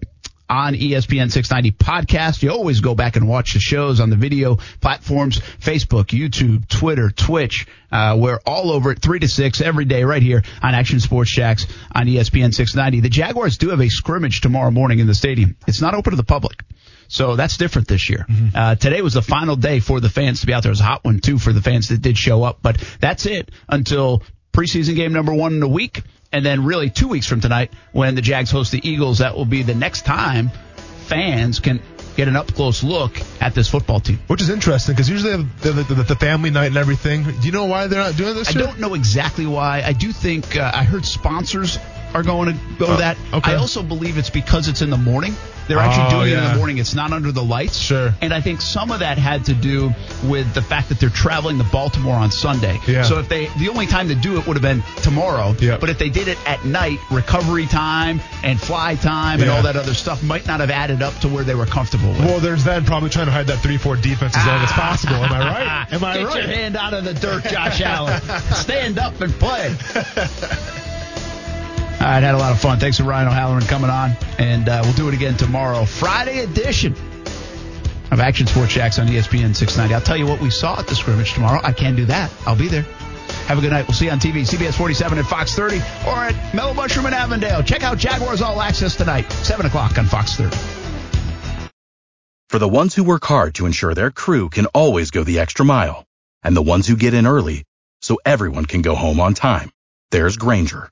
on ESPN 690 podcast. You always go back and watch the shows on the video platforms, Facebook, YouTube, Twitter, Twitch. Uh, we're all over it three to six every day right here on Action Sports Jax on ESPN 690. The Jaguars do have a scrimmage tomorrow morning in the stadium. It's not open to the public. So that's different this year. Uh, today was the final day for the fans to be out there. It was a hot one too for the fans that did show up, but that's it until preseason game number one in a week. And then really two weeks from tonight when the Jags host the Eagles, that will be the next time fans can get an up close look at this football team. Which is interesting because usually they have the, the, the family night and everything. Do you know why they're not doing this? I year? don't know exactly why. I do think uh, I heard sponsors are going to go Oh, that. okay. I also believe it's because it's in the morning. They're actually Oh, doing it in the morning. It's not under the lights. Sure. And I think some of that had to do with the fact that they're traveling to Baltimore on Sunday. Yeah. So if they, the only time to do it would have been tomorrow. Yeah. But if they did it at night, recovery time and fly time and all that other stuff might not have added up to where they were comfortable with. Well, there's that probably trying to hide that 3-4 defense as long as possible. Am I right? Am I Get right? your hand out of the dirt, Josh Allen. Stand up and play. All right, had a lot of fun. Thanks to Ryan O'Halloran coming on, and uh, we'll do it again tomorrow. Friday edition of Action Sports Jax on ESPN 690. I'll tell you what we saw at the scrimmage tomorrow. I can do that. I'll be there. Have a good night. We'll see you on TV, CBS 47 at Fox 30, or at Mellow Mushroom in Avondale. Check out Jaguars All Access tonight, 7 o'clock on Fox 30. For the ones who work hard to ensure their crew can always go the extra mile, and the ones who get in early so everyone can go home on time, there's Grainger,